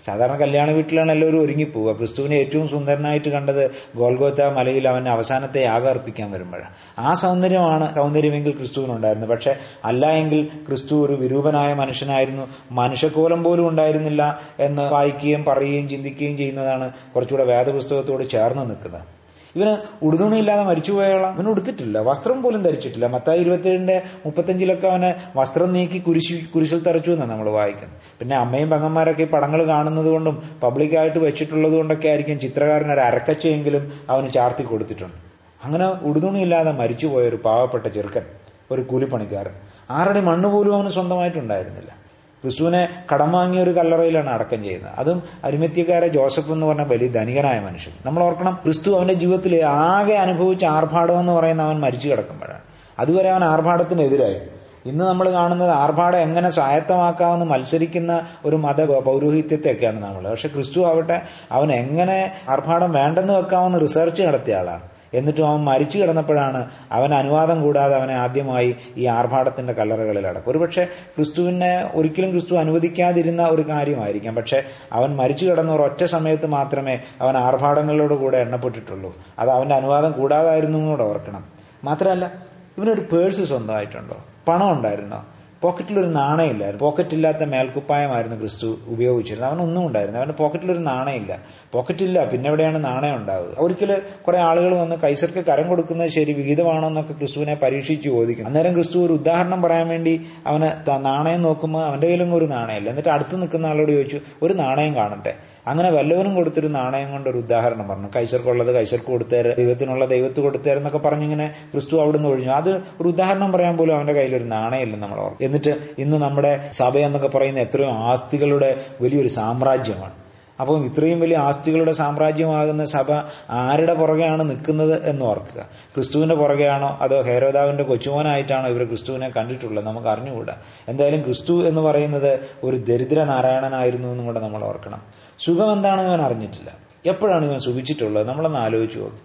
സാധാരണ കല്യാണ വീട്ടിലാണ് എല്ലാവരും ഒരുങ്ങിപ്പോവുക ക്രിസ്തുവിനെ ഏറ്റവും സുന്ദരനായിട്ട് കണ്ടത് ഗോൽഗോത്ത മലയിൽ അവൻ അവസാനത്തെ യാഗം അർപ്പിക്കാൻ വരുമ്പോഴാണ്. ആ സൗന്ദര്യമാണ് സൗന്ദര്യമെങ്കിൽ ക്രിസ്തുവിനുണ്ടായിരുന്നു പക്ഷെ അല്ല എങ്കിൽ ക്രിസ്തു ഒരു വിരൂപനായ മനുഷ്യനായിരുന്നു. മനുഷ്യക്കോലം പോലും ഉണ്ടായിരുന്നില്ല എന്ന് വായിക്കുകയും പറയുകയും ചിന്തിക്കുകയും ചെയ്യുന്നതാണ് കുറച്ചുകൂടെ വേദപുസ്തകത്തോട് ചേർന്ന് നിൽക്കുന്നത്. ഇവന് ഉടുതുണിയില്ലാതെ മരിച്ചുപോയാളാം? ഇവന് ഉടുത്തിട്ടില്ല. വസ്ത്രം പോലും ധരിച്ചിട്ടില്ല. മത്തായി ഇരുപത്തിയേഴിന്റെ മുപ്പത്തഞ്ചിലൊക്കെ അവനെ വസ്ത്രം നീക്കി കുരിശി കുരിശിൽ തറച്ചു എന്നാണ് നമ്മൾ വായിക്കുന്നത്. പിന്നെ അമ്മയും പങ്ങന്മാരൊക്കെ ഈ പടങ്ങൾ കാണുന്നത് കൊണ്ടും പബ്ലിക്കായിട്ട് വെച്ചിട്ടുള്ളത് കൊണ്ടൊക്കെ ആയിരിക്കും ചിത്രകാരൻ ഒരു അരക്കച്ചയെങ്കിലും അവന് ചാർത്തി കൊടുത്തിട്ടുണ്ട്. അങ്ങനെ ഉടുതുണിയില്ലാതെ മരിച്ചുപോയ ഒരു പാവപ്പെട്ട ചെറുക്കൻ ഒരു കൂലിപ്പണിക്കാരൻ. ആരുടെ മണ്ണ് പോലും അവന് സ്വന്തമായിട്ടുണ്ടായിരുന്നില്ല. ക്രിസ്തുവിനെ കടം വാങ്ങിയ ഒരു കല്ലറയിലാണ് അടക്കം ചെയ്യുന്നത്. അതും അരിമത്യക്കാരെ ജോസഫ് എന്ന് പറഞ്ഞ വലിയ ധനികനായ മനുഷ്യൻ. നമ്മൾ ഓർക്കണം ക്രിസ്തു അവന്റെ ജീവിതത്തിൽ ആകെ അനുഭവിച്ച ആർഭാടം എന്ന് പറയുന്ന അവൻ മരിച്ചു കിടക്കുമ്പോഴാണ്. അതുവരെ അവൻ ആർഭാടത്തിനെതിരായി. ഇന്ന് നമ്മൾ കാണുന്നത് ആർഭാടം എങ്ങനെ സ്വായത്തമാക്കാമെന്ന് മത്സരിക്കുന്ന ഒരു മത പൗരോഹിത്യത്തെയൊക്കെയാണ് നമ്മൾ. പക്ഷെ ക്രിസ്തു ആവട്ടെ അവൻ എങ്ങനെ ആർഭാടം വേണ്ടെന്ന് വെക്കാമെന്ന് റിസർച്ച് നടത്തിയ ആളാണ്. എന്നിട്ടും അവൻ മരിച്ചു കിടന്നപ്പോഴാണ് അവൻ അനുവാദം കൂടാതെ അവനെ ആദ്യമായി ഈ ആർഭാടത്തിന്റെ കല്ലറകളിൽ അടക്കും. ഒരുപക്ഷെ ക്രിസ്തുവിനെ ഒരിക്കലും ക്രിസ്തു അനുവദിക്കാതിരുന്ന ഒരു കാര്യമായിരിക്കാം. പക്ഷെ അവൻ മരിച്ചു കിടന്ന ഒറ്റ സമയത്ത് മാത്രമേ അവൻ ആർഭാടങ്ങളോട് കൂടെ എണ്ണപ്പെട്ടിട്ടുള്ളൂ. അത് അവന്റെ അനുവാദം കൂടാതായിരുന്നു കൂടെ ഓർക്കണം. മാത്രമല്ല ഇവനൊരു പേഴ്സ് സ്വന്തമായിട്ടുണ്ടോ? പണം ഉണ്ടായിരുന്നോ പോക്കറ്റിൽ ഒരു നാണയമില്ലായിരുന്നു. പോക്കറ്റില്ലാത്ത മേൽക്കുപ്പായമായിരുന്നു ക്രിസ്തു ഉപയോഗിച്ചിരുന്നത്. അവനൊന്നും ഉണ്ടായിരുന്നു അവന്റെ പോക്കറ്റിലൊരു നാണയമില്ല. പോക്കറ്റില്ല പിന്നെ എവിടെയാണ് നാണയം ഉണ്ടാവുക? ഒരിക്കൽ കുറെ ആളുകൾ വന്ന് കൈസർക്ക് കരം കൊടുക്കുന്നത് ശരി വിഹിതമാണോ എന്നൊക്കെ ക്രിസ്തുവിനെ പരീക്ഷിച്ച് ചോദിക്കും അന്നേരം ക്രിസ്തു ഒരു ഉദാഹരണം പറയാൻ വേണ്ടി അവന് നാണയം നോക്കുമ്പോൾ അവന്റെ കയ്യിലും ഒരു നാണയമില്ല. എന്നിട്ട് അടുത്ത് നിൽക്കുന്ന ആളോട് ചോദിച്ചു ഒരു നാണയം കാണട്ടെ? അങ്ങനെ വല്ലവനും കൊടുത്തൊരു നാണയം കൊണ്ടൊരു ഉദാഹരണം പറഞ്ഞു. കൈസർക്കുള്ളത് കൈസർക്ക് കൊടുത്തേര് ദൈവത്തിനുള്ള ദൈവത്ത് കൊടുത്തേരെന്നൊക്കെ പറഞ്ഞിങ്ങനെ ക്രിസ്തു അവിടുന്ന് ഒഴിഞ്ഞു. അത് ഒരു ഉദാഹരണം പറയാൻ പോലും അവന്റെ കയ്യിലൊരു നാണയമില്ല നമ്മൾ ഓർക്കും. എന്നിട്ട് ഇന്ന് നമ്മുടെ സഭ എന്നൊക്കെ പറയുന്ന എത്രയോ ആസ്തികളുടെ വലിയൊരു സാമ്രാജ്യമാണ്. അപ്പം ഇത്രയും വലിയ ആസ്തികളുടെ സാമ്രാജ്യമാകുന്ന സഭ ആരുടെ പുറകെയാണ് നിൽക്കുന്നത് എന്ന് ഓർക്കുക. ക്രിസ്തുവിന്റെ പുറകെയാണോ അതോ ഹേരോദാവിന്റെ കൊച്ചുമോനായിട്ടാണോ ഇവർ ക്രിസ്തുവിനെ കണ്ടിട്ടുള്ളത് നമുക്ക് അറിഞ്ഞുകൂടാ. എന്തായാലും ക്രിസ്തു എന്ന് പറയുന്നത് ഒരു ദരിദ്ര നാരായണനായിരുന്നു എന്നും കൂടെ നമ്മൾ ഓർക്കണം. സുഖം എന്താണെന്ന് ഇവൻ അറിഞ്ഞിട്ടില്ല. എപ്പോഴാണ് ഇവൻ സുഖിച്ചിട്ടുള്ളത്? നമ്മളൊന്ന് ആലോചിച്ചു നോക്കും.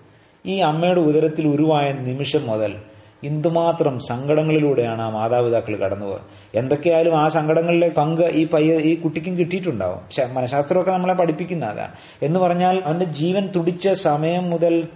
ഈ അമ്മയുടെ ഉദരത്തിൽ ഉരുവായ നിമിഷം മുതൽ എന്തുമാത്രം സങ്കടങ്ങളിലൂടെയാണ് ആ മാതാപിതാക്കൾ കടന്നുപോയത്. എന്തൊക്കെയായാലും ആ സങ്കടങ്ങളിലെ പങ്ക് ഈ പയ്യ ഈ കുട്ടിക്കും കിട്ടിയിട്ടുണ്ടാവും. മനഃശാസ്ത്രമൊക്കെ നമ്മളെ പഠിപ്പിക്കുന്ന അതാണ്. എന്ന് പറഞ്ഞാൽ അവന്റെ ജീവൻ തുടിച്ച സമയം മുതൽ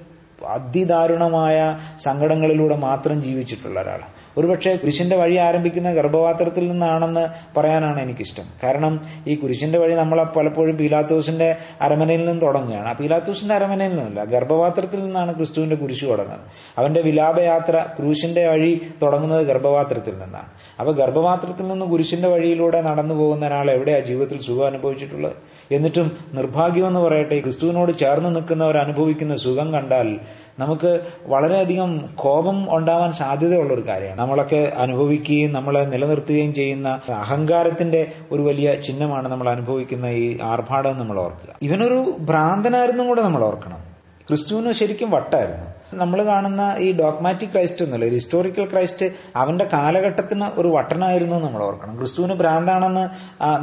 അതിദാരുണമായ സങ്കടങ്ങളിലൂടെ മാത്രം ജീവിച്ചിട്ടുള്ള ഒരാളാണ്. ഒരുപക്ഷെ കുരിശിന്റെ വഴി ആരംഭിക്കുന്ന ഗർഭപാത്രത്തിൽ നിന്നാണെന്ന് പറയാനാണ് എനിക്കിഷ്ടം. കാരണം ഈ കുരിശിന്റെ വഴി നമ്മൾ പലപ്പോഴും പീലാത്തോസിന്റെ അരമനയിൽ നിന്ന് തുടങ്ങുകയാണ്. ആ പീലാത്തോസിന്റെ അരമനയിൽ നിന്നല്ല ഗർഭപാത്രത്തിൽ നിന്നാണ് ക്രിസ്തുവിന്റെ കുരിശ് തുടങ്ങുന്നത്. അവന്റെ വിലാപയാത്ര ക്രൂശിന്റെ വഴി തുടങ്ങുന്നത് ഗർഭപാത്രത്തിൽ നിന്നാണ്. അപ്പൊ ഗർഭപാത്രത്തിൽ നിന്ന് കുരിശിന്റെ വഴിയിലൂടെ നടന്നു പോകുന്ന ഒരാൾ എവിടെയാ ജീവിതത്തിൽ സുഖം അനുഭവിച്ചിട്ടുള്ളത്? എന്നിട്ടും നിർഭാഗ്യമെന്ന് പറയട്ടെ ക്രിസ്തുവിനോട് ചേർന്ന് നിൽക്കുന്നവർ അനുഭവിക്കുന്ന സുഖം കണ്ടാൽ നമുക്ക് വളരെയധികം കോപം ഉണ്ടാവാൻ സാധ്യതയുള്ള ഒരു കാര്യമാണ്. നമ്മളൊക്കെ അനുഭവിക്കുകയും നമ്മളെ നിലനിർത്തുകയും ചെയ്യുന്ന അഹങ്കാരത്തിന്റെ ഒരു വലിയ ചിഹ്നമാണ് നമ്മൾ അനുഭവിക്കുന്ന ഈ ആർഭാടം നമ്മൾ ഓർക്കുക. ഇവനൊരു ഭ്രാന്തനായിരുന്നും കൂടെ നമ്മൾ ഓർക്കണം. ക്രിസ്തുവിന് ശരിക്കും വട്ടായിരുന്നു. നമ്മൾ കാണുന്ന ഈ ഡോഗ്മാറ്റിക് ക്രൈസ്റ്റ് എന്നുള്ള ഒരു ഹിസ്റ്റോറിക്കൽ ക്രൈസ്റ്റ് അവന്റെ കാലഘട്ടത്തിന് ഒരു വട്ടനായിരുന്നു നമ്മൾ ഓർക്കണം. ക്രിസ്തുവിന് ഭ്രാന്താണെന്ന്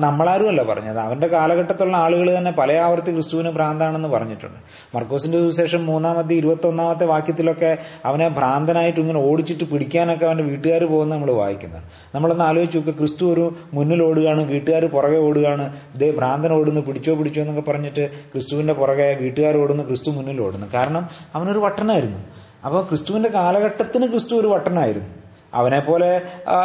നമ്മളാരും അല്ല പറഞ്ഞത്. അവന്റെ കാലഘട്ടത്തിലുള്ള ആളുകൾ തന്നെ പല ആവർത്തി ക്രിസ്തുവിന് ഭ്രാന്താണെന്ന് പറഞ്ഞിട്ടുണ്ട്. മർക്കോസിന്റെ സുവിശേഷം മൂന്നാമത്തെ ഇരുപത്തി ഒന്നാമത്തെ വാക്യത്തിലൊക്കെ അവനെ ഭ്രാന്തനായിട്ട് ഇങ്ങനെ ഓടിച്ചിട്ട് പിടിക്കാനൊക്കെ അവന്റെ വീട്ടുകാർ പോകുന്ന നമ്മൾ വായിക്കുന്നുണ്ട് നമ്മളൊന്ന് ആലോചിച്ച് നോക്കുക ക്രിസ്തു ഒരു മുന്നിൽ ഓടുകയാണ് വീട്ടുകാർ പുറകെ ഓടുകയാണ്. ഇതേ ഭ്രാന്തൻ ഓടുന്നു പിടിച്ചോ പിടിച്ചോ എന്നൊക്കെ പറഞ്ഞിട്ട് ക്രിസ്തുവിന്റെ പുറകെ വീട്ടുകാർ ഓടുന്നു ക്രിസ്തു മുന്നിൽ ഓടുന്നു. കാരണം അവനൊരു വട്ടനായിരുന്നു. അപ്പോൾ ക്രിസ്തുവിന്റെ കാലഘട്ടത്തിന് ക്രിസ്തു ഒരു വട്ടനായിരുന്നു. അവനെ പോലെ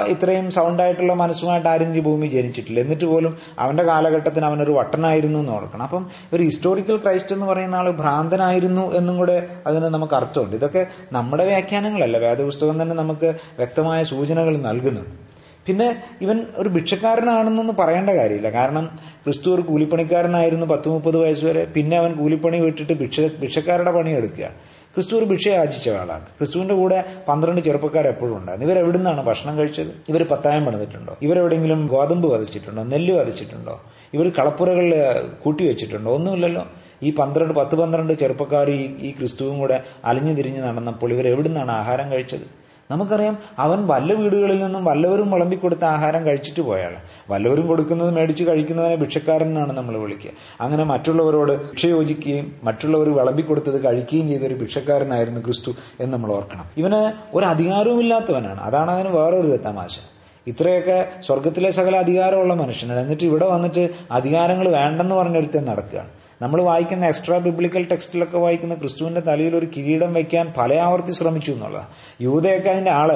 ഇത്രയും സൗണ്ടായിട്ടുള്ള മനസ്സുമായിട്ട് ആരും ഈ ഭൂമി ജനിച്ചിട്ടില്ല. എന്നിട്ട് പോലും അവന്റെ കാലഘട്ടത്തിന് അവനൊരു വട്ടനായിരുന്നു എന്ന് ഓർക്കണം. അപ്പം ഒരു ഹിസ്റ്റോറിക്കൽ ക്രൈസ്റ്റ് എന്ന് പറയുന്ന ആൾ ഭ്രാന്തനായിരുന്നു എന്നും കൂടെ അതിന് നമുക്ക് അർത്ഥമുണ്ട്. ഇതൊക്കെ നമ്മുടെ വ്യാഖ്യാനങ്ങളല്ല. വേദപുസ്തകം തന്നെ നമുക്ക് വ്യക്തമായ സൂചനകൾ നൽകുന്നുണ്ട്. പിന്നെ ഇവൻ ഒരു ഭിക്ഷക്കാരനാണെന്നൊന്നും പറയേണ്ട കാര്യമില്ല. കാരണം ക്രിസ്തു ഒരു കൂലിപ്പണിക്കാരനായിരുന്നു പത്ത് മുപ്പത് വയസ്സ് വരെ. പിന്നെ അവൻ കൂലിപ്പണി വിട്ടിട്ട് ഭിക്ഷ ഭിക്ഷക്കാരുടെ പണി എടുക്കുകയാണ് ക്രിസ്തു ഒരു ഭിക്ഷ ആചിച്ച ആളാണ് ക്രിസ്തുവിന്റെ കൂടെ പന്ത്രണ്ട് ചെറുപ്പക്കാർ എപ്പോഴും ഉണ്ടായിരുന്നു ഇവർ എവിടെ നിന്നാണ് ഭക്ഷണം കഴിച്ചത്? ഇവർ പത്തായം പണിതിട്ടുണ്ടോ? ഇവരെവിടെയെങ്കിലും ഗോതമ്പ് വധിച്ചിട്ടുണ്ടോ? നെല്ല് വധിച്ചിട്ടുണ്ടോ? ഇവർ കളപ്പുരകളിൽ കൂട്ടിവെച്ചിട്ടുണ്ടോ ഒന്നുമില്ലല്ലോ. ഈ പന്ത്രണ്ട് പത്ത് പന്ത്രണ്ട് ചെറുപ്പക്കാർ ഈ ക്രിസ്തുവും കൂടെ അലിഞ്ഞു തിരിഞ്ഞ് നടന്നപ്പോൾ ഇവർ എവിടെ ആഹാരം കഴിച്ചത്? നമുക്കറിയാം അവൻ വല്ല വീടുകളിൽ നിന്നും വല്ലവരും വിളമ്പിക്കൊടുത്ത ആഹാരം കഴിച്ചിട്ട് പോയാൾ വല്ലവരും കൊടുക്കുന്നത് മേടിച്ച് കഴിക്കുന്നവനെ ഭിക്ഷക്കാരനാണ് നമ്മൾ വിളിക്കുക. അങ്ങനെ മറ്റുള്ളവരോട് ഭിക്ഷ യോജിക്കുകയും മറ്റുള്ളവർ വിളമ്പിക്കൊടുത്തത് കഴിക്കുകയും ചെയ്ത ഒരു ഭിക്ഷക്കാരനായിരുന്നു ക്രിസ്തു എന്ന് നമ്മൾ ഓർക്കണം. ഇവന് ഒരു അധികാരവുമില്ലാത്തവനാണ്. അതാണ് അതിന് വേറൊരു തമാശ. ഇത്രയൊക്കെ സ്വർഗത്തിലെ സകല അധികാരമുള്ള മനുഷ്യനാണ്. എന്നിട്ട് ഇവിടെ വന്നിട്ട് അധികാരങ്ങൾ വേണ്ടെന്ന് പറഞ്ഞൊരുത്തൻ നടക്കുകയാണ്. നമ്മൾ വായിക്കുന്ന എക്സ്ട്രാ ബിബ്ലിക്കൽ ടെക്സ്റ്റിലൊക്കെ വായിക്കുന്ന ക്രിസ്തുവിന്റെ തലയിൽ ഒരു കിരീടം വയ്ക്കാൻ പല ആവർത്തി ശ്രമിച്ചു എന്നുള്ളതാണ് യൂതയൊക്കെ അതിന്റെ ആൾ.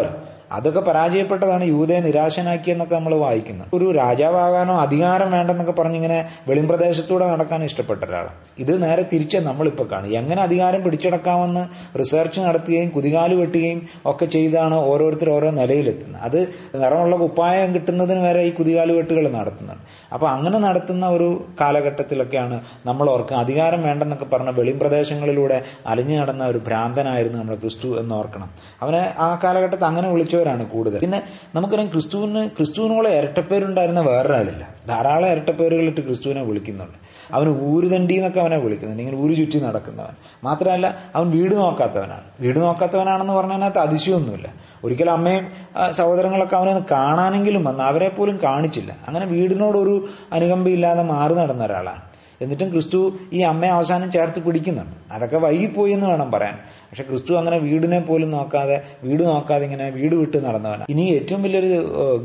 അതൊക്കെ പരാജയപ്പെട്ടതാണ് യൂതയെ നിരാശനാക്കിയെന്നൊക്കെ നമ്മൾ വായിക്കുന്നത് ഒരു രാജാവാകാനോ അധികാരം വേണ്ടെന്നൊക്കെ പറഞ്ഞിങ്ങനെ വെളിമ്പ്രദേശത്തൂടെ നടക്കാൻ ഇഷ്ടപ്പെട്ട ഒരാൾ ഇത് നേരെ തിരിച്ച് നമ്മളിപ്പോൾ കാണും. എങ്ങനെ അധികാരം പിടിച്ചടക്കാമെന്ന് റിസർച്ച് നടത്തുകയും കുതികാൽ വെട്ടുകയും ഒക്കെ ചെയ്താണ് ഓരോരുത്തർ ഓരോ നിലയിലെത്തുന്നത്. അത് നിറമുള്ള കുപ്പായം കിട്ടുന്നതിന് വരെ ഈ കുതികാൽ വെട്ടുകൾ നടത്തുന്നുണ്ട്. അപ്പൊ അങ്ങനെ നടത്തുന്ന ഒരു കാലഘട്ടത്തിലൊക്കെയാണ് നമ്മൾ ഓർക്കുക അധികാരം വേണ്ടെന്നൊക്കെ പറഞ്ഞ വെളിമ്പ്രദേശങ്ങളിലൂടെ അലിഞ്ഞു നടന്ന ഒരു ഭ്രാന്തനായിരുന്നു നമ്മുടെ ക്രിസ്തു എന്ന് ഓർക്കണം. അവനെ ആ കാലഘട്ടത്തിൽ അങ്ങനെ വിളിച്ചവരാണ് കൂടുതൽ. പിന്നെ നമുക്കറിയാം ക്രിസ്തുവിന് ക്രിസ്തുവിനോളം ഇരട്ടപ്പേരുണ്ടായിരുന്ന വേറൊരാളില്ല. ധാരാളം ഇരട്ടപ്പേരുകളിട്ട് ക്രിസ്തുവിനെ വിളിക്കുന്നുണ്ട്. അവന് ഊരുതണ്ടി എന്നൊക്കെ അവനെ വിളിക്കുന്നുണ്ട് ഇങ്ങനെ ഊരു ചുറ്റി നടക്കുന്നവൻ. മാത്രമല്ല അവൻ വീട് നോക്കാത്തവനാണ്. വീട് നോക്കാത്തവനാണെന്ന് പറഞ്ഞതിനകത്ത് അതിശയമൊന്നുമില്ല. ഒരിക്കലും അമ്മയും സഹോദരങ്ങളൊക്കെ അവനെ കാണാനെങ്കിലും വന്ന് അവരെ പോലും കാണിച്ചില്ല. അങ്ങനെ വീടിനോടൊരു അനുകമ്പയില്ലാതെ മാറി നടന്ന ഒരാളാണ്. എന്നിട്ടും ക്രിസ്തു ഈ അമ്മയെ അവസാനം ചേർത്ത് പിടിക്കുന്നുണ്ട്. അതൊക്കെ വൈകിപ്പോയി എന്ന് വേണം പറയാൻ. പക്ഷെ ക്രിസ്തു അങ്ങനെ വീടിനെ പോലും നോക്കാതെ വീട് നോക്കാതെ ഇങ്ങനെ വീട് വിട്ട് നടന്നവനാണ് ഇനി ഏറ്റവും വലിയൊരു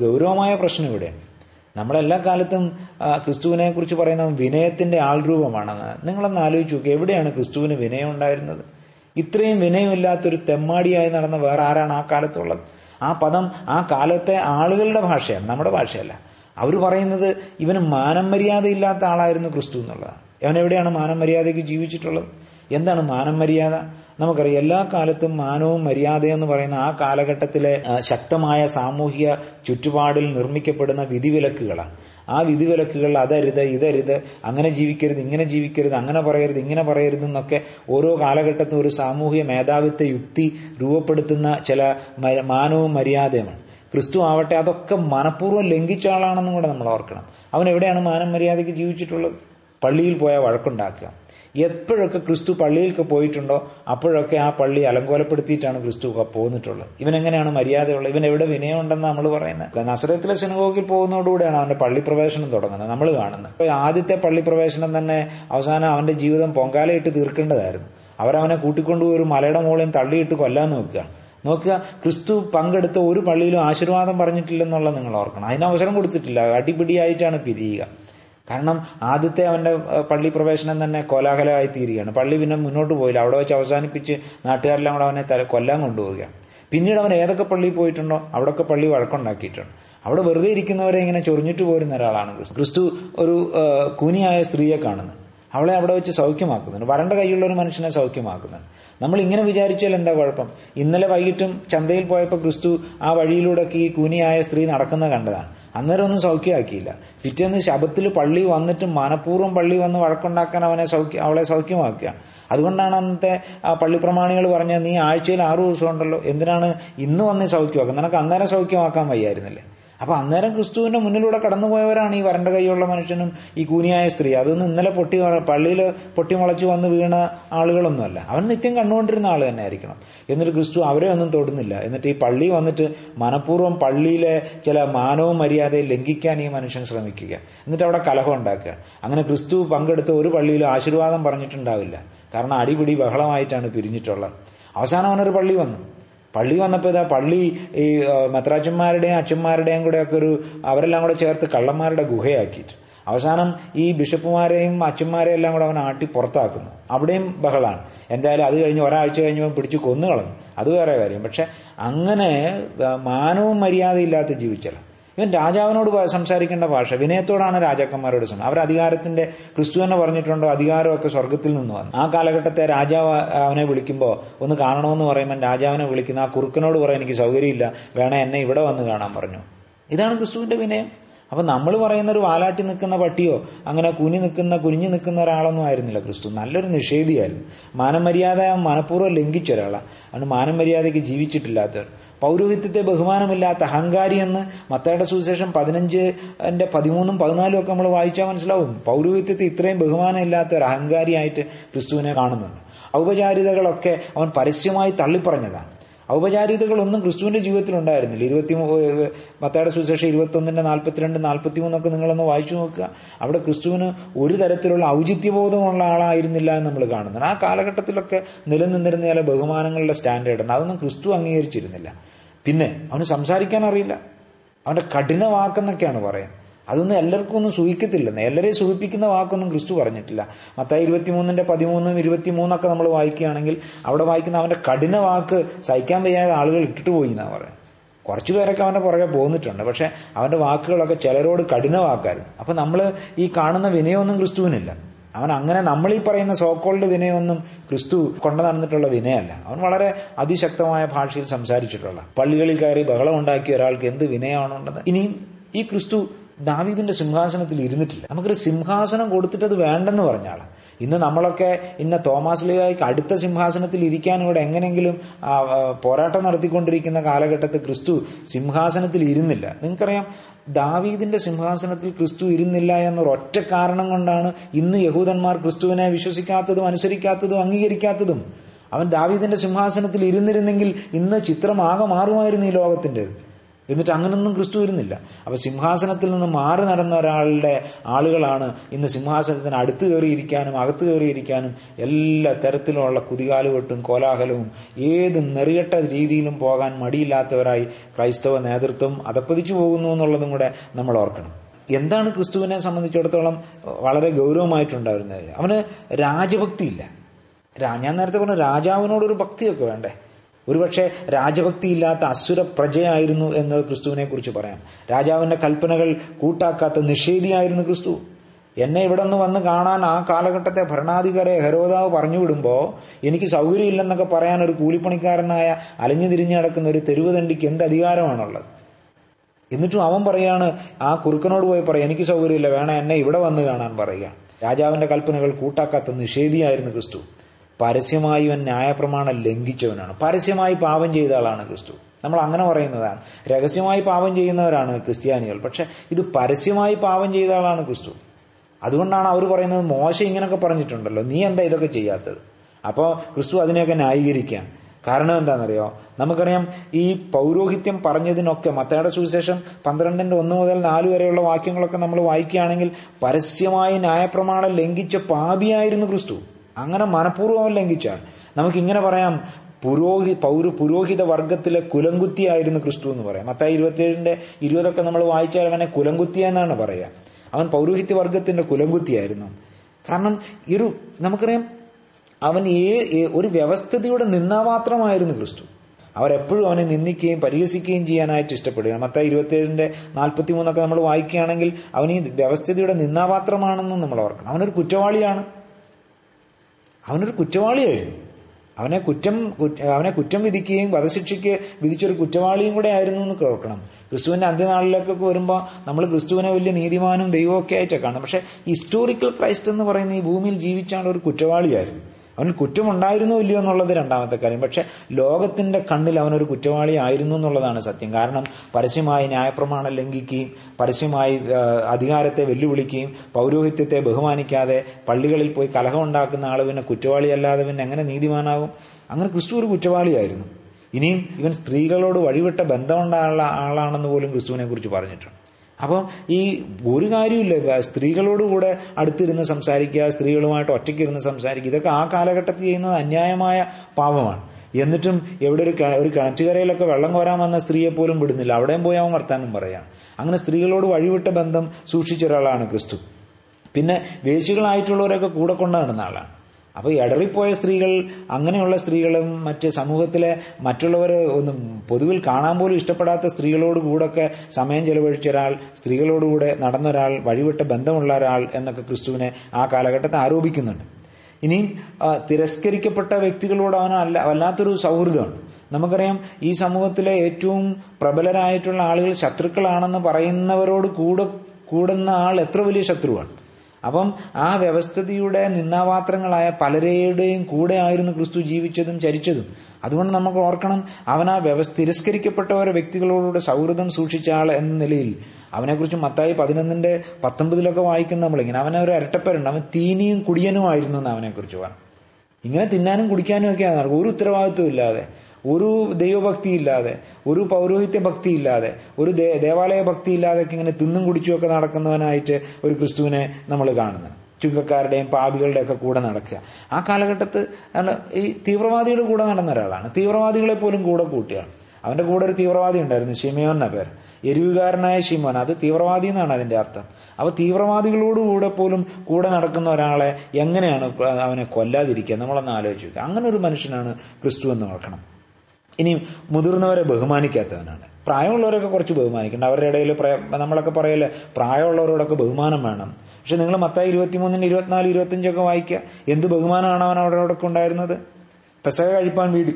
ഗൗരവമായ പ്രശ്നം ഇവിടെയാണ് നമ്മളെല്ലാ കാലത്തും ക്രിസ്തുവിനെ കുറിച്ച് പറയുന്ന വിനയത്തിന്റെ ആൾരൂപമാണെന്ന് നിങ്ങളൊന്ന് ആലോചിച്ച് നോക്കുക എവിടെയാണ് ക്രിസ്തുവിന് വിനയം ഉണ്ടായിരുന്നത്? ഇത്രയും വിനയമില്ലാത്തൊരു തെമ്മാടിയായി നടന്ന വേറെ ആരാണ് ആ കാലത്തുള്ളത്? ആ പദം ആ കാലത്തെ ആളുകളുടെ ഭാഷയാണ് നമ്മുടെ ഭാഷയല്ല. അവർ പറയുന്നത് ഇവന് മാനം മര്യാദ ഇല്ലാത്ത ആളായിരുന്നു ക്രിസ്തു എന്നുള്ളതാണ്. അവൻ എവിടെയാണ് മാനം മര്യാദയ്ക്ക് ജീവിച്ചിട്ടുള്ളത്? എന്താണ് മാനം മര്യാദ? നമുക്കറിയാം എല്ലാ കാലത്തും മാനവും മര്യാദയെന്ന് പറയുന്ന ആ കാലഘട്ടത്തിലെ ശക്തമായ സാമൂഹിക ചുറ്റുപാടിൽ നിർമ്മിക്കപ്പെടുന്ന വിധിവിലക്കുകളാണ്. ആ വിധിവിലക്കുകൾ അതരുത് ഇതരുത് അങ്ങനെ ജീവിക്കരുത് ഇങ്ങനെ ജീവിക്കരുത് അങ്ങനെ പറയരുത് ഇങ്ങനെ പറയരുത് എന്നൊക്കെ ഓരോ കാലഘട്ടത്തും ഒരു സാമൂഹിക മേധാവിത്വ യുക്തി രൂപപ്പെടുത്തുന്ന ചില മാനവും മര്യാദയുമാണ്. ക്രിസ്തു ആവട്ടെ അതൊക്കെ മനഃപൂർവം ലംഘിച്ച ആളാണെന്നും കൂടെ നമ്മൾ ഓർക്കണം. അവൻ എവിടെയാണ് മാനം മര്യാദയ്ക്ക് ജീവിച്ചിട്ടുള്ളത്? പള്ളിയിൽ പോയാൽ വഴക്കുണ്ടാക്കുക. എപ്പോഴൊക്കെ ക്രിസ്തു പള്ളിയിലേക്ക് പോയിട്ടുണ്ടോ അപ്പോഴൊക്കെ ആ പള്ളി അലങ്കോലപ്പെടുത്തിയിട്ടാണ് ക്രിസ്തു പോന്നിട്ടുള്ളത്. ഇവൻ എങ്ങനെയാണ് മര്യാദയുള്ളത് ഇവൻ എവിടെ വിനയമുണ്ടെന്ന് നമ്മൾ പറയുന്നത്? നസരത്തിലെ സിനഗോഗിൽ പോകുന്നതോടുകൂടിയാണ് അവന്റെ പള്ളി പ്രവേശനം തുടങ്ങുന്നത് നമ്മൾ കാണുന്നത്. ആദ്യത്തെ പള്ളി പ്രവേശനം തന്നെ അവസാനം അവന്റെ ജീവിതം പൊങ്കാലയിട്ട് തീർക്കേണ്ടതായിരുന്നു. അവരവനെ കൂട്ടിക്കൊണ്ടുപോയി ഒരു മലയുടെ മുകളിൽ തള്ളിയിട്ട് കൊല്ലാൻ നോക്കുകയാണ് നോക്കുക ക്രിസ്തു പങ്കെടുത്ത ഒരു പള്ളിയിലും ആശീർവാദം പറഞ്ഞിട്ടില്ലെന്നുള്ളത് നിങ്ങൾ ഓർക്കണം. അതിന് അവസരം കൊടുത്തിട്ടില്ല. അടിപിടിയായിട്ടാണ് പിരിയുക. കാരണം ആദ്യത്തെ അവന്റെ പള്ളി പ്രവേശനം തന്നെ കോലാഹലമായി തീരുകയാണ്. പള്ളി പിന്നെ മുന്നോട്ട് പോയില്ല. അവിടെ വെച്ച് അവസാനിപ്പിച്ച് നാട്ടുകാരെല്ലാം കൂടെ അവനെ കൊല്ലാൻ കൊണ്ടുപോവുകയാണ്. പിന്നീട് അവൻ ഏതൊക്കെ പള്ളിയിൽ പോയിട്ടുണ്ടോ അവിടെയൊക്കെ പള്ളി വഴക്കുണ്ടാക്കിയിട്ടുണ്ട്. അവിടെ വെറുതെ ഇരിക്കുന്നവരെ ഇങ്ങനെ ചൊറിഞ്ഞിട്ട് പോരുന്ന ഒരാളാണ് ക്രിസ്തു. ക്രിസ്തു ഒരു കൂനിയായ സ്ത്രീയെ കാണുന്നത് അവളെ അവിടെ വെച്ച് സൗഖ്യമാക്കുന്നുണ്ട്. വരണ്ട കൈയുള്ള ഒരു മനുഷ്യനെ സൗഖ്യമാക്കുന്നുണ്ട്. നമ്മൾ ഇങ്ങനെ വിചാരിച്ചാൽ എന്താ കുഴപ്പം? ഇന്നലെ വൈകിട്ടും ചന്തയിൽ പോയപ്പോൾ ക്രിസ്തു ആ വഴിയിലൂടെ ഈ കൂനിയായ സ്ത്രീ നടക്കുന്ന കണ്ടതാണ്. അന്നേരം ഒന്നും സൗഖ്യമാക്കിയില്ല. പിറ്റേന്ന് ശബത്തിൽ പള്ളി വന്നിട്ട് മനഃപൂർവം പള്ളി വന്ന് വഴക്കുണ്ടാക്കാൻ അവനെ സൗഖ്യ അവളെ സൗഖ്യമാക്കുക. അതുകൊണ്ടാണ് അന്നത്തെ പള്ളി പ്രമാണികൾ പറഞ്ഞത് നീ ആഴ്ചയിൽ ആറു ദിവസം ഉണ്ടല്ലോ എന്തിനാണ് ഇന്ന് വന്ന് സൗഖ്യമാക്കുക നിനക്ക് അന്നേരം സൗഖ്യമാക്കാൻ വയ്യായിരുന്നില്ലേ? അപ്പൊ അന്നേരം ക്രിസ്തുവിന്റെ മുന്നിലൂടെ കടന്നുപോയവരാണ് ഈ വരണ്ട കൈയുള്ള മനുഷ്യനും ഈ കൂനിയായ സ്ത്രീ. അതൊന്നും ഇന്നലെ പൊട്ടി പള്ളിയിൽ പൊട്ടിമുളച്ചു വന്ന് വീണ ആളുകളൊന്നുമല്ല. അവൻ നിത്യം കണ്ടുകൊണ്ടിരുന്ന ആൾ തന്നെ ആയിരിക്കണം എന്നിട്ട് ക്രിസ്തു അവരെ ഒന്നും തൊടുന്നില്ല. എന്നിട്ട് ഈ പള്ളി വന്നിട്ട് മനഃപൂർവം പള്ളിയിലെ ചില മാനവും മര്യാദയും ലംഘിക്കാൻ ഈ മനുഷ്യൻ ശ്രമിക്കുക. എന്നിട്ട് അവിടെ കലഹം ഉണ്ടാക്കുക. അങ്ങനെ ക്രിസ്തു പങ്കെടുത്ത ഒരു പള്ളിയിലും ആശീർവാദം പറഞ്ഞിട്ടുണ്ടാവില്ല. കാരണം അടിപിടി ബഹളമായിട്ടാണ് പിരിഞ്ഞിട്ടുള്ളത്. അവസാനം അവനൊരു പള്ളി വന്നു. പള്ളി വന്നപ്പോൾ ഇതാ പള്ളി ഈ മെത്രാച്ചന്മാരുടെയും അച്ഛന്മാരുടെയും കൂടെ ഒക്കെ ഒരു അവരെല്ലാം കൂടെ ചേർത്ത് കള്ളന്മാരുടെ ഗുഹയാക്കിയിട്ട്. അവസാനം ഈ ബിഷപ്പുമാരെയും അച്ഛന്മാരെയും എല്ലാം കൂടെ അവൻ ആട്ടി പുറത്താക്കുന്നു. അവിടെയും ബഹളാണ്. എന്തായാലും അത് കഴിഞ്ഞ് ഒരാഴ്ച കഴിഞ്ഞ് പിടിച്ച് കൊന്നു കളഞ്ഞു അത് വേറെ കാര്യം. പക്ഷെ അങ്ങനെ മാനവും മര്യാദയില്ലാത്ത ജീവിച്ചല്ല. ഇവൻ രാജാവിനോട് സംസാരിക്കേണ്ട ഭാഷ വിനയത്തോടാണ് രാജാക്കന്മാരോട് സംസാരം അവർ അധികാരത്തിന്റെ ക്രിസ്തു തന്നെ പറഞ്ഞിട്ടുണ്ടോ? അധികാരമൊക്കെ സ്വർഗത്തിൽ നിന്ന് വന്നു. ആ കാലഘട്ടത്തെ രാജാവ് അവനെ വിളിക്കുമ്പോൾ ഒന്ന് കാണണമെന്ന് പറയുമ്പോൾ രാജാവിനെ വിളിക്കുന്ന ആ കുറുക്കനോട് പറയാൻ എനിക്ക് സൗകര്യമില്ല. വേണേ എന്നെ ഇവിടെ വന്ന് കാണാൻ പറഞ്ഞു. ഇതാണ് ക്രിസ്തുവിന്റെ വിനയം. അപ്പൊ നമ്മൾ പറയുന്ന ഒരു വാലാട്ടി നിൽക്കുന്ന പട്ടിയോ അങ്ങനെ കുനി നിൽക്കുന്ന കുനിഞ്ഞു നിൽക്കുന്ന ഒരാളൊന്നും ആയിരുന്നില്ല ക്രിസ്തു. നല്ലൊരു നിഷേധിയായിരുന്നു. മാനമര്യാദ മനഃപൂർവം ലംഘിച്ച ഒരാളാണ് അതുകൊണ്ട് മാനമര്യാദയ്ക്ക് ജീവിച്ചിട്ടില്ലാത്തവർ. പൗരോഹിത്യത്തെ ബഹുമാനമില്ലാത്ത അഹങ്കാരി എന്ന് മത്തയുടെ സുവിശേഷം പതിനഞ്ച് എന്റെ പതിമൂന്നും പതിനാലും ഒക്കെ നമ്മൾ വായിച്ചാൽ മനസ്സിലാവും. പൗരോഹിത്യത്തെ ഇത്രയും ബഹുമാനമില്ലാത്ത ഒരു അഹങ്കാരിയായിട്ട് ക്രിസ്തുവിനെ കാണുന്നുണ്ട്. ഔപചാരിതകളൊക്കെ അവൻ പരസ്യമായി തള്ളിപ്പറഞ്ഞതാണ്. ഔപചാരികതകളൊന്നും ക്രിസ്തുവിന്റെ ജീവിതത്തിൽ ഉണ്ടായിരുന്നില്ല. ഇരുപത്തി മത്തയുടെ സുവിശേഷം ഇരുപത്തൊന്നിന്റെ നാൽപ്പത്തിരണ്ട് നാൽപ്പത്തി മൂന്നൊക്കെ നിങ്ങളൊന്ന് വായിച്ചു നോക്കുക. അവിടെ ക്രിസ്തുവിന് ഒരു തരത്തിലുള്ള ഔചിത്യബോധമുള്ള ആളായിരുന്നില്ല എന്ന് നമ്മൾ കാണുന്നുണ്ട്. ആ കാലഘട്ടത്തിലൊക്കെ നിലനിന്നിരുന്ന ചില ബഹുമാനങ്ങളുടെ സ്റ്റാൻഡേർഡ് ഉണ്ട് അതൊന്നും ക്രിസ്തു അംഗീകരിച്ചിരുന്നില്ല. പിന്നെ അവന് സംസാരിക്കാൻ അറിയില്ല അവന്റെ കഠിന വാക്കെന്നൊക്കെയാണ് പറയുന്നത്. അതൊന്നും എല്ലാവർക്കും ഒന്നും സൂഹിക്കത്തില്ലെന്ന് എല്ലാവരെയും സൂഹിപ്പിക്കുന്ന വാക്കൊന്നും ക്രിസ്തു പറഞ്ഞിട്ടില്ല. മത്തായി ഇരുപത്തിമൂന്നിന്റെ പതിമൂന്നും ഇരുപത്തിമൂന്നൊക്കെ നമ്മൾ വായിക്കുകയാണെങ്കിൽ അവിടെ വായിക്കുന്ന അവന്റെ കഠിന വാക്ക് സഹിക്കാൻ വയ്യാതെ ആളുകൾ ഇട്ടിട്ട് പോയി എന്നാ പറയാം കുറച്ചു പേരൊക്കെ അവന്റെ പുറകെ പോന്നിട്ടുണ്ട്. പക്ഷെ അവന്റെ വാക്കുകളൊക്കെ ചിലരോട് കഠിന വാക്കായിരുന്നു അപ്പൊ നമ്മൾ ഈ കാണുന്ന വിനയമൊന്നും ക്രിസ്തുവിനില്ല. അവൻ അങ്ങനെ നമ്മൾ ഈ പറയുന്ന സോക്കോൾഡ് വിനയൊന്നും ക്രിസ്തു കൊണ്ടു നടന്നിട്ടുള്ള വിനയല്ല. അവൻ വളരെ അതിശക്തമായ ഭാഷയിൽ സംസാരിച്ചിട്ടുള്ള പള്ളികളിൽ കയറി ബഹളം ഉണ്ടാക്കിയ ഒരാൾക്ക് എന്ത് വിനയമാണുള്ളത് ഇനിയും ഈ ക്രിസ്തു ദാവീദിന്റെ സിംഹാസനത്തിൽ ഇരുന്നിട്ടില്ല. നമുക്കൊരു സിംഹാസനം കൊടുത്തിട്ട് അത് വേണ്ടെന്ന് പറഞ്ഞാളാണ് ഇന്ന് നമ്മളൊക്കെ ഇന്ന തോമസ് ലീഗായിക്ക് അടുത്ത സിംഹാസനത്തിൽ ഇരിക്കാൻ ഇവിടെ എങ്ങനെങ്കിലും പോരാട്ടം നടത്തിക്കൊണ്ടിരിക്കുന്ന കാലഘട്ടത്തിൽ ക്രിസ്തു സിംഹാസനത്തിൽ ഇരുന്നില്ല. നിങ്ങൾക്കറിയാം ദാവീദിന്റെ സിംഹാസനത്തിൽ ക്രിസ്തു ഇരുന്നില്ല എന്നൊരൊറ്റ കാരണം കൊണ്ടാണ് ഇന്ന് യഹൂദന്മാർ ക്രിസ്തുവിനെ വിശ്വസിക്കാത്തതും അനുസരിക്കാത്തതും അംഗീകരിക്കാത്തതും. അവൻ ദാവീദിന്റെ സിംഹാസനത്തിൽ ഇരുന്നിരുന്നെങ്കിൽ ഇന്ന് ചിത്രമാകെ മാറുമായിരുന്നു ഈ ലോകത്തിന്റെ. എന്നിട്ട് അങ്ങനൊന്നും ക്രിസ്തു വരുന്നില്ല. അപ്പൊ സിംഹാസനത്തിൽ നിന്ന് മാറി നടന്ന ഒരാളുടെ ആളുകളാണ് ഇന്ന് സിംഹാസനത്തിന് അടുത്ത് കയറിയിരിക്കാനും അകത്ത് കയറിയിരിക്കാനും എല്ലാ തരത്തിലുള്ള കുതികാലുകെട്ടും കോലാഹലവും ഏത് നെറികെട്ട രീതിയിലും പോകാൻ മടിയില്ലാത്തവരായി ക്രൈസ്തവ നേതൃത്വം അതപ്പതിച്ചു പോകുന്നു എന്നുള്ളതും കൂടെ നമ്മൾ ഓർക്കണം. എന്താണ് ക്രിസ്തുവിനെ സംബന്ധിച്ചിടത്തോളം വളരെ ഗൗരവമായിട്ടുണ്ടായിരുന്നത്? അവന് രാജഭക്തിയില്ല. ഞാൻ നേരത്തെ പറഞ്ഞ രാജാവിനോടൊരു ഭക്തിയൊക്കെ വേണ്ടേ? ഒരുപക്ഷെ രാജഭക്തിയില്ലാത്ത അസുര പ്രജയായിരുന്നു എന്ന് ക്രിസ്തുവിനെ കുറിച്ച് പറയാം. രാജാവിന്റെ കൽപ്പനകൾ കൂട്ടാക്കാത്ത നിഷേധിയായിരുന്നു ക്രിസ്തു. എന്നെ ഇവിടെ നിന്ന് വന്ന് കാണാൻ ആ കാലഘട്ടത്തെ ഭരണാധികാരെ ഹരോദാവ് പറഞ്ഞു വിടുമ്പോ എനിക്ക് സൗകര്യമില്ലെന്നൊക്കെ പറയാൻ ഒരു കൂലിപ്പണിക്കാരനായ അലഞ്ഞു തിരിഞ്ഞു നടക്കുന്ന ഒരു തെരുവ് തണ്ടിക്ക് എന്ത് അധികാരമാണുള്ളത്? എന്നിട്ടും അവൻ പറയാണ് ആ കുറുക്കനോട് പോയി പറയാം എനിക്ക് സൗകര്യമില്ല വേണം എന്നെ ഇവിടെ വന്ന് കാണാൻ പറയുക. രാജാവിന്റെ കൽപ്പനകൾ കൂട്ടാക്കാത്ത നിഷേധിയായിരുന്നു ക്രിസ്തു. പരസ്യമായി അവൻ ന്യായപ്രമാണം ലംഘിച്ചവനാണ്. പരസ്യമായി പാപം ചെയ്ത ആളാണ് ക്രിസ്തു. നമ്മൾ അങ്ങനെ പറയുന്നതാണ്. രഹസ്യമായി പാപം ചെയ്യുന്നവരാണ് ക്രിസ്ത്യാനികൾ. പക്ഷെ ഇത് പരസ്യമായി പാപം ചെയ്ത ആളാണ് ക്രിസ്തു. അതുകൊണ്ടാണ് അവർ പറയുന്നത് മോശ ഇങ്ങനെയൊക്കെ പറഞ്ഞിട്ടുണ്ടല്ലോ. നീ എന്താ ഇതൊക്കെ ചെയ്യാത്തത്? അപ്പോൾ ക്രിസ്തു അതിനെയൊക്കെ ന്യായീകരിക്കാം കാരണം എന്താണെന്നറിയോ? നമുക്കറിയാം ഈ പൗരോഹിത്യം പറഞ്ഞതിനൊക്കെ മത്തയുടെ സുവിശേഷം പന്ത്രണ്ടിന്റെ ഒന്ന് മുതൽ നാല് വരെയുള്ള വാക്യങ്ങളൊക്കെ നമ്മൾ വായിക്കുകയാണെങ്കിൽ പരസ്യമായി ന്യായപ്രമാണം ലംഘിച്ച പാപിയായിരുന്നു ക്രിസ്തു. അങ്ങനെ മനഃപൂർവം ലംഘിച്ചാണ്. നമുക്കിങ്ങനെ പറയാം പുരോഹി പൗര പുരോഹിത വർഗത്തിലെ കുലങ്കുത്തിയായിരുന്നു ക്രിസ്തു എന്ന് പറയാം. മത്തായി ഇരുപത്തിയേഴിന്റെ ഇരുപതൊക്കെ നമ്മൾ വായിച്ചാൽ അവനെ കുലങ്കുത്തിയ എന്നാണ് പറയുക അവൻ പൗരോഹിത്യ വർഗത്തിന്റെ കുലങ്കുത്തിയായിരുന്നു കാരണം ഒരു നമുക്കറിയാം അവൻ ഏ ഒരു വ്യവസ്ഥിതിയുടെ നിന്നാപാത്രമായിരുന്നു ക്രിസ്തു. അവരെപ്പോഴും അവനെ നിന്ദിക്കുകയും പരിഹസിക്കുകയും ചെയ്യാനായിട്ട് ഇഷ്ടപ്പെടുകയാണ്. മത്ത ഇരുപത്തിയേഴിന്റെ നാൽപ്പത്തി മൂന്നൊക്കെ നമ്മൾ വായിക്കുകയാണെങ്കിൽ അവൻ ഈ വ്യവസ്ഥിതിയുടെ നിന്നാപാത്രമാണെന്നും നമ്മൾ ഓർക്കണം. അവനൊരു കുറ്റവാളിയാണ്. അവനൊരു കുറ്റവാളിയായിരുന്നു. അവനെ കുറ്റം അവനെ കുറ്റം വിധിക്കുകയും വധശിക്ഷയ്ക്ക് വിധിച്ചൊരു കുറ്റവാളിയും കൂടെ ആയിരുന്നു എന്ന് കേൾക്കണം. ക്രിസ്തുവിന്റെ അന്ത്യനാളിലേക്കൊക്കെ വരുമ്പോൾ നമ്മൾ ക്രിസ്തുവിനെ വലിയ നീതിമാനും ദൈവമൊക്കെ ആയിട്ടൊക്കെ കാണും പക്ഷെ ഹിസ്റ്റോറിക്കൽ ക്രൈസ്റ്റ് എന്ന് പറയുന്ന ഈ ഭൂമിയിൽ ജീവിച്ചാണ് ഒരു കുറ്റവാളിയായിരുന്നു. അവന് കുറ്റമുണ്ടായിരുന്നോ ഇല്ലയോ എന്നുള്ളത് രണ്ടാമത്തെ കാര്യം. പക്ഷെ ലോകത്തിന്റെ കണ്ണിൽ അവനൊരു കുറ്റവാളി ആയിരുന്നു എന്നുള്ളതാണ് സത്യം. കാരണം പരസ്യമായി ന്യായപ്രമാണം ലംഘിക്കുകയും പരസ്യമായി അധികാരത്തെ വെല്ലുവിളിക്കുകയും പൗരോഹിത്യത്തെ ബഹുമാനിക്കാതെ പള്ളികളിൽ പോയി കലഹമുണ്ടാക്കുന്ന ആൾ പിന്നെ കുറ്റവാളിയല്ലാതെ പിന്നെ എങ്ങനെ നീതിമാനാകും അങ്ങനെ ക്രിസ്തു ഒരു കുറ്റവാളിയായിരുന്നു. ഇനിയും ഇവൻ സ്ത്രീകളോട് വഴിവിട്ട ബന്ധമുണ്ടായുള്ള ആളാണെന്ന് പോലും ക്രിസ്തുവിനെ കുറിച്ച് പറഞ്ഞിട്ടുണ്ട്. അപ്പം ഈ ഒരു കാര്യമില്ല സ്ത്രീകളോടുകൂടെ അടുത്തിരുന്ന് സംസാരിക്കുക സ്ത്രീകളുമായിട്ട് ഒറ്റയ്ക്കിരുന്ന് സംസാരിക്കുക ഇതൊക്കെ ആ കാലഘട്ടത്തിൽ ചെയ്യുന്നത് അന്യായമായ പാപമാണ്. എന്നിട്ടും എവിടെ ഒരു ഒരു കിണറ്റുകരയിലൊക്കെ വെള്ളം കോരാൻ വന്ന സ്ത്രീയെ പോലും വിടുന്നില്ല. അവിടെയും പോയി അവൻ വർത്താനം പറയാം. അങ്ങനെ സ്ത്രീകളോട് വഴിവിട്ട ബന്ധം സൂക്ഷിച്ച ഒരാളാണ് ക്രിസ്തു. പിന്നെ വേശികളായിട്ടുള്ളവരൊക്കെ കൂടെ കൊണ്ടു നടന്ന ആളാണ്. അപ്പൊ ഇടറിപ്പോയ സ്ത്രീകൾ അങ്ങനെയുള്ള സ്ത്രീകളും മറ്റ് സമൂഹത്തിലെ മറ്റുള്ളവർ ഒന്നും പൊതുവിൽ കാണാൻ പോലും ഇഷ്ടപ്പെടാത്ത സ്ത്രീകളോട് കൂടൊക്കെ സമയം ചെലവഴിച്ച ഒരാൾ സ്ത്രീകളോടുകൂടെ നടന്ന ഒരാൾ വഴിവിട്ട ബന്ധമുള്ള ഒരാൾ എന്നൊക്കെ ക്രിസ്തുവിനെ ആ കാലഘട്ടത്തെ ആരോപിക്കുന്നുണ്ട്. ഇനി തിരസ്കരിക്കപ്പെട്ട വ്യക്തികളോട് അവന് അല്ല വല്ലാത്തൊരു സൗഹൃദമാണ്. നമുക്കറിയാം ഈ സമൂഹത്തിലെ ഏറ്റവും പ്രബലരായിട്ടുള്ള ആളുകൾ ശത്രുക്കളാണെന്ന് പറയുന്നവരോട് കൂടെ കൂടുന്ന ആൾ എത്ര വലിയ ശത്രുവാണ്. അപ്പം ആ വ്യവസ്ഥിതിയുടെ നിന്നാപാത്രങ്ങളായ പലരുടെയും കൂടെ ആയിരുന്നു ക്രിസ്തു ജീവിച്ചതും ചരിച്ചതും. അതുകൊണ്ട് നമുക്ക് ഓർക്കണം അവൻ ആ വ്യവസ്ഥ തിരസ്കരിക്കപ്പെട്ടവരെ വ്യക്തികളോടുകൂടെ സൗഹൃദം സൂക്ഷിച്ച ആൾ എന്ന നിലയിൽ അവനെക്കുറിച്ച് മത്തായി പതിനൊന്നിന്റെ പത്തൊമ്പതിലൊക്കെ വായിക്കുന്ന നമ്മളിങ്ങനെ അവനെ ഒരു ഇരട്ടപ്പേരുണ്ട് അവൻ തീനിയും കുടിയനുമായിരുന്നു എന്ന് അവനെക്കുറിച്ച് പറഞ്ഞു ഇങ്ങനെ തിന്നാനും കുടിക്കാനും ഒക്കെയാണ് ഒരു ഉത്തരവാദിത്വം ഇല്ലാതെ. ഒരു ദൈവഭക്തി ഇല്ലാതെ ഒരു പൗരോഹിത്യ ഭക്തി ഇല്ലാതെ ഒരു ദേവാലയ ഭക്തി ഇല്ലാതെയൊക്കെ ഇങ്ങനെ തിന്നും കുടിച്ചുമൊക്കെ നടക്കുന്നവനായിട്ട് ഒരു ക്രിസ്തുവിനെ നമ്മൾ കാണുന്നത് ചുങ്കക്കാരുടെയും പാപികളുടെയും ഒക്കെ കൂടെ നടക്കുക. ആ കാലഘട്ടത്ത് ഈ തീവ്രവാദിയുടെ കൂടെ നടന്ന ഒരാളാണ്. തീവ്രവാദികളെ പോലും കൂടെ കൂട്ടിയാണ് അവന്റെ കൂടെ ഒരു തീവ്രവാദി ഉണ്ടായിരുന്നു ഷിമയോൻ എന്ന പേര്. എരിവുകാരനായ ഷിമോൻ അത് തീവ്രവാദി എന്നാണ് അതിന്റെ അർത്ഥം. അപ്പൊ തീവ്രവാദികളോടുകൂടെ പോലും കൂടെ നടക്കുന്ന ഒരാളെ എങ്ങനെയാണ് അവനെ കൊല്ലാതിരിക്കുക? നമ്മളൊന്ന് ആലോചിക്കുക അങ്ങനെ ഒരു മനുഷ്യനാണ് ക്രിസ്തു എന്ന് ഓർക്കണം. ഇനി മുതിർന്നവരെ ബഹുമാനിക്കാത്തവനാണ്. പ്രായമുള്ളവരൊക്കെ കുറച്ച് ബഹുമാനിക്കണം അവരുടെ ഇടയിൽ നമ്മളൊക്കെ പറയല്ലേ പ്രായമുള്ളവരോടൊക്കെ ബഹുമാനം വേണം. പക്ഷെ നിങ്ങൾ മത്തായി ഇരുപത്തിമൂന്നിന് ഇരുപത്തിനാല് ഇരുപത്തിയഞ്ചൊക്കെ വായിക്കുക. എന്ത് ബഹുമാനമാണ് അവൻ അവരോടൊക്കെ ഉണ്ടായിരുന്നത്? പെസക കഴിപ്പാൻ വീട്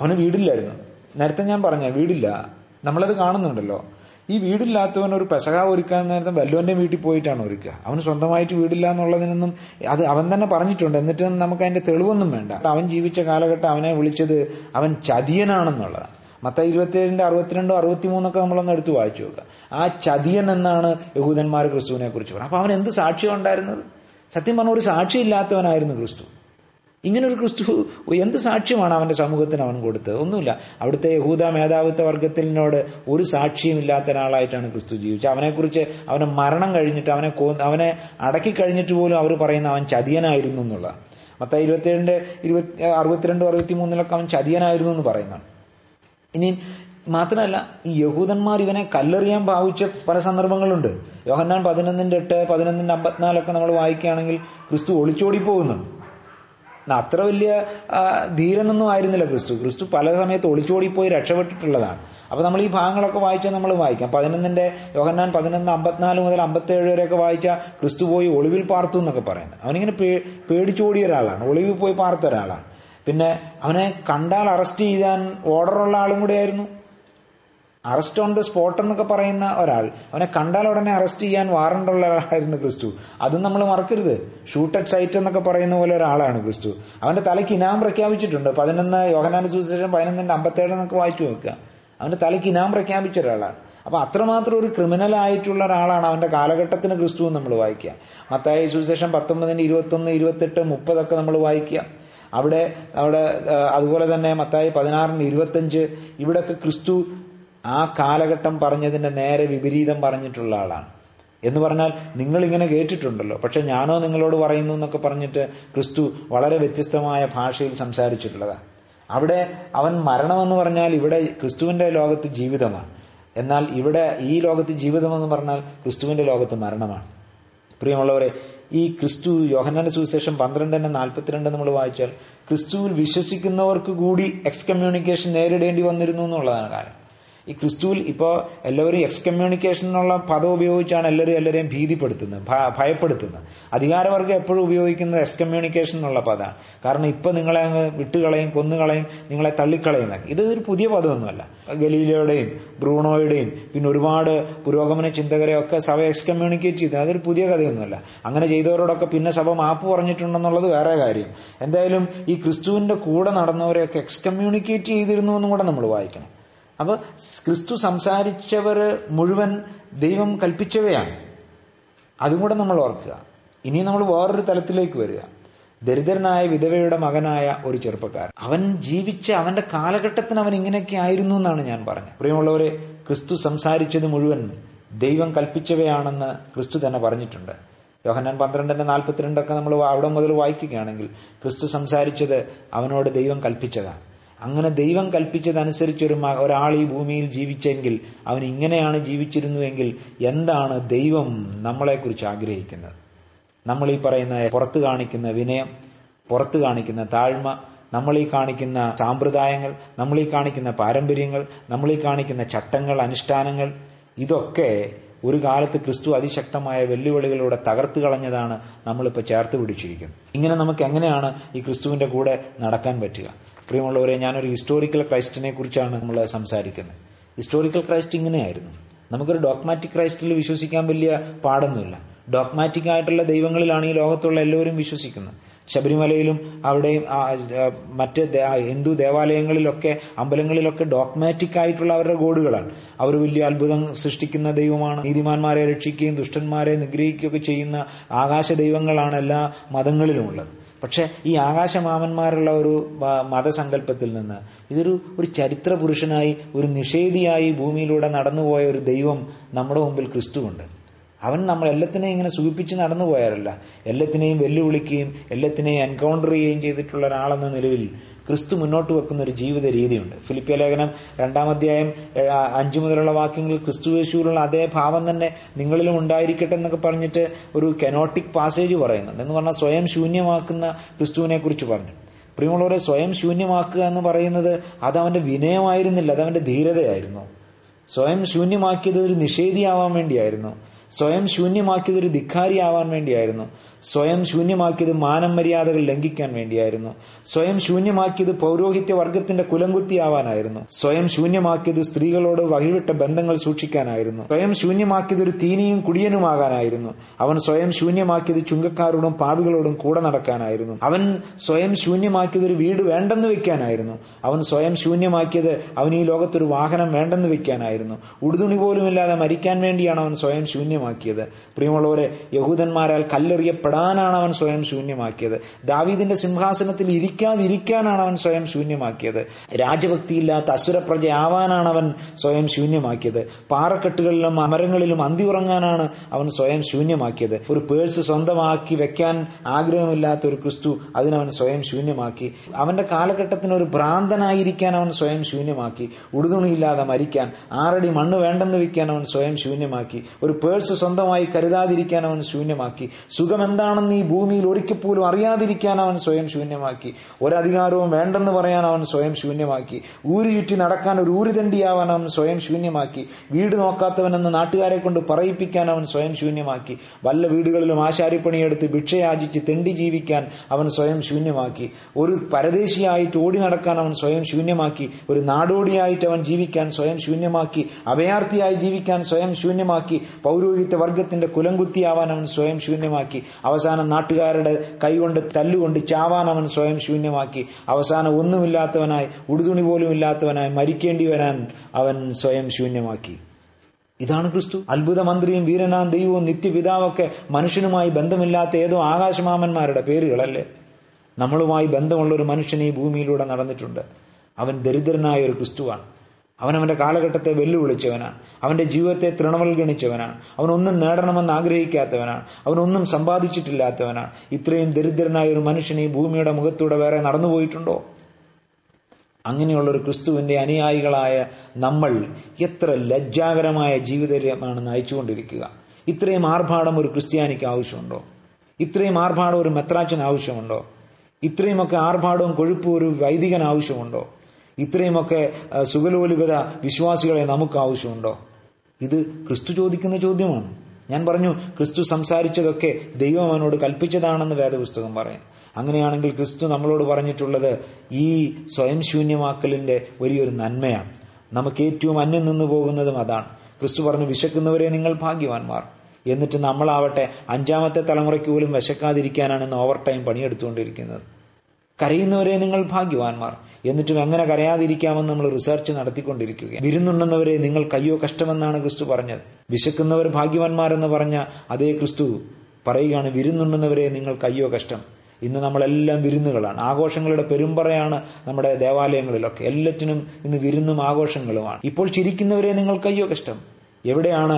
അവന് വീടില്ലായിരുന്നു. നേരത്തെ ഞാൻ പറഞ്ഞ വീടില്ല. നമ്മളത് കാണുന്നുണ്ടല്ലോ. ഈ വീടില്ലാത്തവൻ ഒരു പെസക ഒരുക്കാൻ നേരത്തെ വല്ലുവന്റെ വീട്ടിൽ പോയിട്ടാണ് ഒരുക്കുക. അവന് സ്വന്തമായിട്ട് വീടില്ല എന്നുള്ളതിനൊന്നും അത് അവൻ തന്നെ പറഞ്ഞിട്ടുണ്ട്. എന്നിട്ട് നമുക്ക് അതിന്റെ തെളിവൊന്നും വേണ്ട. അവൻ ജീവിച്ച കാലഘട്ടം അവനെ വിളിച്ചത് അവൻ ചതിയനാണെന്നുള്ളതാണ്. മത്ത ഇരുപത്തിയേഴിന്റെ അറുപത്തിരണ്ടോ അറുപത്തിമൂന്നൊക്കെ നമ്മളൊന്ന് എടുത്തു വായിച്ചു നോക്കുക. ആ ചതിയൻ എന്നാണ് യഹൂദന്മാർ ക്രിസ്തുവിനെ കുറിച്ച് പറഞ്ഞത്. അപ്പൊ അവൻ എന്ത് സാക്ഷ്യം ഉണ്ടായിരുന്നത്? സത്യം പറഞ്ഞ ഒരു സാക്ഷിയില്ലാത്തവനായിരുന്നു ക്രിസ്തു. ഇങ്ങനെ ഒരു ക്രിസ്തു എന്ത് സാക്ഷ്യമാണ് അവന്റെ സമൂഹത്തിന് അവൻ കൊടുത്തത് ഒന്നുമില്ല. അവിടുത്തെ യഹൂദ മേധാവിത്വ വർഗത്തിനോട് ഒരു സാക്ഷിയും ഇല്ലാത്ത ഒരാളായിട്ടാണ് ക്രിസ്തു ജീവിച്ചത്. അവനെക്കുറിച്ച് അവന് മരണം കഴിഞ്ഞിട്ട് അവനെ അവനെ അടക്കി കഴിഞ്ഞിട്ട് പോലും അവർ പറയുന്ന അവൻ ചതിയനായിരുന്നു എന്നുള്ളതാണ്. മത്ത ഇരുപത്തിയേഴിന്റെ ഇരുപത്തി അറുപത്തിരണ്ടോ അറുപത്തി മൂന്നിലൊക്കെ അവൻ ചതിയനായിരുന്നു എന്ന് പറയുന്നതാണ്. ഇനി മാത്രമല്ല ഈ യഹൂദന്മാർ ഇവനെ കല്ലെറിയാൻ ഭാവിച്ച പല സന്ദർഭങ്ങളുണ്ട്. യോഹന്നാൻ പതിനൊന്നിന്റെ എട്ട് പതിനൊന്നിന്റെ അമ്പത്തിനാലൊക്കെ നമ്മൾ വായിക്കുകയാണെങ്കിൽ ക്രിസ്തു ഒളിച്ചോടി പോകുന്നുണ്ട് അത്ര വലിയ ധീരനൊന്നും ആയിരുന്നില്ല ക്രിസ്തു. ക്രിസ്തു പല സമയത്ത് ഒളിച്ചോടിപ്പോയി രക്ഷപ്പെട്ടിട്ടുള്ളതാണ്. അപ്പൊ നമ്മൾ ഈ ഭാഗങ്ങളൊക്കെ വായിച്ചാൽ നമ്മൾ വായിക്കാം. പതിനൊന്നിന്റെ യോഹന്നാൻ പതിനൊന്ന് അമ്പത്തിനാല് മുതൽ അമ്പത്തേഴ് വരെയൊക്കെ വായിച്ചാൽ ക്രിസ്തു പോയി ഒളിവിൽ പാർത്തു എന്നൊക്കെ പറയുന്നത്. അവനിങ്ങനെ പേടിച്ചോടിയ ഒരാളാണ്. ഒളിവിൽ പോയി പാർത്ത ഒരാളാണ്. പിന്നെ അവനെ കണ്ടാൽ അറസ്റ്റ് ചെയ്യാൻ ഓർഡറുള്ള ആളും കൂടെ കൂടെയായിരുന്നു അറസ്റ്റ് ഓൺ ദ സ്പോട്ട് എന്നൊക്കെ പറയുന്ന ഒരാൾ അവനെ കണ്ടാൽ ഉടനെ അറസ്റ്റ് ചെയ്യാൻ വാറണ്ടുള്ള ഒരാളായിരുന്നു ക്രിസ്തു. അതും നമ്മൾ മറക്കരുത്. ഷൂട്ട് അറ്റ് സൈറ്റ് എന്നൊക്കെ പറയുന്ന പോലെ ഒരാളാണ് ക്രിസ്തു. അവന്റെ തലയ്ക്ക് ഇനാം പ്രഖ്യാപിച്ചിട്ടുണ്ട്. പതിനൊന്ന് യോഹനാന സുവിശേഷം പതിനൊന്നിന്റെ അമ്പത്തേഴ് എന്നൊക്കെ വായിച്ചു നോക്കുക. അവന്റെ തലയ്ക്ക് ഇനാം പ്രഖ്യാപിച്ച ഒരാളാണ്. അപ്പൊ അത്രമാത്രം ഒരു ക്രിമിനൽ ആയിട്ടുള്ള ഒരാളാണ് അവന്റെ കാലഘട്ടത്തിന് ക്രിസ്തു നമ്മൾ വായിക്കുക. മത്തായ സുവിശേഷം പത്തൊമ്പതിന്റെ ഇരുപത്തൊന്ന് ഇരുപത്തെട്ട് മുപ്പതൊക്കെ നമ്മൾ വായിക്കുക. അവിടെ അവിടെ അതുപോലെ തന്നെ മത്തായി പതിനാറിന് ഇരുപത്തഞ്ച് ഇവിടൊക്കെ ക്രിസ്തു ആ കാലഘട്ടം പറഞ്ഞതിന്റെ നേരെ വിപരീതം പറഞ്ഞിട്ടുള്ള ആളാണ്. എന്ന് പറഞ്ഞാൽ നിങ്ങൾ ഇങ്ങനെ കേട്ടിട്ടുണ്ടല്ലോ. പക്ഷെ ഞാനോ നിങ്ങളോട് പറയുന്നു എന്നൊക്കെ പറഞ്ഞിട്ട് ക്രിസ്തു വളരെ വ്യത്യസ്തമായ ഭാഷയിൽ സംസാരിച്ചിട്ടുള്ളതാ. അവിടെ അവൻ മരണമെന്ന് പറഞ്ഞാൽ ഇവിടെ ക്രിസ്തുവിന്റെ ലോകത്ത് ജീവിതമാണ്. എന്നാൽ ഇവിടെ ഈ ലോകത്ത് ജീവിതമെന്ന് പറഞ്ഞാൽ ക്രിസ്തുവിന്റെ ലോകത്ത് മരണമാണ്. പ്രിയമുള്ളവരെ ഈ ക്രിസ്തു യോഹന്നാന്റെ സുവിശേഷം പന്ത്രണ്ടിന്റെ നാൽപ്പത്തിരണ്ട് നമ്മൾ വായിച്ചാൽ ക്രിസ്തുവിൽ വിശ്വസിക്കുന്നവർക്ക് കൂടി എക്സ് കമ്മ്യൂണിക്കേഷൻ നേരിടേണ്ടി വന്നിരുന്നു എന്നുള്ളതാണ് കാരണം ഈ ക്രിസ്തുവിൽ ഇപ്പോ എല്ലാവരും എക്സ്കമ്മ്യൂണിക്കേഷൻ എന്നുള്ള പദം ഉപയോഗിച്ചാണ് എല്ലാവരും എല്ലാവരെയും ഭീതിപ്പെടുത്തുന്നത് ഭയപ്പെടുത്തുന്നത്. അധികാരവർഗം എപ്പോഴും ഉപയോഗിക്കുന്നത് എക്സ്കമ്മ്യൂണിക്കേഷൻ എന്നുള്ള പദമാണ്. കാരണം ഇപ്പൊ നിങ്ങളെ അങ്ങ് വിട്ടുകളയും കൊന്നുകളയും നിങ്ങളെ തള്ളിക്കളയും ഇത് ഒരു പുതിയ പദമൊന്നുമല്ല. ഗലീലയുടെയും ബ്രൂണോയുടെയും പിന്നെ ഒരുപാട് പുരോഗമന ചിന്തകരെയൊക്കെ സഭ എക്സ്കമ്മ്യൂണിക്കേറ്റ് ചെയ്തു അതൊരു പുതിയ കഥയൊന്നുമല്ല. അങ്ങനെ ചെയ്തവരോടൊക്കെ പിന്നെ സഭ മാപ്പ് പറഞ്ഞിട്ടുണ്ടെന്നുള്ളത് വേറെ കാര്യം. എന്തായാലും ഈ ക്രിസ്തുവിന്റെ കൂടെ നടന്നവരെയൊക്കെ എക്സ്കമ്മ്യൂണിക്കേറ്റ് ചെയ്തിരുന്നു എന്നും കൂടെ നമ്മൾ വായിക്കണം. അപ്പൊ ക്രിസ്തു സംസാരിച്ചവർ മുഴുവൻ ദൈവം കൽപ്പിച്ചവയാണ്. അതും കൂടെ നമ്മൾ ഓർക്കുക. ഇനി നമ്മൾ വേറൊരു തലത്തിലേക്ക് വരിക. ദരിദ്രനായ വിധവയുടെ മകനായ ഒരു ചെറുപ്പക്കാരൻ. അവൻ ജീവിച്ച അവന്റെ കാലഘട്ടത്തിന് അവൻ ഇങ്ങനെയൊക്കെ ആയിരുന്നു എന്നാണ് ഞാൻ പറഞ്ഞത്. പ്രിയമുള്ളവരെ ക്രിസ്തു സംസാരിച്ചത് മുഴുവൻ ദൈവം കൽപ്പിച്ചവയാണെന്ന് ക്രിസ്തു തന്നെ പറഞ്ഞിട്ടുണ്ട്. യോഹന്നാൻ പന്ത്രണ്ടിന്റെ നാൽപ്പത്തിരണ്ടൊക്കെ നമ്മൾ അവിടെ മുതൽ വായിക്കുകയാണെങ്കിൽ ക്രിസ്തു സംസാരിച്ചത് അവനോട് ദൈവം കൽപ്പിച്ചതാണ്. അങ്ങനെ ദൈവം കൽപ്പിച്ചതനുസരിച്ച് ഒരു ഒരാൾ ഈ ഭൂമിയിൽ ജീവിച്ചെങ്കിൽ അവൻ ഇങ്ങനെയാണ് ജീവിച്ചിരുന്നുവെങ്കിൽ എന്താണ് ദൈവം നമ്മളെക്കുറിച്ച് ആഗ്രഹിക്കുന്നത്? നമ്മൾ ഈ പറയുന്ന പുറത്ത് കാണിക്കുന്ന വിനയം പുറത്ത് കാണിക്കുന്ന താഴ്മ നമ്മൾ ഈ കാണിക്കുന്ന സാമ്പ്രദായങ്ങൾ നമ്മൾ ഈ കാണിക്കുന്ന പാരമ്പര്യങ്ങൾ നമ്മൾ ഈ കാണിക്കുന്ന ചട്ടങ്ങൾ അനുഷ്ഠാനങ്ങൾ ഇതൊക്കെ ഒരു കാലത്ത് ക്രിസ്തു അതിശക്തമായ വെല്ലുവിളികളിലൂടെ തകർത്തു കളഞ്ഞതാണ് നമ്മളിപ്പോൾ ചേർത്ത് പിടിച്ചിരിക്കുന്നത്. ഇങ്ങനെ നമുക്ക് എങ്ങനെയാണ് ഈ ക്രിസ്തുവിന്റെ കൂടെ നടക്കാൻ പറ്റുക? പ്രിയമുള്ളവരെ ഞാനൊരു ഹിസ്റ്റോറിക്കൽ ക്രൈസ്റ്റിനെ കുറിച്ചാണ് നമ്മൾ സംസാരിക്കുന്നത്. ഹിസ്റ്റോറിക്കൽ ക്രൈസ്റ്റ് ഇങ്ങനെയായിരുന്നു. നമുക്കൊരു ഡോക്മാറ്റിക് ക്രൈസ്റ്റിൽ വിശ്വസിക്കാൻ വലിയ പാടൊന്നുമില്ല. ഡോക്മാറ്റിക് ആയിട്ടുള്ള ദൈവങ്ങളിലാണ് ഈ ലോകത്തുള്ള എല്ലാവരും വിശ്വസിക്കുന്നത്. ശബരിമലയിലും അവിടെയും മറ്റ് ഹിന്ദു ദേവാലയങ്ങളിലൊക്കെ അമ്പലങ്ങളിലൊക്കെ ഡോക്മാറ്റിക് ആയിട്ടുള്ള അവരുടെ ഗോഡുകളാണ്. അവർ വലിയ അത്ഭുതം സൃഷ്ടിക്കുന്ന ദൈവമാണ്. നീതിമാന്മാരെ രക്ഷിക്കുകയും ദുഷ്ടന്മാരെ നിഗ്രഹിക്കുകയൊക്കെ ചെയ്യുന്ന ആകാശ ദൈവങ്ങളാണ് എല്ലാ മതങ്ങളിലും ഉള്ളത്. പക്ഷെ ഈ ആകാശമാമന്മാരുള്ള ഒരു മതസങ്കല്പത്തിൽ നിന്ന് ഇതൊരു ഒരു ചരിത്ര പുരുഷനായി ഒരു നിഷേധിയായി ഭൂമിയിലൂടെ നടന്നുപോയ ഒരു ദൈവം നമ്മുടെ മുമ്പിൽ ക്രിസ്തുവുണ്ട്. അവൻ നമ്മൾ എല്ലാത്തിനെയും ഇങ്ങനെ സൂചിപ്പിച്ച് നടന്നു പോയാറല്ല എല്ലാത്തിനെയും വെല്ലുവിളിക്കുകയും എല്ലാത്തിനെയും എൻകൗണ്ടർ ചെയ്യുകയും ചെയ്തിട്ടുള്ള ഒരാളെന്ന നിലയിൽ ക്രിസ്തു മുന്നോട്ട് വെക്കുന്ന ഒരു ജീവിത രീതിയുണ്ട്. ഫിലിപ്പിയ ലേഖനം രണ്ടാം അധ്യായം അഞ്ചു മുതലുള്ള വാക്യങ്ങളിൽ ക്രിസ്തു യേശുവിലുള്ള അതേ ഭാവം തന്നെ നിങ്ങളിലും ഉണ്ടായിരിക്കട്ടെ എന്നൊക്കെ പറഞ്ഞിട്ട് ഒരു കനോട്ടിക് പാസേജ് പറയുന്നുണ്ട്. എന്ന് പറഞ്ഞാൽ സ്വയം ശൂന്യമാക്കുന്ന ക്രിസ്തുവിനെ കുറിച്ച് പറഞ്ഞു. പ്രിയമുള്ളവരെ സ്വയം ശൂന്യമാക്കുക എന്ന് പറയുന്നത് അത് അവന്റെ വിനയമായിരുന്നില്ല അത് അവന്റെ ധീരതയായിരുന്നു. സ്വയം ശൂന്യമാക്കിയത് ഒരു നിഷേധിയാവാൻ വേണ്ടിയായിരുന്നു. സ്വയം ശൂന്യമാക്കിയത് ഒരു ധിക്കാരിയാവാൻ വേണ്ടിയായിരുന്നു. സ്വയം ശൂന്യമാക്കിയത് മാനം മര്യാദകൾ ലംഘിക്കാൻ വേണ്ടിയായിരുന്നു. സ്വയം ശൂന്യമാക്കിയത് പൗരോഹിത്യ വർഗത്തിന്റെ കുലംകുത്തിയാവാനായിരുന്നു. സ്വയം ശൂന്യമാക്കിയത് സ്ത്രീകളോട് വഴിവിട്ട ബന്ധങ്ങൾ സൂക്ഷിക്കാനായിരുന്നു. സ്വയം ശൂന്യമാക്കിയത് ഒരു തീനിയും കുടിയനുമാകാനായിരുന്നു. അവൻ സ്വയം ശൂന്യമാക്കിയത് ചുങ്കക്കാരോടും പാവികളോടും കൂടെ നടക്കാനായിരുന്നു. അവൻ സ്വയം ശൂന്യമാക്കിയത് ഒരു വീട് വേണ്ടെന്ന് വെക്കാനായിരുന്നു. അവൻ സ്വയം ശൂന്യമാക്കിയത് അവൻ ഈ ലോകത്തൊരു വാഹനം വേണ്ടെന്ന് വെക്കാനായിരുന്നു. ഉടുതുണി പോലുമില്ലാതെ മരിക്കാൻ വേണ്ടിയാണ് അവൻ സ്വയം ശൂന്യമാക്കിയത്. പ്രിയമുള്ളവരെ യഹൂദന്മാരാൽ കല്ലെറിയപ്പെടാൻ തൊടാനാണ് അവൻ സ്വയം ശൂന്യമാക്കിയത്. ദാവീദിന്റെ സിംഹാസനത്തിൽ ഇരിക്കാതിരിക്കാനാണ് അവൻ സ്വയം ശൂന്യമാക്കിയത്. രാജഭക്തിയില്ലാത്ത അസുരപ്രജയാവാനാണ് അവൻ സ്വയം ശൂന്യമാക്കിയത്. പാറക്കെട്ടുകളിലും അമരങ്ങളിലും അന്തി ഉറങ്ങാനാണ് അവൻ സ്വയം ശൂന്യമാക്കിയത്. ഒരു പേഴ്സ് സ്വന്തമാക്കി വെക്കാൻ ആഗ്രഹമില്ലാത്ത ഒരു ക്രിസ്തു അതിനവൻ സ്വയം ശൂന്യമാക്കി. അവന്റെ കാലഘട്ടത്തിന് ഒരു ഭ്രാന്തനായിരിക്കാൻ അവൻ സ്വയം ശൂന്യമാക്കി. ഉടുതുണിയില്ലാതെ മരിക്കാൻ ആറടി മണ്ണ് വേണ്ടെന്ന് വയ്ക്കാൻ അവൻ സ്വയം ശൂന്യമാക്കി. ഒരു പേഴ്സ് സ്വന്തമായി കരുതാതിരിക്കാൻ അവൻ ശൂന്യമാക്കി. സുഖം എന്താണെന്ന് ഈ ഭൂമിയിൽ ഒരിക്കൽ പോലും അറിയാതിരിക്കാൻ അവൻ സ്വയം ശൂന്യമാക്കി. ഒരധികാരവും വേണ്ടെന്ന് പറയാൻ അവൻ സ്വയം ശൂന്യമാക്കി. ഊരു ചുറ്റി നടക്കാൻ ഒരു ഊരുതണ്ടിയാവാൻ അവൻ സ്വയം ശൂന്യമാക്കി. വീട് നോക്കാത്തവനെന്ന് നാട്ടുകാരെ കൊണ്ട് പറയിപ്പിക്കാൻ അവൻ സ്വയം ശൂന്യമാക്കി. വല്ല വീടുകളിലും ആശാരിപ്പണിയെടുത്ത് ഭിക്ഷയാചിച്ച് തെണ്ടി ജീവിക്കാൻ അവൻ സ്വയം ശൂന്യമാക്കി. ഒരു പരദേശിയായിട്ട് ഓടി നടക്കാൻ അവൻ സ്വയം ശൂന്യമാക്കി. ഒരു നാടോടിയായിട്ട് അവൻ ജീവിക്കാൻ സ്വയം ശൂന്യമാക്കി. അഭയാർത്ഥിയായി ജീവിക്കാൻ സ്വയം ശൂന്യമാക്കി. പൗരോഹിത്യ വർഗത്തിന്റെ കുലംകുത്തിയാവാൻ അവൻ സ്വയം ശൂന്യമാക്കി. അവസാനം നാട്ടുകാരുടെ കൈകൊണ്ട് തല്ലുകൊണ്ട് ചാവാൻ അവൻ സ്വയം ശൂന്യമാക്കി. അവസാനം ഒന്നുമില്ലാത്തവനായി ഉടുതുണി പോലും ഇല്ലാത്തവനായി മരിക്കേണ്ടി വരാൻ അവൻ സ്വയം ശൂന്യമാക്കി. ഇതാണ് ക്രിസ്തു. അത്ഭുത മന്ത്രിയും വീരനാം ദൈവവും നിത്യപിതാവൊക്കെ മനുഷ്യനുമായി ബന്ധമില്ലാത്ത ഏതോ ആകാശമാമന്മാരുടെ പേരുകളല്ലേ? നമ്മളുമായി ബന്ധമുള്ള ഒരു മനുഷ്യൻ ഈ ഭൂമിയിലൂടെ നടന്നിട്ടുണ്ട്. അവൻ ദരിദ്രനായ ഒരു ക്രിസ്തുവാണ്. അവൻ അവന്റെ കാലഘട്ടത്തെ വെല്ലുവിളിച്ചവനാണ്. അവന്റെ ജീവിതത്തെ തൃണവൽഗണിച്ചവനാണ്. അവനൊന്നും നേടണമെന്ന് ആഗ്രഹിക്കാത്തവനാണ്. അവനൊന്നും സമ്പാദിച്ചിട്ടില്ലാത്തവനാണ്. ഇത്രയും ദരിദ്രനായ ഒരു മനുഷ്യൻ ഈ ഭൂമിയുടെ മുഖത്തൂടെ വേറെ നടന്നുപോയിട്ടുണ്ടോ? അങ്ങനെയുള്ള ഒരു ക്രിസ്തുവിന്റെ അനുയായികളായ നമ്മൾ എത്ര ലജ്ജാകരമായ ജീവിതമാണ് നയിച്ചുകൊണ്ടിരിക്കുക. ഇത്രയും ആർഭാടം ഒരു ക്രിസ്ത്യാനിക്ക് ആവശ്യമുണ്ടോ? ഇത്രയും ആർഭാടം ഒരു മെത്രാച്ചൻ ആവശ്യമുണ്ടോ? ഇത്രയുമൊക്കെ ആർഭാടവും കൊഴുപ്പും ഒരു വൈദികൻ ആവശ്യമുണ്ടോ? ഇത്രയുമൊക്കെ സുഖലോലിപത വിശ്വാസികളെ നമുക്ക് ആവശ്യമുണ്ടോ? ഇത് ക്രിസ്തു ചോദിക്കുന്ന ചോദ്യമാണ്. ഞാൻ പറഞ്ഞു ക്രിസ്തു സംസാരിച്ചതൊക്കെ ദൈവം അവനോട് കൽപ്പിച്ചതാണെന്ന് വേദപുസ്തകം പറയുന്നു. അങ്ങനെയാണെങ്കിൽ ക്രിസ്തു നമ്മളോട് പറഞ്ഞിട്ടുള്ളത് ഈ സ്വയം ശൂന്യമാക്കലിന്റെ വലിയൊരു നന്മയാണ്. നമുക്ക് ഏറ്റവും അന്യം നിന്ന് പോകുന്നതും അതാണ്. ക്രിസ്തു പറഞ്ഞു വിശക്കുന്നവരെ നിങ്ങൾ ഭാഗ്യവാന്മാർ. എന്നിട്ട് നമ്മളാവട്ടെ അഞ്ചാമത്തെ തലമുറയ്ക്ക് പോലും വിശക്കാതിരിക്കാനാണ് ഇന്ന് ഓവർ ടൈം പണിയെടുത്തുകൊണ്ടിരിക്കുന്നത്. കരയുന്നവരെ നിങ്ങൾ ഭാഗ്യവാന്മാർ. എന്നിട്ടും എങ്ങനെ കരയാതിരിക്കാമെന്ന് നമ്മൾ റിസർച്ച് നടത്തിക്കൊണ്ടിരിക്കുക വിരുന്നുണ്ടെന്നവരെ നിങ്ങൾ കയ്യോ കഷ്ടമെന്നാണ് ക്രിസ്തു പറഞ്ഞത്. വിശക്കുന്നവർ ഭാഗ്യവാന്മാരെന്ന് പറഞ്ഞ അതേ ക്രിസ്തു പറയുകയാണ് വിരുന്നുണ്ടെന്നവരെ നിങ്ങൾ കയ്യോ കഷ്ടം. ഇന്ന് നമ്മളെല്ലാം വിരുന്നുകളാണ്. ആഘോഷങ്ങളുടെ പെരുമ്പറയാണ് നമ്മുടെ ദേവാലയങ്ങളിലൊക്കെ. എല്ലാറ്റിനും ഇന്ന് വിരുന്നും ആഘോഷങ്ങളുമാണ്. ഇപ്പോൾ ചിരിക്കുന്നവരെ നിങ്ങൾ കയ്യോ കഷ്ടം. എവിടെയാണ്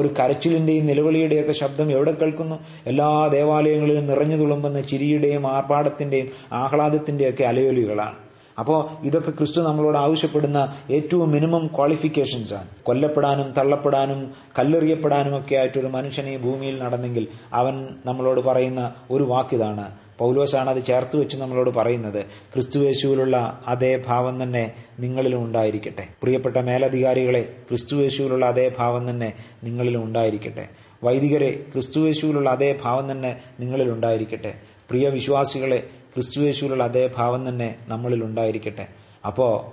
ഒരു കരച്ചിലിന്റെയും നിലവിളിയുടെയൊക്കെ ശബ്ദം എവിടെ കേൾക്കുന്നു? എല്ലാ ദേവാലയങ്ങളിലും നിറഞ്ഞു തുളുമ്പുന്ന ചിരിയുടെയും ആർഭാടത്തിന്റെയും ആഹ്ലാദത്തിന്റെയൊക്കെ അലയൊലികളാണ്. അപ്പോൾ ഇതൊക്കെ ക്രിസ്തു നമ്മളോട് ആവശ്യപ്പെടുന്ന ഏറ്റവും മിനിമം ക്വാളിഫിക്കേഷൻസ് ആണ്. കൊല്ലപ്പെടാനും തള്ളപ്പെടാനും കല്ലെറിയപ്പെടാനും ഒക്കെ ആയിട്ടൊരു മനുഷ്യൻ ഈ ഭൂമിയിൽ നടന്നെങ്കിൽ അവൻ നമ്മളോട് പറയുന്ന ഒരു വാക്കിതാണ് പൗലോസാണ് അത് ചേർത്ത് വെച്ച് നമ്മളോട് പറയുന്നത്. ക്രിസ്തുവേശുവിലുള്ള അതേ ഭാവം തന്നെ നിങ്ങളിലും ഉണ്ടായിരിക്കട്ടെ. പ്രിയപ്പെട്ട മേലധികാരികളെ ക്രിസ്തുവേശുവിലുള്ള അതേ ഭാവം തന്നെ നിങ്ങളിലും ഉണ്ടായിരിക്കട്ടെ. വൈദികരെ ക്രിസ്തുവേശുവിലുള്ള അതേ ഭാവം തന്നെ നിങ്ങളിൽ ഉണ്ടായിരിക്കട്ടെ. പ്രിയ വിശ്വാസികളെ ക്രിസ്തുവേശുവിലുള്ള അതേ ഭാവം തന്നെ നമ്മളിൽ ഉണ്ടായിരിക്കട്ടെ. അപ്പോ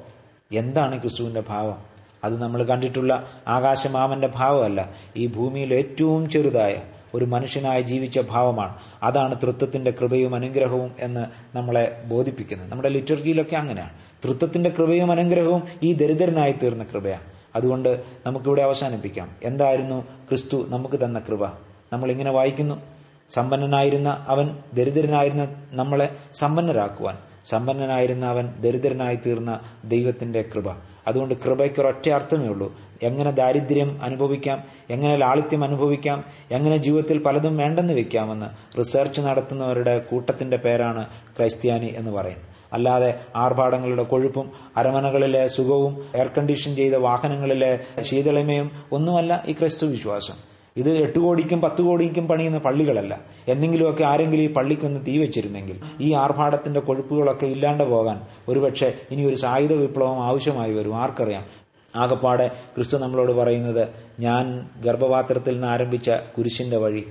എന്താണ് ക്രിസ്തുവിന്റെ ഭാവം? അത് നമ്മൾ കണ്ടിട്ടുള്ള ആകാശമാമന്റെ ഭാവമല്ല. ഈ ഭൂമിയിൽ ഏറ്റവും ചെറുതായ ഒരു മനുഷ്യനായി ജീവിച്ച ഭാവമാണ്. അതാണ് തൃത്വത്തിന്റെ കൃപയും അനുഗ്രഹവും എന്ന് നമ്മളെ ബോധിപ്പിക്കുന്നത്. നമ്മുടെ ലിറ്റർജിയിലൊക്കെ അങ്ങനെയാണ്. തൃത്വത്തിന്റെ കൃപയും അനുഗ്രഹവും ഈ ദരിദ്രനായി തീർന്ന കൃപയാണ്. അതുകൊണ്ട് നമുക്കിവിടെ അവസാനിപ്പിക്കാം. എന്തായിരുന്നു ക്രിസ്തു നമുക്ക് തന്ന കൃപ? നമ്മൾ ഇങ്ങനെ വായിക്കുന്നു. സമ്പന്നനായിരുന്ന അവൻ ദരിദ്രനായിരുന്ന നമ്മളെ സമ്പന്നരാക്കുവാൻ. സമ്പന്നനായിരുന്ന അവൻ ദരിദ്രനായി തീർന്ന ദൈവത്തിന്റെ കൃപ. അതുകൊണ്ട് കൃപയ്ക്ക് ഒരൊറ്റ അർത്ഥമേ ഉള്ളൂ. എങ്ങനെ ദാരിദ്ര്യം അനുഭവിക്കാം എങ്ങനെ ലാളിത്യം അനുഭവിക്കാം എങ്ങനെ ജീവിതത്തിൽ പലതും വേണ്ടെന്ന് വെക്കാമെന്ന് റിസർച്ച് നടത്തുന്നവരുടെ കൂട്ടത്തിന്റെ പേരാണ് ക്രൈസ്ത്യാനി എന്ന് പറയുന്നത്. അല്ലാതെ ആർഭാടങ്ങളുടെ കൊഴുപ്പും അരമനകളിലെ സുഖവും എയർ കണ്ടീഷൻ ചെയ്ത വാഹനങ്ങളിലെ ശീതളിമയും ഒന്നുമല്ല ഈ ക്രൈസ്തു വിശ്വാസം. ഇത് എട്ട് കോടിക്കും പത്ത് കോടിക്കും പണിയുന്ന പള്ളികളല്ല. എന്തെങ്കിലുമൊക്കെ ആരെങ്കിലും ഈ പള്ളിക്കൊന്ന് തീ വെച്ചിരുന്നെങ്കിൽ ഈ ആർഭാടത്തിന്റെ കൊഴുപ്പുകളൊക്കെ ഇല്ലാണ്ട് പോകാൻ ഒരുപക്ഷെ ഇനി ഒരു സായുധ വിപ്ലവം ആവശ്യമായി വരും. ആർക്കറിയാം? ആകപ്പാടെ ക്രിസ്തു നമ്മളോട് പറയുന്നത് ഞാൻ ഗർഭപാത്രത്തിൽ നിന്ന് ആരംഭിച്ച കുരിശിന്റെ വഴി.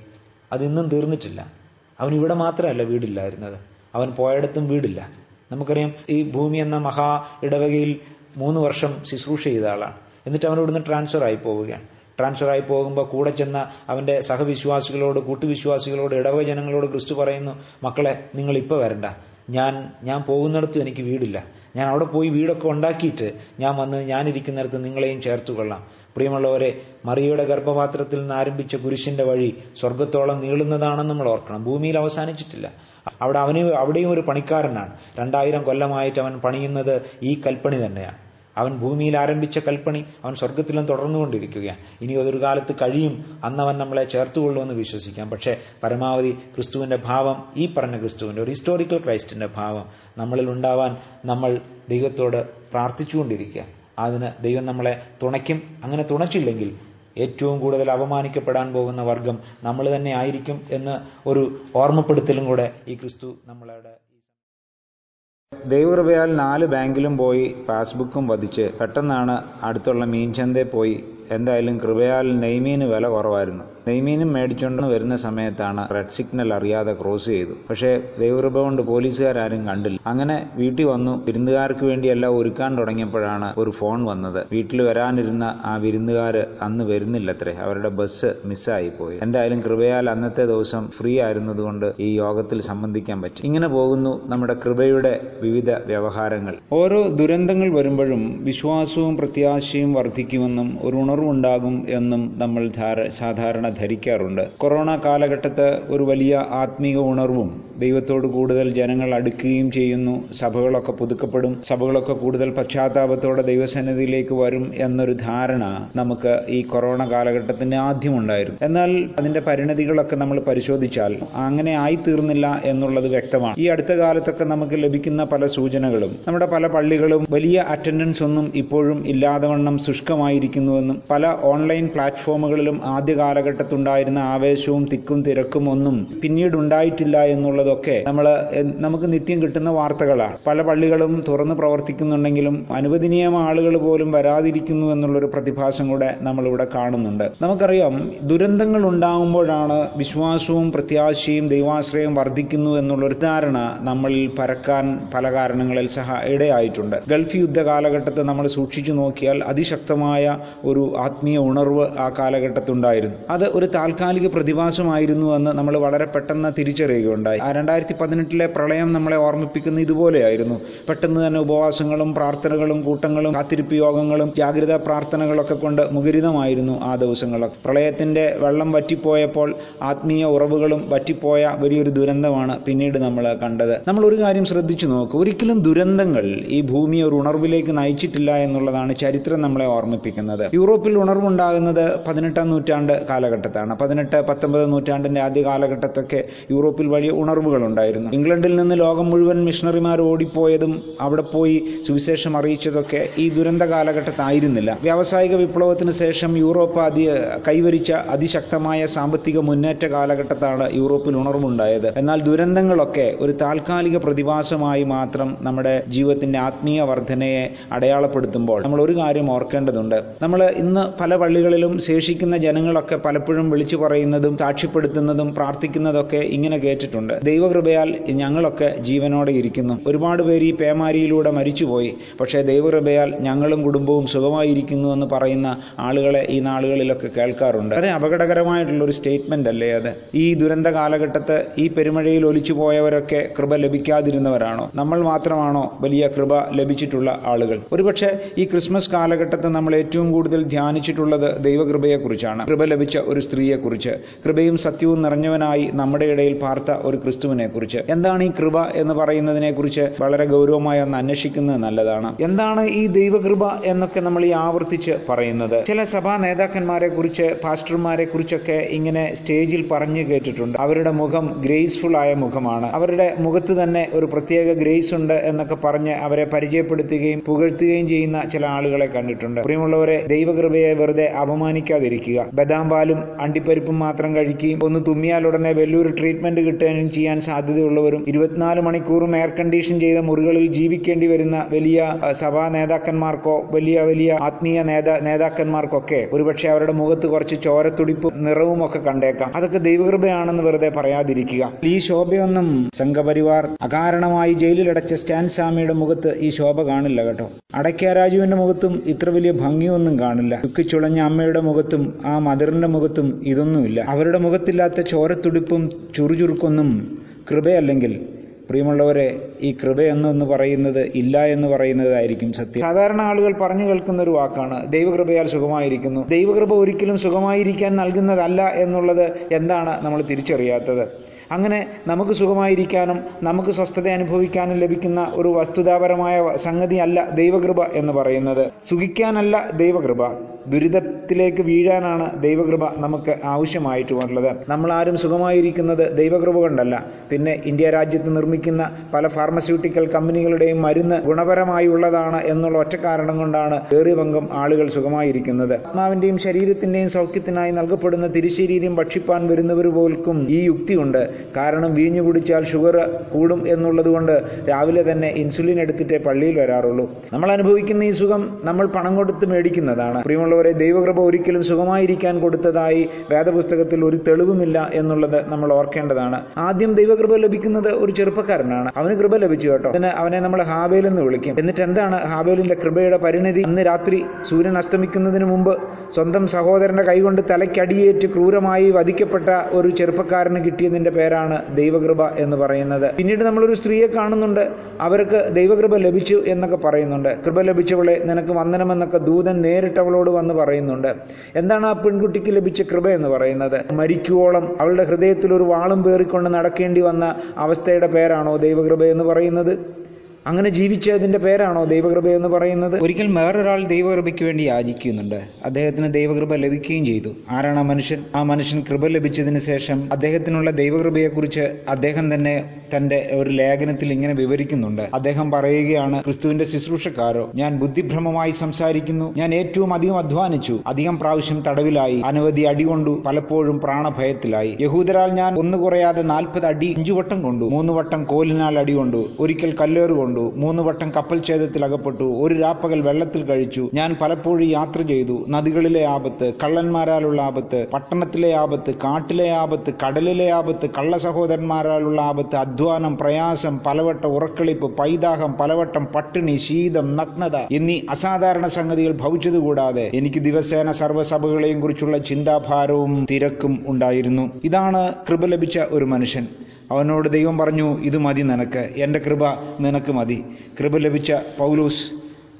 അതിന്നും തീർന്നിട്ടില്ല. അവൻ ഇവിടെ മാത്രമല്ല വീടില്ലായിരുന്നത്. അവൻ പോയടത്തും വീടില്ല. നമുക്കറിയാം ഈ ഭൂമി എന്ന മഹാ ഇടവകയിൽ മൂന്ന് വർഷം ശുശ്രൂഷ ചെയ്ത ആളാണ്. എന്നിട്ട് അവൻ ഇവിടുന്ന് ട്രാൻസ്ഫർ ആയി പോവുകയാണ്. ട്രാൻസ്ഫർ ആയി പോകുമ്പോൾ കൂടെ ചെന്ന അവന്റെ സഹവിശ്വാസികളോട് കൂട്ടുവിശ്വാസികളോട് ഇടവക ജനങ്ങളോട് ക്രിസ്തു പറയുന്നു മക്കളെ നിങ്ങൾ ഇപ്പൊ വരണ്ട. ഞാൻ ഞാൻ പോകുന്നിടത്തും എനിക്ക് വീടില്ല. ഞാൻ അവിടെ പോയി വീടൊക്കെ ഉണ്ടാക്കിയിട്ട് ഞാൻ വന്ന് ഞാനിരിക്കുന്നിടത്ത് നിങ്ങളെയും ചേർത്തുകൊള്ളാം പ്രിയമുള്ളവരെ മറിയയുടെ ഗർഭപാത്രത്തിൽ നിന്ന് ആരംഭിച്ച കുരിശിന്റെ വഴി സ്വർഗത്തോളം നീളുന്നതാണെന്ന് നമ്മൾ ഓർക്കണം. ഭൂമിയിൽ അവസാനിച്ചിട്ടില്ല. അവിടെ അവന് അവിടെയും ഒരു പണിക്കാരനാണ്. രണ്ടായിരം കൊല്ലമായിട്ട് അവൻ പണിയുന്നത് ഈ കൽപ്പണി തന്നെയാണ്. അവൻ ഭൂമിയിൽ ആരംഭിച്ച കൽപ്പണി അവൻ സ്വർഗത്തിലും തുടർന്നുകൊണ്ടിരിക്കുകയാണ്. ഇനി അതൊരു കാലത്ത് കഴിയും. അന്നവൻ നമ്മളെ ചേർത്തുകൊള്ളുമെന്ന് വിശ്വസിക്കാം. പക്ഷേ പരമാവധി ക്രിസ്തുവിന്റെ ഭാവം ഈ പറഞ്ഞ ക്രിസ്തുവിന്റെ ഒരു ഹിസ്റ്റോറിക്കൽ ക്രൈസ്റ്റിന്റെ ഭാവം നമ്മളിൽ ഉണ്ടാവാൻ നമ്മൾ ദൈവത്തോട് പ്രാർത്ഥിച്ചുകൊണ്ടിരിക്കുക. അതിന് ദൈവം നമ്മളെ തുണയ്ക്കും. അങ്ങനെ തുണച്ചില്ലെങ്കിൽ ഏറ്റവും കൂടുതൽ അപമാനിക്കപ്പെടാൻ പോകുന്ന വർഗം നമ്മൾ തന്നെ ആയിരിക്കും എന്ന് ഒരു ഓർമ്മപ്പെടുത്തലും കൂടെ ഈ ക്രിസ്തു നമ്മളോട് ദൈവകൃപയാൽ നാല് ബാങ്കിലും പോയി പാസ്ബുക്കും വധിച്ച്. പെട്ടെന്നാണ് അടുത്തുള്ള മീൻചന്തയിൽ പോയി. എന്തായാലും കൃപയാൽ നെയ്മീന് വില കുറവായിരുന്നു. നെയ്മീനും മേടിച്ചുകൊണ്ട് വരുന്ന സമയത്താണ് റെഡ് സിഗ്നൽ അറിയാതെ ക്രോസ് ചെയ്തു. പക്ഷേ ദൈവകൃപ കൊണ്ട് പോലീസുകാരും കണ്ടില്ല. അങ്ങനെ വീട്ടിൽ വന്നു. വിരുന്നുകാർക്ക് വേണ്ടി എല്ലാം ഒരുക്കാൻ തുടങ്ങിയപ്പോഴാണ് ഒരു ഫോൺ വന്നത്. വീട്ടിൽ വരാനിരുന്ന ആ വിരുന്നുകാര് അന്ന് വരുന്നില്ലത്രേ. അവരുടെ ബസ് മിസ്സായി പോയി എന്തായാലും കൃപയാൽ അന്നത്തെ ദിവസം ഫ്രീ ആയിരുന്നതുകൊണ്ട് ഈ യോഗത്തിൽ സംബന്ധിക്കാൻ പറ്റി. ഇങ്ങനെ പോകുന്നു നമ്മുടെ കൃപയുടെ വിവിധ വ്യവഹാരങ്ങൾ. ഓരോ ദുരന്തങ്ങൾ വരുമ്പോഴും വിശ്വാസവും പ്രത്യാശയും വർദ്ധിക്കുമെന്നും ഒരു ഉണർവുണ്ടാകും എന്നും നമ്മൾ സാധാരണ ധരിക്കാറുണ്ട്. കൊറോണ കാലഘട്ടത്ത് ഒരു വലിയ ആത്മീക ഉണർവും ദൈവത്തോട് കൂടുതൽ ജനങ്ങൾ അടുക്കുകയും ചെയ്യുന്നു. സഭകളൊക്കെ പുതുക്കപ്പെടും. സഭകളൊക്കെ കൂടുതൽ പശ്ചാത്താപത്തോടെ ദൈവസന്നിധിയിലേക്ക് വരും എന്നൊരു ധാരണ നമുക്ക് ഈ കൊറോണ കാലഘട്ടത്തിന് ആദ്യം ഉണ്ടായിരുന്നു എന്നാൽ അതിന്റെ പരിണതികളൊക്കെ നമ്മൾ പരിശോധിച്ചാൽ അങ്ങനെ ആയിത്തീർന്നില്ല എന്നുള്ളത് വ്യക്തമാണ്. ഈ അടുത്ത കാലത്തൊക്കെ നമുക്ക് ലഭിക്കുന്ന പല സൂചനകളും നമ്മുടെ പല പള്ളികളും വലിയ അറ്റൻഡൻസ് ഒന്നും ഇപ്പോഴും ഇല്ലാതെ വണ്ണം ശുഷ്കമായിരിക്കുന്നുവെന്നും പല ഓൺലൈൻ പ്ലാറ്റ്ഫോമുകളിലും ആദ്യ കാലഘട്ടത്തിൽ കാലഘട്ടത്തുണ്ടായിരുന്ന ആവേശവും തിക്കും തിരക്കും ഒന്നും പിന്നീട് ഉണ്ടായിട്ടില്ല എന്നുള്ളതൊക്കെ നമ്മൾ നമുക്ക് നിത്യം കിട്ടുന്ന വാർത്തകളാണ്. പല പള്ളികളും തുറന്ന് പ്രവർത്തിക്കുന്നുണ്ടെങ്കിലും അനുവദനീയമായ ആളുകൾ പോലും വരാതിരിക്കുന്നു എന്നുള്ളൊരു പ്രതിഭാസം കൂടെ നമ്മളിവിടെ കാണുന്നുണ്ട്. നമുക്കറിയാം ദുരന്തങ്ങൾ ഉണ്ടാകുമ്പോഴാണ് വിശ്വാസവും പ്രത്യാശയും ദൈവാശ്രയം വർദ്ധിക്കുന്നു എന്നുള്ളൊരു ധാരണ നമ്മളിൽ പരക്കാൻ പല കാരണങ്ങളിൽ സഹ ഇടയായിട്ടുണ്ട്. ഗൾഫ് യുദ്ധ കാലഘട്ടത്തെ നമ്മൾ സൂക്ഷിച്ചു നോക്കിയാൽ അതിശക്തമായ ഒരു ആത്മീയ ഉണർവ് ആ കാലഘട്ടത്തുണ്ടായിരുന്നു. അത് ഒരു താൽക്കാലിക പ്രതിഭാസമായിരുന്നു എന്ന് നമ്മൾ വളരെ പെട്ടെന്ന് തിരിച്ചറിയുകയുണ്ടായി. ആ രണ്ടായിരത്തി പതിനെട്ടിലെ പ്രളയം നമ്മളെ ഓർമ്മിപ്പിക്കുന്ന ഇതുപോലെയായിരുന്നു. പെട്ടെന്ന് തന്നെ ഉപവാസങ്ങളും പ്രാർത്ഥനകളും കൂട്ടങ്ങളും കാത്തിരിപ്പ് യോഗങ്ങളും ജാഗ്രതാ പ്രാർത്ഥനകളൊക്കെ കൊണ്ട് മുഖരിതമായിരുന്നു ആ ദിവസങ്ങളൊക്കെ. പ്രളയത്തിന്റെ വെള്ളം വറ്റിപ്പോയപ്പോൾ ആത്മീയ ഉറവുകളും വറ്റിപ്പോയ വലിയൊരു ദുരന്തമാണ് പിന്നീട് നമ്മൾ കണ്ടത്. നമ്മൾ ഒരു കാര്യം ശ്രദ്ധിച്ചു നോക്കുക ഒരിക്കലും ദുരന്തങ്ങൾ ഈ ഭൂമിയെ ഒരു ഉണർവിലേക്ക് നയിച്ചിട്ടില്ല എന്നുള്ളതാണ് ചരിത്രം നമ്മളെ ഓർമ്മിപ്പിക്കുന്നത്. യൂറോപ്പിൽ ഉണർവുണ്ടാകുന്നത് പതിനെട്ടാം നൂറ്റാണ്ട് കാലഘട്ടത്താണ്. പതിനെട്ട് പത്തൊമ്പത് നൂറ്റാണ്ടിന്റെ ആദ്യ കാലഘട്ടത്തൊക്കെ യൂറോപ്പിൽ വലിയ ഉണർവുകളുണ്ടായിരുന്നു. ഇംഗ്ലണ്ടിൽ നിന്ന് ലോകം മുഴുവൻ മിഷണറിമാർ ഓടിപ്പോയതും അവിടെ പോയി സുവിശേഷം അറിയിച്ചതൊക്കെ ഈ ദുരന്ത കാലഘട്ടത്തായിരുന്നില്ല. വ്യാവസായിക വിപ്ലവത്തിന് ശേഷം യൂറോപ്പ് അതി കൈവരിച്ച അതിശക്തമായ സാമ്പത്തിക മുന്നേറ്റ കാലഘട്ടത്താണ് യൂറോപ്പിൽ ഉണർവുണ്ടായത്. എന്നാൽ ദുരന്തങ്ങളൊക്കെ ഒരു താൽക്കാലിക പ്രതിഭാസമായി മാത്രം നമ്മുടെ ജീവിതത്തിന്റെ ആത്മീയ വർധനയെ അടയാളപ്പെടുത്തുമ്പോൾ നമ്മൾ ഒരു കാര്യം ഓർക്കേണ്ടതുണ്ട്. നമ്മൾ ഇന്ന് പല പള്ളികളിലും ശേഷിക്കുന്ന ജനങ്ങളൊക്കെ പലപ്പോഴും വിളിച്ചു പറയുന്നതും സാക്ഷ്യപ്പെടുത്തുന്നതും പ്രാർത്ഥിക്കുന്നതൊക്കെ ഇങ്ങനെ കേട്ടിട്ടുണ്ട്. ദൈവകൃപയാൽ ഞങ്ങളൊക്കെ ജീവനോടെ ഇരിക്കുന്നു. ഒരുപാട് പേര് ഈ പേമാരിയിലൂടെ മരിച്ചുപോയി. പക്ഷേ ദൈവകൃപയാൽ ഞങ്ങളും കുടുംബവും സുഖമായിരിക്കുന്നു എന്ന് പറയുന്ന ആളുകളെ ഈ നാളുകളിലൊക്കെ കേൾക്കാറുണ്ട്. വളരെ അപകടകരമായിട്ടുള്ള ഒരു സ്റ്റേറ്റ്മെന്റ് അല്ലേ അത്? ഈ ദുരന്ത കാലഘട്ടത്ത് ഈ പെരുമഴയിൽ ഒലിച്ചു പോയവരൊക്കെ കൃപ ലഭിക്കാതിരുന്നവരാണോ? നമ്മൾ മാത്രമാണോ വലിയ കൃപ ലഭിച്ചിട്ടുള്ള ആളുകൾ? ഒരുപക്ഷെ ഈ ക്രിസ്മസ് കാലഘട്ടത്തിൽ നമ്മൾ ഏറ്റവും കൂടുതൽ ധ്യാനിച്ചിട്ടുള്ളത് ദൈവകൃപയെക്കുറിച്ചാണ്. കൃപ ലഭിച്ച സ്ത്രീയെക്കുറിച്ച് കൃപയും സത്യവും നിറഞ്ഞവനായി നമ്മുടെ ഇടയിൽ പാർത്ത ഒരു ക്രിസ്തുവിനെ കുറിച്ച് എന്താണ് ഈ കൃപ എന്ന് പറയുന്നതിനെക്കുറിച്ച് വളരെ ഗൗരവമായി ഒന്ന് അന്വേഷിക്കുന്നത് നല്ലതാണ്. എന്താണ് ഈ ദൈവകൃപ എന്നൊക്കെ നമ്മൾ ഈ ആവർത്തിച്ച് പറയുന്നത്? ചില സഭാ നേതാക്കന്മാരെ കുറിച്ച് പാസ്റ്റർമാരെ കുറിച്ചൊക്കെ ഇങ്ങനെ സ്റ്റേജിൽ പറഞ്ഞു കേട്ടിട്ടുണ്ട്. അവരുടെ മുഖം ഗ്രേസ്ഫുൾ ആയ മുഖമാണ്. അവരുടെ മുഖത്ത് തന്നെ ഒരു പ്രത്യേക ഗ്രേസ് ഉണ്ട് എന്നൊക്കെ പറഞ്ഞ് അവരെ പരിചയപ്പെടുത്തുകയും പുകഴ്ത്തുകയും ചെയ്യുന്ന ചില ആളുകളെ കണ്ടിട്ടുണ്ട്. പ്രിയമുള്ളവരെ ദൈവകൃപയെ വെറുതെ അപമാനിക്കാതിരിക്കുക. ബദാം പാലും അണ്ടിപ്പരിപ്പും മാത്രം കഴിക്കുകയും ഒന്ന് തുമ്മിയാൽ ഉടനെ വലിയൊരു ട്രീറ്റ്മെന്റ് കിട്ടാനും ചെയ്യാൻ സാധ്യതയുള്ളവരും ഇരുപത്തിനാല് മണിക്കൂറും എയർ കണ്ടീഷൻ ചെയ്ത മുറികളിൽ ജീവിക്കേണ്ടി വരുന്ന വലിയ സഭാ നേതാക്കന്മാർക്കോ വലിയ വലിയ ആത്മീയ നേതാ നേതാക്കന്മാർക്കൊക്കെ ഒരുപക്ഷെ അവരുടെ മുഖത്ത് കുറച്ച് ചോരത്തുടിപ്പും നിറവും ഒക്കെ കണ്ടേക്കാം. അതൊക്കെ ദൈവകൃപയാണെന്ന് വെറുതെ പറയാതിരിക്കുക. ഈ ശോഭയൊന്നും സംഘപരിവാർ അകാരണമായി ജയിലിലടച്ച സ്റ്റാൻ സ്വാമിയുടെ മുഖത്ത് ഈ ശോഭ കാണില്ല കേട്ടോ. അടയ്ക്ക രാജുവിന്റെ മുഖത്തും ഇത്ര വലിയ ഭംഗിയൊന്നും കാണില്ല. ദുഃഖിച്ചുളഞ്ഞ അമ്മയുടെ മുഖത്തും ആ മദറിന്റെ മുഖത്തും ഇതൊന്നുമില്ല. അവരുടെ മുഖത്തില്ലാത്ത ചോരത്തുടിപ്പും ചുറുചുറുക്കൊന്നും കൃപയല്ലെങ്കിൽ പ്രിയമുള്ളവരെ ഈ കൃപ എന്നൊന്ന് പറയുന്നത് ഇല്ല എന്ന് പറയുന്നതായിരിക്കും സത്യം. സാധാരണ ആളുകൾ പറഞ്ഞു കേൾക്കുന്ന ഒരു വാക്കാണ് ദൈവകൃപയാൽ സുഖമായിരിക്കുന്നു. ദൈവകൃപ ഒരിക്കലും സുഖമായിരിക്കാൻ നൽകുന്നതല്ല എന്നുള്ളത് എന്താണ് നമ്മൾ തിരിച്ചറിയാത്തത്? അങ്ങനെ നമുക്ക് സുഖമായിരിക്കാനും നമുക്ക് സ്വസ്ഥത അനുഭവിക്കാനും ലഭിക്കുന്ന ഒരു വസ്തുതാപരമായ സംഗതിയല്ല ദൈവകൃപ എന്ന് പറയുന്നത്. സുഖിക്കാനല്ല ദൈവകൃപ. ദുരിതത്തിലേക്ക് വീഴാനാണ് ദൈവകൃപ നമുക്ക് ആവശ്യമായിട്ടുള്ളത് നമ്മൾ ആരും സുഖമായിരിക്കുന്നത് ദൈവകൃപ കൊണ്ടല്ല. പിന്നെ ഇന്ത്യ രാജ്യത്ത് നിർമ്മിക്കുന്ന പല ഫാർമസ്യൂട്ടിക്കൽ കമ്പനികളുടെയും മരുന്ന് ഗുണപരമായുള്ളതാണ് എന്നുള്ള ഒറ്റ കാരണം കൊണ്ടാണ് ഏറി പങ്കും ആളുകൾ സുഖമായിരിക്കുന്നത്. ആത്മാവിന്റെയും ശരീരത്തിന്റെയും സൗഖ്യത്തിനായി നൽകപ്പെടുന്ന തിരിശരീരം ഭക്ഷിപ്പാൻ വരുന്നവർ പോലും ഈ യുക്തിയുണ്ട് കാരണം വീഞ്ഞു കുടിച്ചാൽ ഷുഗർ കൂടും എന്നുള്ളത് കൊണ്ട് രാവിലെ തന്നെ ഇൻസുലിൻ എടുത്തിട്ടേ പള്ളിയിൽ വരാറുള്ളൂ. നമ്മൾ അനുഭവിക്കുന്ന ഈ സുഖം നമ്മൾ പണം കൊടുത്ത് മേടിക്കുന്നതാണ്. പ്രിയമുള്ളവരെ ദൈവകൃപ ഒരിക്കലും സുഖമായിരിക്കാൻ കൊടുത്തതായി വേദപുസ്തകത്തിൽ ഒരു തെളിവുമില്ല എന്നുള്ളത് നമ്മൾ ഓർക്കേണ്ടതാണ്. ആദ്യം ദൈവകൃപ ലഭിക്കുന്നത് ഒരു ചെറുപ്പക്കാരനാണ്. അവന് കൃപ ലഭിച്ചു കേട്ടോ. അതിന് അവനെ നമ്മൾ ഹാബേൽ എന്ന് വിളിക്കും. എന്നിട്ട് എന്താണ് ഹാബേലിന്റെ കൃപയുടെ പരിണതി? അന്ന് രാത്രി സൂര്യൻ അസ്തമിക്കുന്നതിന് മുമ്പ് സ്വന്തം സഹോദരന്റെ കൈകൊണ്ട് തലയ്ക്കടിയേറ്റ് ക്രൂരമായി വധിക്കപ്പെട്ട ഒരു ചെറുപ്പക്കാരന് കിട്ടിയതിന്റെ പേരാണ് ദൈവകൃപ എന്ന് പറയുന്നത്. പിന്നീട് നമ്മളൊരു സ്ത്രീയെ കാണുന്നുണ്ട്. അവർക്ക് ദൈവകൃപ ലഭിച്ചു എന്നൊക്കെ പറയുന്നുണ്ട്. കൃപ ലഭിച്ചവളെ നിനക്ക് വന്ദനമെന്നൊക്കെ ദൂതൻ നേരിട്ട് അവളോട് വന്ന് പറയുന്നുണ്ട്. എന്താണ് ആ പെൺകുട്ടിക്ക് ലഭിച്ച കൃപ എന്ന് പറയുന്നത്? മരിക്കുവോളം അവളുടെ ഹൃദയത്തിൽ ഒരു വാളും പേറിക്കൊണ്ട് നടക്കേണ്ടി വന്ന അവസ്ഥയുടെ പേരാണോ ദൈവകൃപ എന്ന് പറയുന്നത്? അങ്ങനെ ജീവിച്ചതിന്റെ പേരാണോ ദൈവകൃപ എന്ന് പറയുന്നത്? ഒരിക്കൽ വേറൊരാൾ ദൈവകൃപയ്ക്ക് വേണ്ടി യാചിക്കുന്നുണ്ട്. അദ്ദേഹത്തിന് ദൈവകൃപ ലഭിക്കുകയും ചെയ്തു. ആരാണ് ആ മനുഷ്യൻ? ആ മനുഷ്യൻ കൃപ ലഭിച്ചതിന് ശേഷം അദ്ദേഹത്തിനുള്ള ദൈവകൃപയെക്കുറിച്ച് അദ്ദേഹം തന്നെ തന്റെ ഒരു ലേഖനത്തിൽ ഇങ്ങനെ വിവരിക്കുന്നുണ്ട്. അദ്ദേഹം പറയുകയാണ് ക്രിസ്തുവിന്റെ ശുശ്രൂഷക്കാരോ ഞാൻ ബുദ്ധിഭ്രമമായി സംസാരിക്കുന്നു. ഞാൻ ഏറ്റവും അധികം അധ്വാനിച്ചു. അധികം പ്രാവശ്യം തടവിലായി. അനവധി അടി കൊണ്ടു പലപ്പോഴും പ്രാണഭയത്തിലായി. യഹൂദരാൽ ഞാൻ ഒന്ന് കുറയാതെ നാൽപ്പത് അടി അഞ്ചു വട്ടം കൊണ്ടു. മൂന്ന് വട്ടം കോലിനാൽ അടി കൊണ്ടു. ഒരിക്കൽ കല്ലേറ് മൂന്ന് വട്ടം കപ്പൽ ഛേദത്തിൽ അകപ്പെട്ടു. ഒരു രാപ്പകൽ വെള്ളത്തിൽ കഴിച്ചു. ഞാൻ പലപ്പോഴും യാത്ര ചെയ്തു. നദികളിലെ ആപത്ത് കള്ളന്മാരാലുള്ള ആപത്ത് പട്ടണത്തിലെ ആപത്ത് കാട്ടിലെ ആപത്ത് കടലിലെ ആപത്ത് കള്ള സഹോദരന്മാരാലുള്ള ആപത്ത് അധ്വാനം പ്രയാസം പലവട്ടം ഉറക്കളിപ്പ് പൈതാഹം പലവട്ടം പട്ടിണി ശീതം നഗ്നത എന്നീ അസാധാരണ സംഗതികൾ ഭവിച്ചതുകൂടാതെ എനിക്ക് ദിവസേന സർവസഭകളെയും കുറിച്ചുള്ള ചിന്താഭാരവും തിരക്കും ഉണ്ടായിരുന്നു. ഇതാണ് കൃപ ലഭിച്ച ഒരു മനുഷ്യൻ. അവനോട് ദൈവം പറഞ്ഞു ഇത് മതി നിനക്ക്. എന്റെ കൃപ നിനക്ക് മതി. കൃപ ലഭിച്ച പൗലൂസ്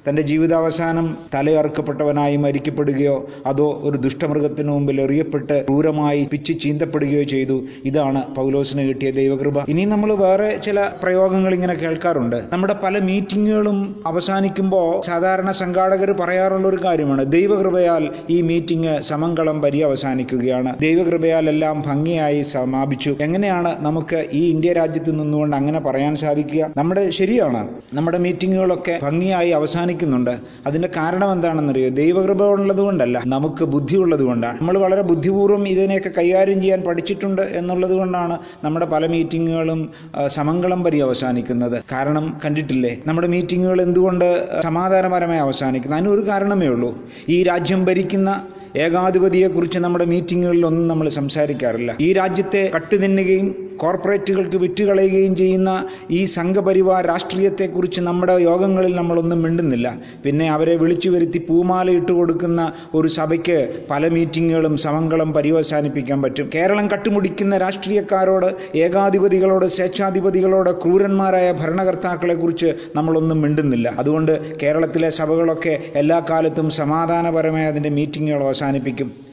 തന്റെ ജീവിതാവസാനം തലയറുക്കപ്പെട്ടവനായി മരിക്കപ്പെടുകയോ അതോ ഒരു ദുഷ്ടമൃഗത്തിനു മുമ്പിൽ എറിയപ്പെട്ട് ക്രൂരമായി പിച്ച് ചീന്തപ്പെടുകയോ ചെയ്തു. ഇതാണ് പൗലോസിന് കിട്ടിയ ദൈവകൃപ. ഇനി നമ്മൾ വേറെ ചില പ്രയോഗങ്ങൾ ഇങ്ങനെ കേൾക്കാറുണ്ട്. നമ്മുടെ പല മീറ്റിങ്ങുകളും അവസാനിക്കുമ്പോൾ സാധാരണ സംഘാടകർ പറയാറുള്ള ഒരു കാര്യമാണ്. ദൈവകൃപയാൽ ഈ മീറ്റിംഗ് സമങ്കളം പര്യവസാനിക്കുകയാണ്. ദൈവകൃപയാൽ എല്ലാം ഭംഗിയായി സമാപിച്ചു. എങ്ങനെയാണ് നമുക്ക് ഈ ഇന്ത്യ രാജ്യത്ത് നിന്നുകൊണ്ട് അങ്ങനെ പറയാൻ സാധിക്കുക? നമ്മുടെ ശരിയാണ്. നമ്മുടെ മീറ്റിങ്ങുകളൊക്കെ ഭംഗിയായി അവസാനിക്കുന്നുണ്ട് അതിന്റെ കാരണം എന്താണെന്നറിയോ? ദൈവകൃപ ഉള്ളത് കൊണ്ടല്ല നമുക്ക് ബുദ്ധി കൊണ്ടാണ് നമ്മൾ വളരെ ബുദ്ധിപൂർവം ഇതിനെയൊക്കെ കൈകാര്യം ചെയ്യാൻ പഠിച്ചിട്ടുണ്ട് എന്നുള്ളത് കൊണ്ടാണ് നമ്മുടെ പല മീറ്റിങ്ങുകളും സമംഗളം പരി അവസാനിക്കുന്നത്. കാരണം കണ്ടിട്ടില്ലേ? നമ്മുടെ മീറ്റിങ്ങുകൾ എന്തുകൊണ്ട് സമാധാനപരമായി അവസാനിക്കുന്നത് അതിനൊരു കാരണമേ ഉള്ളൂ. ഈ രാജ്യം ഭരിക്കുന്ന ഏകാധിപതിയെക്കുറിച്ച് നമ്മുടെ മീറ്റിങ്ങുകളിലൊന്നും നമ്മൾ സംസാരിക്കാറില്ല. ഈ രാജ്യത്തെ കട്ടുതിന്നുകയും കോർപ്പറേറ്റുകൾക്ക് വിറ്റുകളയുകയും ചെയ്യുന്ന ഈ സംഘപരിവാർ രാഷ്ട്രീയത്തെക്കുറിച്ച് നമ്മുടെ യോഗങ്ങളിൽ നമ്മളൊന്നും മിണ്ടുന്നില്ല. പിന്നെ അവരെ വിളിച്ചു വരുത്തി പൂമാല ഇട്ട് കൊടുക്കുന്ന ഒരു സഭയ്ക്ക് പല മീറ്റിങ്ങുകളും സമങ്ങളും പര്യവസാനിപ്പിക്കാൻ പറ്റും. കേരളം കട്ടുമുടിക്കുന്ന രാഷ്ട്രീയക്കാരോട് ഏകാധിപതികളോട് സ്വേച്ഛാധിപതികളോട് ക്രൂരന്മാരായ ഭരണകർത്താക്കളെക്കുറിച്ച് നമ്മളൊന്നും മിണ്ടുന്നില്ല. അതുകൊണ്ട് കേരളത്തിലെ സഭകളൊക്കെ എല്ലാ കാലത്തും സമാധാനപരമായി അതിന്റെ മീറ്റിങ്ങുകൾ അവസാനിപ്പിക്കും.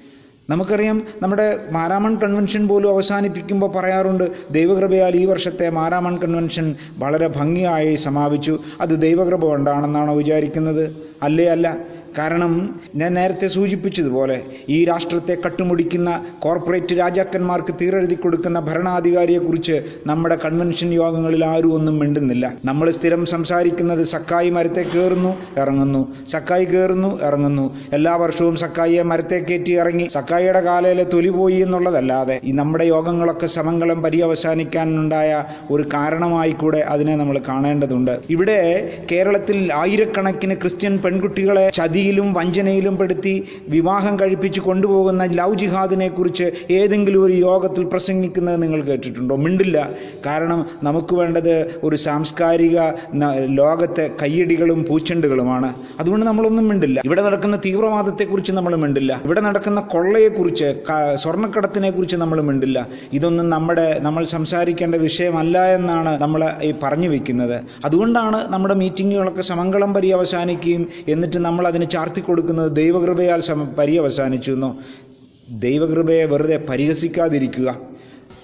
നമുക്കറിയാം നമ്മുടെ മാരാമൺ കൺവെൻഷൻ പോലും അവസാനിപ്പിക്കുമ്പോൾ പറയാറുണ്ട് ദൈവകൃപയാൽ ഈ വർഷത്തെ മാരാമൺ കൺവെൻഷൻ വളരെ ഭംഗിയായി സമാപിച്ചു. അത് ദൈവകൃപ കൊണ്ടാണെന്നാണോ വിചാരിക്കുന്നത്? അല്ലേ അല്ല. കാരണം ഞാൻ നേരത്തെ സൂചിപ്പിച്ചതുപോലെ ഈ രാഷ്ട്രത്തെ കട്ടുമുടിക്കുന്ന കോർപ്പറേറ്റ് രാജാക്കന്മാർക്ക് തീരെഴുതി കൊടുക്കുന്ന ഭരണാധികാരിയെക്കുറിച്ച് നമ്മുടെ കൺവെൻഷൻ യോഗങ്ങളിൽ ആരും ഒന്നും മിണ്ടുന്നില്ല. നമ്മൾ സ്ഥിരം സംസാരിക്കുന്നത് സക്കായി മരത്തെ കയറുന്നു ഇറങ്ങുന്നു. സക്കായി കയറുന്നു ഇറങ്ങുന്നു. എല്ലാ വർഷവും സക്കായിയെ മരത്തെ കയറ്റി ഇറങ്ങി സക്കായിയുടെ കാലയിലെ തൊലി പോയി എന്നുള്ളതല്ലാതെ ഈ നമ്മുടെ യോഗങ്ങളൊക്കെ സമങ്കളം പര്യവസാനിക്കാനുണ്ടായ ഒരു കാരണമായി കൂടെ അതിനെ നമ്മൾ കാണേണ്ടതുണ്ട്. ഇവിടെ കേരളത്തിൽ ആയിരക്കണക്കിന് ക്രിസ്ത്യൻ പെൺകുട്ടികളെ ചതിയിലും വഞ്ചനയിലും പെടുത്തി വിവാഹം കഴിപ്പിച്ച് കൊണ്ടുപോകുന്ന ലവ് ജിഹാദിനെ കുറിച്ച് ഏതെങ്കിലും ഒരു യോഗത്തിൽ പ്രസംഗിക്കുന്നത് നിങ്ങൾ കേട്ടിട്ടുണ്ടോ? മിണ്ടില്ല. കാരണം നമുക്ക് വേണ്ടത് ഒരു സാംസ്കാരിക ലോകത്തെ കയ്യടികളും പൂച്ചെണ്ടുകളുമാണ്. അതുകൊണ്ട് നമ്മളൊന്നും മിണ്ടില്ല. ഇവിടെ നടക്കുന്ന തീവ്രവാദത്തെക്കുറിച്ച് നമ്മൾ മിണ്ടില്ല. ഇവിടെ നടക്കുന്ന കൊള്ളയെക്കുറിച്ച് സ്വർണക്കടത്തിനെ കുറിച്ച് നമ്മൾ മിണ്ടില്ല. ഇതൊന്നും നമ്മുടെ നമ്മൾ സംസാരിക്കേണ്ട വിഷയമല്ല എന്നാണ് നമ്മൾ ഈ പറഞ്ഞു വെക്കുന്നത്. അതുകൊണ്ടാണ് നമ്മുടെ മീറ്റിങ്ങുകളൊക്കെ സമങ്കളം പര്യവസാനിക്കുകയും എന്നിട്ട് നമ്മൾ അതിന് ചാർത്തി കൊടുക്കുന്നത് ദൈവകൃപയാൽ സമ പര്യവസാനിച്ചു എന്നോ ദൈവകൃപയെ വെറുതെ പരിഹസിക്കാതിരിക്കുക.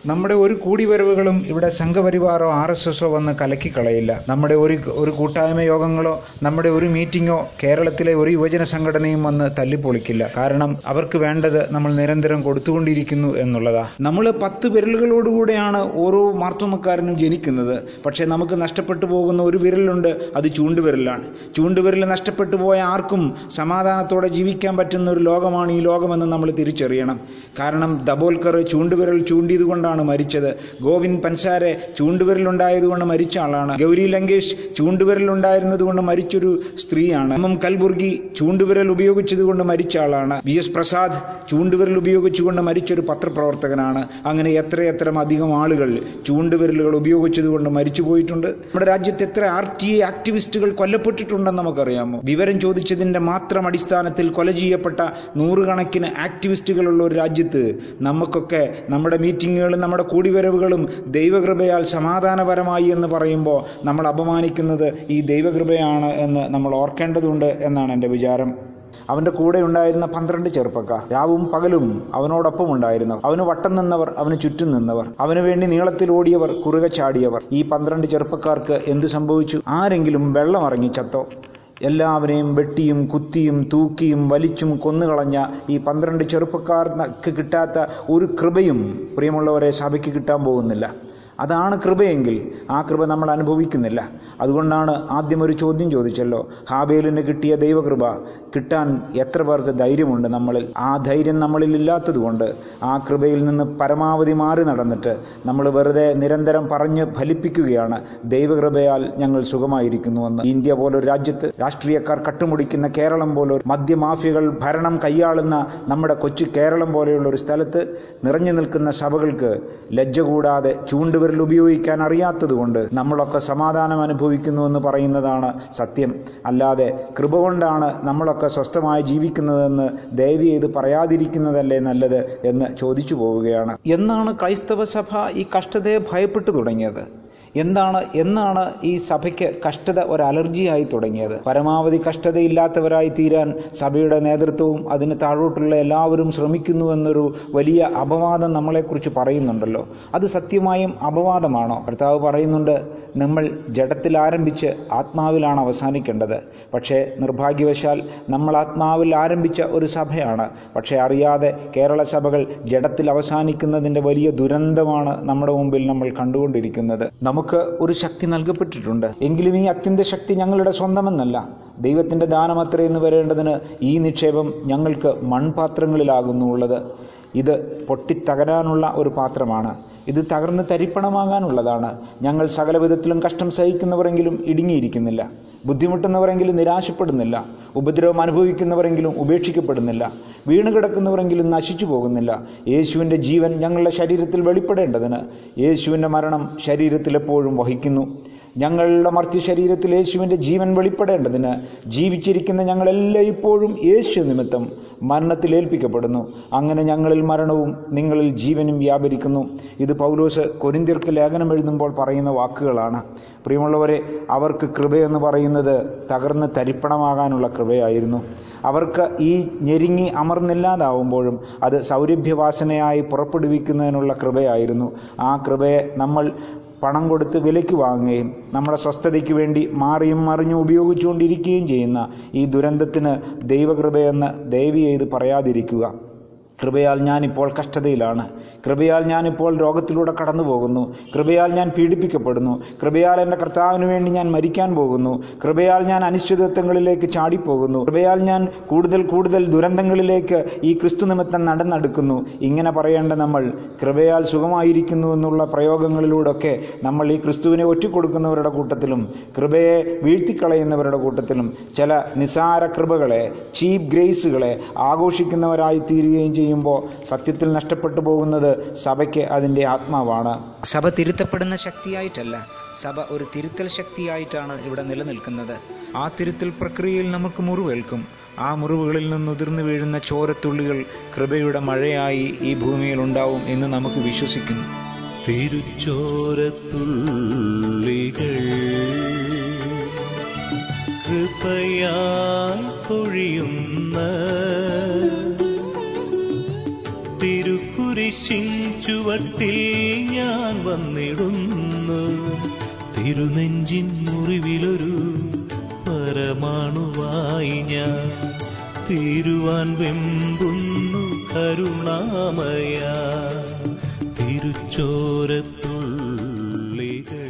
നമ്മുടെ ഒരു കൂടിവരവുകളും ഇവിടെ സംഘപരിവാറോ ആർ എസ് എസോ വന്ന് കലക്കിക്കളയില്ല. നമ്മുടെ ഒരു ഒരു കൂട്ടായ്മ യോഗങ്ങളോ നമ്മുടെ ഒരു മീറ്റിങ്ങോ കേരളത്തിലെ ഒരു യുവജന സംഘടനയും വന്ന് തല്ലിപ്പൊളിക്കില്ല. കാരണം അവർക്ക് വേണ്ടത് നമ്മൾ നിരന്തരം കൊടുത്തുകൊണ്ടിരിക്കുന്നു എന്നുള്ളതാ. നമ്മൾ പത്ത് വിരലുകളോടുകൂടെയാണ് ഓരോ മാർത്തോമക്കാരനും ജനിക്കുന്നത്. പക്ഷേ നമുക്ക് നഷ്ടപ്പെട്ടു പോകുന്ന ഒരു വിരലുണ്ട് അത് ചൂണ്ടുവിരലാണ്. ചൂണ്ടുവിരൽ നഷ്ടപ്പെട്ടു പോയ ആർക്കും സമാധാനത്തോടെ ജീവിക്കാൻ പറ്റുന്ന ഒരു ലോകമാണ് ഈ ലോകമെന്ന് നമ്മൾ തിരിച്ചറിയണം. കാരണം ദബോൽക്കർ ചൂണ്ടുവിരൽ ചൂണ്ടിയത് കൊണ്ടാണ് മരിച്ചത്. ഗോവിന്ദ് പൻസാരെ ചൂണ്ടുവിരലുണ്ടായതുകൊണ്ട് മരിച്ച ആളാണ്. ഗൗരി ലങ്കേഷ് ചൂണ്ടുവിരലുണ്ടായിരുന്നത് കൊണ്ട് മരിച്ചൊരു സ്ത്രീയാണ്. എം എം കൽബുർഗി ചൂണ്ടുവിരൽ ഉപയോഗിച്ചതുകൊണ്ട് മരിച്ച ആളാണ്. വി എസ് പ്രസാദ് ചൂണ്ടുവിരൽ ഉപയോഗിച്ചുകൊണ്ട് മരിച്ചൊരു പത്രപ്രവർത്തകനാണ്. അങ്ങനെ എത്രയെത്ര അധികം ആളുകൾ ചൂണ്ടുവിരലുകൾ ഉപയോഗിച്ചതുകൊണ്ട് മരിച്ചു പോയിട്ടുണ്ട്. നമ്മുടെ രാജ്യത്ത് എത്ര ആർ ടി ഐ ആക്ടിവിസ്റ്റുകൾ കൊല്ലപ്പെട്ടിട്ടുണ്ടെന്ന് നമുക്കറിയാമോ? വിവരം ചോദിച്ചതിന്റെ മാത്രം അടിസ്ഥാനത്തിൽ കൊല ചെയ്യപ്പെട്ട നൂറുകണക്കിന് ആക്ടിവിസ്റ്റുകളുള്ള ഒരു രാജ്യത്ത് നമുക്കൊക്കെ നമ്മുടെ മീറ്റിങ്ങുകളും നമ്മുടെ കൂടിവരവുകളും ദൈവകൃപയാൽ സമാധാനപരമായി എന്ന് പറയുമ്പോൾ നമ്മൾ അപമാനിക്കുന്നത് ഈ ദൈവകൃപയാണ് എന്ന് നമ്മൾ ഓർക്കേണ്ടതുണ്ട് എന്നാണ് എന്റെ വിചാരം. അവന്റെ കൂടെ ഉണ്ടായിരുന്ന പന്ത്രണ്ട് ചെറുപ്പക്കാർ. രാവും പകലും അവനോടൊപ്പം ഉണ്ടായിരുന്നു അവന് വട്ടം നിന്നവർ അവന് ചുറ്റും നിന്നവർ. അവന് വേണ്ടി നീളത്തിൽ ഓടിയവർ കുറുകെ ചാടിയവർ. ഈ പന്ത്രണ്ട് ചെറുപ്പക്കാർക്ക് എന്ത് സംഭവിച്ചു? ആരെങ്കിലും വെള്ളം ഇറങ്ങി ചത്തോ? എല്ലാവരെയും വെട്ടിയും കുത്തിയും തൂക്കിയും വലിച്ചും കൊന്നുകളഞ്ഞ ഈ പന്ത്രണ്ട് ചെറുപ്പക്കാർക്ക് കിട്ടാത്ത ഒരു കൃപയും പ്രിയമുള്ളവരെ സഭയ്ക്ക് കിട്ടാൻ പോകുന്നില്ല. അതാണ് കൃപയെങ്കിൽ ആ കൃപ നമ്മൾ അനുഭവിക്കുന്നില്ല. അതുകൊണ്ടാണ് ആദ്യം ഒരു ചോദ്യം ചോദിച്ചല്ലോ ഹാബേലിന് കിട്ടിയ ദൈവകൃപ കിട്ടാൻ എത്ര പേർക്ക് ധൈര്യമുണ്ട് നമ്മളിൽ? ആ ധൈര്യം നമ്മളിൽ ഇല്ലാത്തതുകൊണ്ട് ആ കൃപയിൽ നിന്ന് പരമാവധി മാറി നടന്നിട്ട് നമ്മൾ വെറുതെ നിരന്തരം പറഞ്ഞ് ഫലിപ്പിക്കുകയാണ് ദൈവകൃപയാൽ ഞങ്ങൾ സുഖമായിരിക്കുന്നുവെന്ന്. ഇന്ത്യ പോലൊരു രാജ്യത്ത് രാഷ്ട്രീയക്കാർ കട്ടുമുടിക്കുന്ന കേരളം പോലൊരു മദ്യമാഫിയകൾ ഭരണം കൈയാളുന്ന നമ്മുടെ കൊച്ചു കേരളം പോലെയുള്ള ഒരു സ്ഥലത്ത് നിറഞ്ഞു നിൽക്കുന്ന സഭകൾക്ക് ലജ്ജ കൂടാതെ ചൂണ്ടുവിരൽ ഉപയോഗിക്കാൻ അറിയാത്തതുകൊണ്ട് നമ്മളൊക്കെ സമാധാനം അനുഭവിക്കുന്നു എന്ന് പറയുന്നതാണ് സത്യം. അല്ലാതെ കൃപ കൊണ്ടാണ് നമ്മളൊക്കെ സ്വസ്ഥമായി ജീവിക്കുന്നതെന്ന് ദയവ് ചെയ്ത് പറയാതിരിക്കുന്നതല്ലേ നല്ലത് എന്ന് ചോദിച്ചു പോവുകയാണ്. എന്നാണ് ക്രൈസ്തവ സഭ ഈ കഷ്ടതയെ ഭയപ്പെട്ടു തുടങ്ങിയത്. എന്താണ് എന്നാണ് ഈ സഭയ്ക്ക് കഷ്ടത ഒരു അലർജിയായി തുടങ്ങിയത്. പരമാവധി കഷ്ടതയില്ലാത്തവരായി തീരാൻ സഭയുടെ നേതൃത്വവും അതിന് താഴോട്ടുള്ള എല്ലാവരും ശ്രമിക്കുന്നു എന്നൊരു വലിയ അപവാദം നമ്മളെക്കുറിച്ച് പറയുന്നുണ്ടല്ലോ. അത് സത്യമായും അപവാദമാണോ? കർത്താവ് പറയുന്നുണ്ട് നമ്മൾ ജഡത്തിൽ ആരംഭിച്ച് ആത്മാവിലാണ് അവസാനിക്കേണ്ടത്. പക്ഷേ നിർഭാഗ്യവശാൽ നമ്മൾ ആത്മാവിൽ ആരംഭിച്ച ഒരു സഭയാണ്. പക്ഷേ അറിയാതെ കേരള സഭകൾ ജഡത്തിൽ അവസാനിക്കുന്നതിന്റെ വലിയ ദുരന്തമാണ് നമ്മുടെ മുമ്പിൽ നമ്മൾ കണ്ടുകൊണ്ടിരിക്കുന്നത്. നമുക്ക് ഒരു ശക്തി നൽകപ്പെട്ടിട്ടുണ്ട്. എങ്കിലും ഈ അത്യന്ത ശക്തി ഞങ്ങളുടെ സ്വന്തമെന്നല്ല. ദൈവത്തിന്റെ ദാനമത്രേ എന്ന് വരേണ്ടതിന് ഈ നിക്ഷേപം ഞങ്ങൾക്ക് മൺപാത്രങ്ങളിലാകുന്നു ഉള്ളത്. ഇത് പൊട്ടിത്തകരാനുള്ള ഒരു പാത്രമാണ്. ഇത് തകർന്ന് തരിപ്പണമാകാനുള്ളതാണ്. ഞങ്ങൾ സകല വിധത്തിലും കഷ്ടം സഹിക്കുന്നവരെങ്കിലും ഇടുങ്ങിയിരിക്കുന്നില്ല. ബുദ്ധിമുട്ടുന്നവരെങ്കിലും നിരാശപ്പെടുന്നില്ല. ഉപദ്രവം അനുഭവിക്കുന്നവരെങ്കിലും ഉപേക്ഷിക്കപ്പെടുന്നില്ല. വീണുകിടക്കുന്നവരെങ്കിലും നശിച്ചു പോകുന്നില്ല. യേശുവിന്റെ ജീവൻ ഞങ്ങളുടെ ശരീരത്തിൽ വെളിപ്പെടേണ്ടതിന് യേശുവിന്റെ മരണം ശരീരത്തിൽ എപ്പോഴും വഹിക്കുന്നു. ഞങ്ങളുടെ മർത്യ ശരീരത്തിൽ യേശുവിന്റെ ജീവൻ വെളിപ്പെടേണ്ടതിന് ജീവിച്ചിരിക്കുന്ന ഞങ്ങളെല്ലാം ഇപ്പോഴും യേശു നിമിത്തം മരണത്തിൽ ഏൽപ്പിക്കപ്പെടുന്നു. അങ്ങനെ ഞങ്ങളിൽ മരണവും നിങ്ങളിൽ ജീവനും വ്യാപരിക്കുന്നു. ഇത് പൗലോസ് കൊരിന്തിർക്ക് ലേഖനം എഴുതുമ്പോൾ പറയുന്ന വാക്കുകളാണ്. പ്രിയമുള്ളവരെ അവർക്ക് കൃപയെന്ന് പറയുന്നത് തകർന്ന് തരിപ്പണമാകാനുള്ള കൃപയായിരുന്നു. അവർക്ക് ഈ ഞെരുങ്ങി അമർന്നില്ലാതാവുമ്പോഴും അത് സൗരഭ്യവാസനയായി പുറപ്പെടുവിക്കുന്നതിനുള്ള കൃപയായിരുന്നു. ആ കൃപയെ നമ്മൾ പണം കൊടുത്ത് വിലയ്ക്ക് വാങ്ങുകയും നമ്മുടെ സ്വസ്ഥതയ്ക്ക് വേണ്ടി മാറിയും മറിഞ്ഞും ഉപയോഗിച്ചുകൊണ്ടിരിക്കുകയും ചെയ്യുന്ന ഈ ദുരന്തത്തിന് ദൈവകൃപയെന്ന് ദയവ് ചെയ്ത് പറയാതിരിക്കുക. കൃപയാൽ ഞാനിപ്പോൾ കഷ്ടതയിലാണ്. കൃപയാൽ ഞാനിപ്പോൾ രോഗത്തിലൂടെ കടന്നു പോകുന്നു. കൃപയാൽ ഞാൻ പീഡിപ്പിക്കപ്പെടുന്നു. കൃപയാൽ എന്റെ കർത്താവിന് വേണ്ടി ഞാൻ മരിക്കാൻ പോകുന്നു. കൃപയാൽ ഞാൻ അനിശ്ചിതത്വങ്ങളിലേക്ക് ചാടിപ്പോകുന്നു. കൃപയാൽ ഞാൻ കൂടുതൽ കൂടുതൽ ദുരന്തങ്ങളിലേക്ക് ഈ ക്രിസ്തു നിമിത്തം നടന്നെടുക്കുന്നു. ഇങ്ങനെ പറയേണ്ട നമ്മൾ കൃപയാൽ സുഖമായിരിക്കുന്നു എന്നുള്ള പ്രയോഗങ്ങളിലൂടെയൊക്കെ നമ്മൾ ഈ ക്രിസ്തുവിനെ ഒറ്റിക്കൊടുക്കുന്നവരുടെ കൂട്ടത്തിലും കൃപയെ വീഴ്ത്തിക്കളയുന്നവരുടെ കൂട്ടത്തിലും ചില നിസാര കൃപകളെ ചീപ്പ് ഗ്രേസുകളെ ആഘോഷിക്കുന്നവരായി തീരുകയും ചെയ്യുമ്പോൾ സത്യത്തിൽ നഷ്ടപ്പെട്ടു പോകുന്നത് സഭയ്ക്ക് അതിന്റെ ആത്മാവാണ്. സഭ തിരുത്തപ്പെടുന്ന ശക്തിയായിട്ടല്ല സഭ ഒരു തിരുത്തൽ ശക്തിയായിട്ടാണ് ഇവിടെ നിലനിൽക്കുന്നത്. ആ തിരുത്തൽ പ്രക്രിയയിൽ നമുക്ക് മുറിവേൽക്കും. ആ മുറിവുകളിൽ നിന്ന് ഉതിർന്നു വീഴുന്ന ചോരത്തുള്ളികൾ കൃപയുടെ മഴയായി ഈ ഭൂമിയിൽ ഉണ്ടാവും എന്ന് നമുക്ക് വിശ്വസിക്കുന്നു. തിരുച്ചോരത്തുള്ളികൾ കൃപയാൽ പൊഴിയുന്ന തിരുക്കുരിശിൻ ചുവട്ടിൽ ഞാൻ വന്നിടുന്നു. തിരുനെഞ്ചിൻ മുറിവിലൊരു പരമാണുവായി ഞാൻ തീരുവാൻ വെമ്പുന്നു കരുണാമയ. തിരുച്ചോരത്തുള്ളികൾ